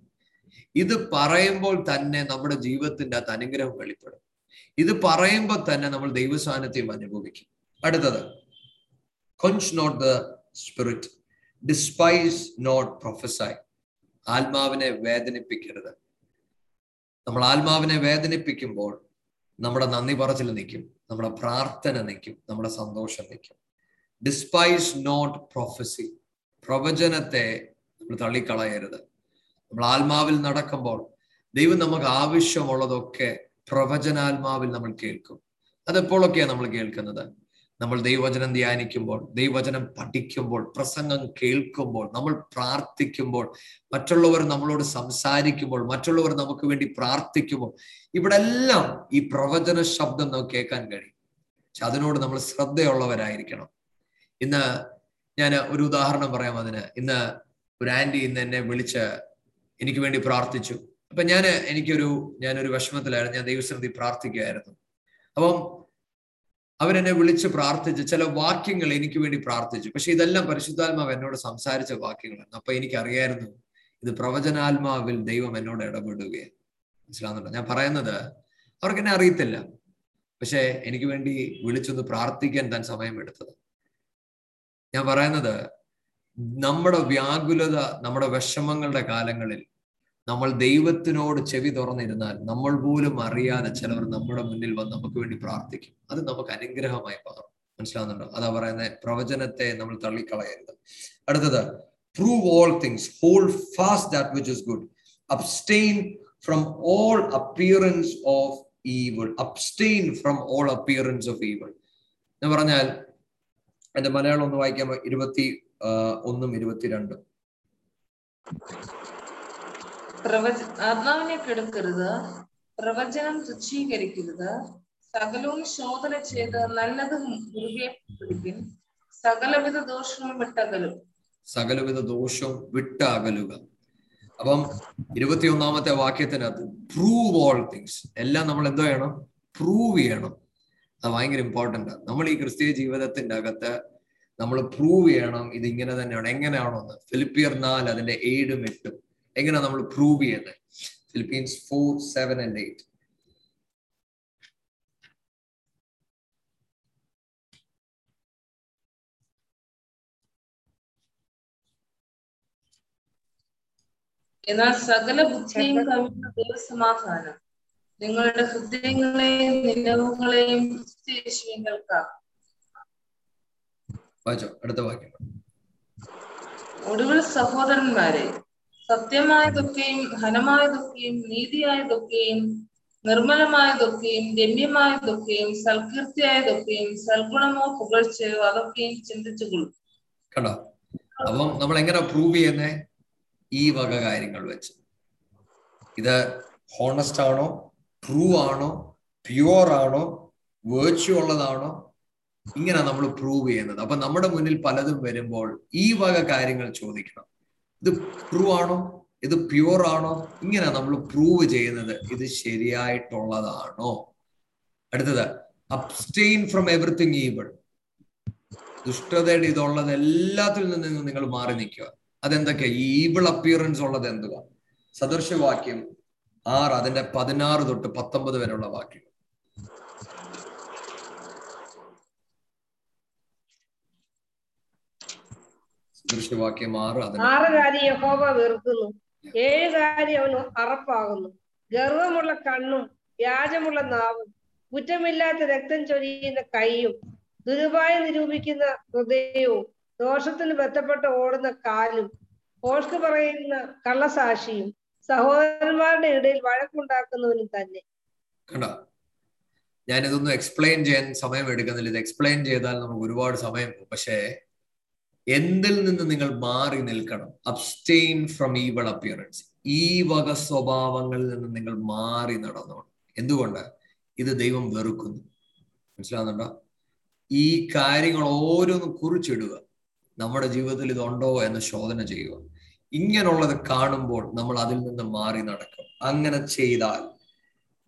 ഇത് പറയുമ്പോൾ തന്നെ നമ്മുടെ ജീവിതത്തിന്റെ അത് അനുഗ്രഹം വെളിപ്പെടും. ഇത് പറയുമ്പോൾ തന്നെ നമ്മൾ ദൈവസാന്നിധ്യം അനുഭവിക്കും. അടുത്തത് quench not the spirit despise not prophesy ആത്മാവിനെ വേദനിപ്പിക്കരുത്. നമ്മൾ ആത്മാവിനെ വേദനിപ്പിക്കുമ്പോൾ നമ്മുടെ നന്ദി പറച്ചിൽ നിൽക്കും നമ്മുടെ പ്രാർത്ഥന നിൽക്കും നമ്മുടെ സന്തോഷം നിൽക്കും. ഡിസ്പൈസ് നോട്ട് പ്രൊഫസി പ്രവചനത്തെ നമ്മൾ തള്ളിക്കളയരുത്. നമ്മൾ ആത്മാവിൽ നടക്കുമ്പോൾ ദൈവം നമുക്ക് ആവശ്യമുള്ളതൊക്കെ പ്രവചനാത്മാവിൽ നമ്മൾ കേൾക്കും. അതെപ്പോഴൊക്കെയാണ് നമ്മൾ കേൾക്കുന്നത്? നമ്മൾ ദൈവവചനം ധ്യാനിക്കുമ്പോൾ ദൈവവചനം പഠിക്കുമ്പോൾ പ്രസംഗം കേൾക്കുമ്പോൾ നമ്മൾ പ്രാർത്ഥിക്കുമ്പോൾ മറ്റുള്ളവർ നമ്മളോട് സംസാരിക്കുമ്പോൾ മറ്റുള്ളവർ നമുക്ക് വേണ്ടി പ്രാർത്ഥിക്കുമ്പോൾ ഇവിടെ എല്ലാം ഈ പ്രവചന ശബ്ദം നമുക്ക് കേൾക്കാൻ കഴിയും. പക്ഷെ അതിനോട് നമ്മൾ ശ്രദ്ധയുള്ളവരായിരിക്കണം. ഇന്ന് ഞാൻ ഒരു ഉദാഹരണം പറയാം അതിന്. ഇന്ന് ഒരു ആന്റി ഇന്ന് എന്നെ വിളിച്ച് എനിക്ക് വേണ്ടി പ്രാർത്ഥിച്ചു. അപ്പൊ ഞാൻ എനിക്കൊരു ഞാനൊരു വിഷമത്തിലായിരുന്നു. ഞാൻ ദൈവസന്നിധി പ്രാർത്ഥിക്കുകയായിരുന്നു. അപ്പം അവരെന്നെ വിളിച്ച് പ്രാർത്ഥിച്ച് ചില വാക്യങ്ങൾ എനിക്ക് വേണ്ടി പ്രാർത്ഥിച്ചു. പക്ഷെ ഇതെല്ലാം പരിശുദ്ധാത്മാവ് എന്നോട് സംസാരിച്ച വാക്യങ്ങളാണ്. അപ്പൊ എനിക്കറിയായിരുന്നു ഇത് പ്രവചനാത്മാവിൽ ദൈവം എന്നോട് ഇടപെടുകയാണ്. മനസ്സിലാവുന്നുണ്ടോ? ഞാൻ പറയുന്നത് അവർക്ക് എന്നെ അറിയത്തില്ല. പക്ഷെ എനിക്ക് വേണ്ടി വിളിച്ചൊന്ന് പ്രാർത്ഥിക്കാൻ താൻ സമയമെടുത്തത്. ഞാൻ പറയുന്നത് നമ്മുടെ വ്യാകുലത നമ്മുടെ വിഷമങ്ങളുടെ കാലങ്ങളിൽ നമ്മൾ ദൈവത്തിനോട് ചെവി തുറന്നിരുന്നാൽ നമ്മൾ പോലും അറിയാതെ ചിലവർ നമ്മുടെ മുന്നിൽ വന്ന് നമുക്ക് വേണ്ടി പ്രാർത്ഥിക്കും. അത് നമുക്ക് അനുഗ്രഹമായി മാറും മനസ്സിലാവുന്നുണ്ടോ? അതാ പറയുന്നത് പ്രവചനത്തെ നമ്മൾ തള്ളിക്കളയരുത്. അടുത്തത് prove all things hold fast that which is good abstain from all appearance of evil abstain from all appearance of evil എന്ന് പറഞ്ഞാൽ എന്റെ മലയാളം ഒന്ന് വായിക്കാൻ ഇരുപത്തി ഒന്നും ഇരുപത്തിരണ്ടും. പ്രവച ആത്മാവിനെ കെടുക്കരുത് പ്രവചനം തുച്ഛീകരിക്കരുത്. സകലവും ശോധന ചെയ്ത് നല്ലതും മുറുകെ സകലവിധ ദോഷവും വിട്ടകലും. സകലവിധ ദോഷവും വിട്ടകലുക. അപ്പം ഇരുപത്തിയൊന്നാമത്തെ വാക്യത്തിനകത്ത് പ്രൂവ് ഓൾ തിങ്സ് എല്ലാം നമ്മൾ എന്തോ ചെയ്യണം? പ്രൂവ് ചെയ്യണം. അത് ഭയങ്കര ഇമ്പോർട്ടന്റ് ആണ് നമ്മൾ ഈ ക്രിസ്തീയ ജീവിതത്തിന്റെ അകത്ത് നമ്മൾ പ്രൂവ് ചെയ്യണം. ഇത് ഇങ്ങനെ തന്നെയാണ്. എങ്ങനെയാണോ ഫിലിപ്പിയർ നാല് അതിന്റെ ഏഴും എട്ടും. എങ്ങനെയാ നമ്മൾ പ്രൂവ് ചെയ്യുന്നത് Philippians four seven and eight എന്നാൽ സകല ബുദ്ധിയും കവിഞ്ഞ ദൈവസമാധാനം നിങ്ങളുടെ ഹൃദയങ്ങളെയും നിലവുകളെയും അടുത്ത ഒടുവിൽ സഹോദരന്മാരെ സത്യമായതൊക്കെയും ഘനമായതൊക്കെയും നീതിയായതൊക്കെയും നിർമ്മലമായതൊക്കെയും രമ്യമായതൊക്കെയും സൽകീർത്തിയായതൊക്കെയും സൽഗുണമോ പുകഴ്ചയോ അതൊക്കെയും ചിന്തിച്ചുകൊള്ളു കണ്ടോ? അപ്പം നമ്മൾ എങ്ങനെ പ്രൂവ് ചെയ്യുന്നേ? ഈ വക കാര്യങ്ങൾ വെച്ച്. ഇത് ഹോണസ്റ്റ് ആണോ? ട്രൂ ആണോ? പ്യുവർ ആണോ? വേർച്യു ഉള്ളതാണോ? ഇങ്ങനെ നമ്മൾ പ്രൂവ് ചെയ്യുന്നത്. അപ്പൊ നമ്മുടെ മുന്നിൽ പലതും വരുമ്പോൾ ഈ വക കാര്യങ്ങൾ ചോദിക്കണം. ഇത് ട്രൂ ആണോ? ഇത് പ്യുവർ ആണോ? ഇങ്ങനെ നമ്മൾ പ്രൂവ് ചെയ്യുന്നത്. ഇത് ശരിയായിട്ടുള്ളതാണോ? അടുത്തത് അബ്സ്റ്റെയിൻ ഫ്രം എവറിത്തിങ് ഈവൾ ദുഷ്ടതയുടെ ഇതുള്ളത് എല്ലാത്തിൽ നിന്നും നിങ്ങൾ മാറി നിൽക്കുക. അതെന്തൊക്കെയാ? ഈവിൾ അപ്പിയറൻസ് ഉള്ളത് എന്തുവാ? സദൃശവാക്യം ആറ് അതിന്റെ പതിനാറ് തൊട്ട് പത്തൊമ്പത് വരെയുള്ള വാക്യം സദൃശവാക്യം ആറ് ആറ് കാര്യം യഹോവ വെറുക്കുന്നു. ഏഴ് കാര്യം അവന് അറപ്പാകുന്നു ഗർവമുള്ള കണ്ണും വ്യാജമുള്ള നാവും കുറ്റമില്ലാത്ത രക്തം ചൊരിയുന്ന കൈയും ദുരുപായം നിരൂപിക്കുന്ന ഹൃദയവും ദോഷത്തിന് ബന്ധപ്പെട്ട് ഓടുന്ന കാലും പോഷ്ക്ക് പറയുന്ന കള്ളസാക്ഷിയും സഹോദരന്മാരുടെ ഇടയിൽ വഴക്കുണ്ടാക്കുന്നവനും തന്നെ. കണ്ടോ? ഞാനിതൊന്നും എക്സ്പ്ലെയിൻ ചെയ്യാൻ സമയം എടുക്കുന്നില്ല. ഇത് എക്സ്പ്ലെയിൻ ചെയ്താൽ നമുക്ക് ഒരുപാട് സമയം പോകും പക്ഷേ എന്തിൽ നിന്ന് നിങ്ങൾ മാറി നിൽക്കണം? അബ്സ്റ്റെയിൻ ഫ്രം ഈവൾ അപ്പിയറൻസ് ഈ വക സ്വഭാവങ്ങളിൽ നിന്ന് നിങ്ങൾ മാറി നടന്നോണം. എന്തുകൊണ്ട്? ഇത് ദൈവം വെറുക്കുന്നു. മനസ്സിലാകുന്നുണ്ടോ ഈ കാര്യങ്ങൾ ഓരോന്നും കുറിച്ചിടുക. നമ്മുടെ ജീവിതത്തിൽ ഇതുണ്ടോ എന്ന് ശോധന ചെയ്യുക. ഇങ്ങനെയുള്ളത് കാണുമ്പോൾ നമ്മൾ അതിൽ നിന്ന് മാറി നടക്കും. അങ്ങനെ ചെയ്താൽ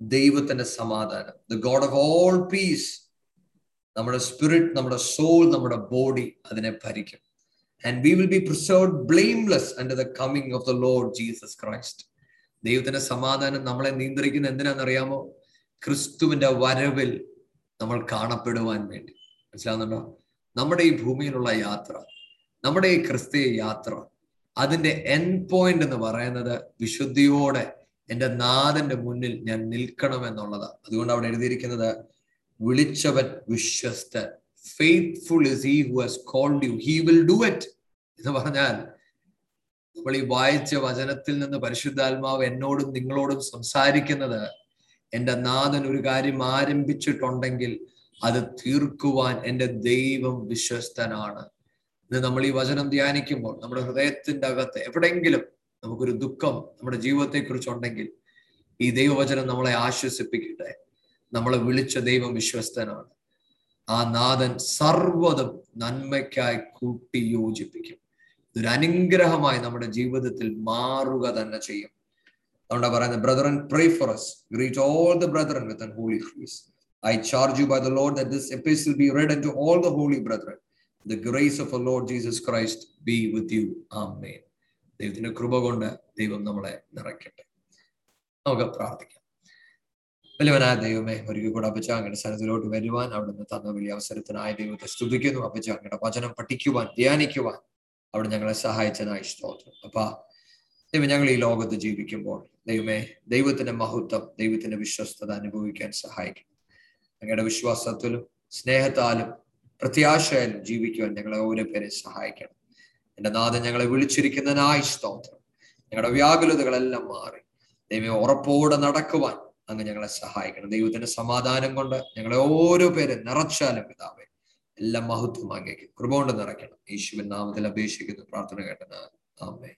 ദൈവത്തിന്റെ സമാധാനം the God of all peace നമ്മുടെ സ്പിരിറ്റ് നമ്മുടെ സോൾ നമ്മുടെ ബോഡി അതിനെ ഭരിക്കും. And we will be preserved blameless under the coming of the Lord Jesus Christ ദൈവത്തിന്റെ സമാധാനം നമ്മളെ നിയന്ത്രിക്കുന്ന എന്തിനാണെന്നറിയാമോ ക്രിസ്തുവിന്റെ വരവിൽ നമ്മൾ കാണപ്പെടുവാൻ വേണ്ടി. മനസ്സിലാവുന്നുണ്ടോ? നമ്മുടെ ഈ ഭൂമിയിലുള്ള യാത്ര നമ്മുടെ ഈ ക്രിസ്തീയ യാത്ര അതിന്റെ എൻ പോയിന്റ് എന്ന് പറയുന്നത് വിശുദ്ധിയോടെ എന്റെ നാഥന്റെ മുന്നിൽ ഞാൻ നിൽക്കണം എന്നുള്ളതാണ് അതുകൊണ്ട് അവിടെ എഴുതിയിരിക്കുന്നത് വിളിച്ചവൻ വിശ്വസ്തൻ. Faithful is he who has called you he will do it എന്ന് പറഞ്ഞാൽ നമ്മൾ ഈ വായിച്ച വചനത്തിൽ നിന്ന് പരിശുദ്ധാത്മാവ് എന്നോടും നിങ്ങളോടും സംസാരിക്കുന്നത് എന്റെ നാഥൻ ഒരു കാര്യം ആരംഭിച്ചിട്ടുണ്ടെങ്കിൽ അത് തീർക്കുവാൻ എന്റെ ദൈവം വിശ്വസ്തനാണ്. ഇന്ന് നമ്മൾ ഈ വചനം ധ്യാനിക്കുമ്പോൾ നമ്മുടെ ഹൃദയത്തിന്റെ അകത്ത് എവിടെയെങ്കിലും നമുക്കൊരു ദുഃഖം നമ്മുടെ ജീവിതത്തെ കുറിച്ചുണ്ടെങ്കിൽ ഈ ദൈവവചനം നമ്മളെ ആശ്വസിപ്പിക്കട്ടെ. നമ്മളെ വിളിച്ച ദൈവം വിശ്വസ്തനാണ്. ആ നാഥൻ സർവതും നന്മയ്ക്കായി കൂട്ടി യോജിപ്പിക്കും. ഇതൊരു അനുഗ്രഹമായി നമ്മുടെ ജീവിതത്തിൽ മാറുക തന്നെ ചെയ്യും. അതുകൊണ്ടാണ് പറയുന്നത് brethren pray for us. Greet all the brethren with holy holy I charge you by the Lord this that be read to all the holy the the grace of Lord Jesus Christ be with you ആ with you. Amen. ദൈവത്തിന്റെ കൃപ കൊണ്ട് ദൈവം നമ്മളെ നിറയ്ക്കട്ടെ. നമുക്ക് പ്രാർത്ഥിക്കാം. വലിയവനായ ദൈവമേ ഒരിക്കൽ കൂടെ അപ്പച്ച അങ്ങയുടെ സ്ഥലത്തിലോട്ട് വരുവാൻ അവിടുന്ന് തന്ന വലിയ അവസരത്തിനായ ദൈവത്തെ സ്തുതിക്കുന്നു. അപ്പച്ച അങ്ങയുടെ വചനം പഠിക്കുവാൻ ധ്യാനിക്കുവാൻ അവിടെ ഞങ്ങളെ സഹായിച്ചതായി സ്തോത്രം. അപ്പ ദൈവം ഞങ്ങൾ ഈ ലോകത്ത് ജീവിക്കുമ്പോൾ ദൈവമേ ദൈവത്തിന്റെ മഹത്വം ദൈവത്തിന്റെ വിശ്വസ്തത അനുഭവിക്കാൻ സഹായിക്കും. അങ്ങയുടെ വിശ്വാസത്തിലും സ്നേഹത്താലും പ്രത്യാശയാലും ജീവിക്കുവാൻ ഞങ്ങളെ ഓരോ പേരെ സഹായിക്കണം. എന്റെ നാഥൻ ഞങ്ങളെ വിളിച്ചിരിക്കുന്നതിനായി സ്തോത്രം. ഞങ്ങളുടെ വ്യാകുലതകളെല്ലാം മാറി. ദൈവം ഉറപ്പോടെ നടക്കുവാൻ അങ്ങ് ഞങ്ങളെ സഹായിക്കണം. ദൈവത്തിന്റെ സമാധാനം കൊണ്ട് ഞങ്ങളെ ഓരോ പേരെ നിറച്ചാലും പിതാവേ എല്ലാം മഹത്വം അങ്ങേക്ക്. കൃപ കൊണ്ട് നിറയ്ക്കണം. യേശുവിൻ നാമത്തിൽ അപേക്ഷിക്കുന്നു പ്രാർത്ഥന കേട്ടത് ആമേ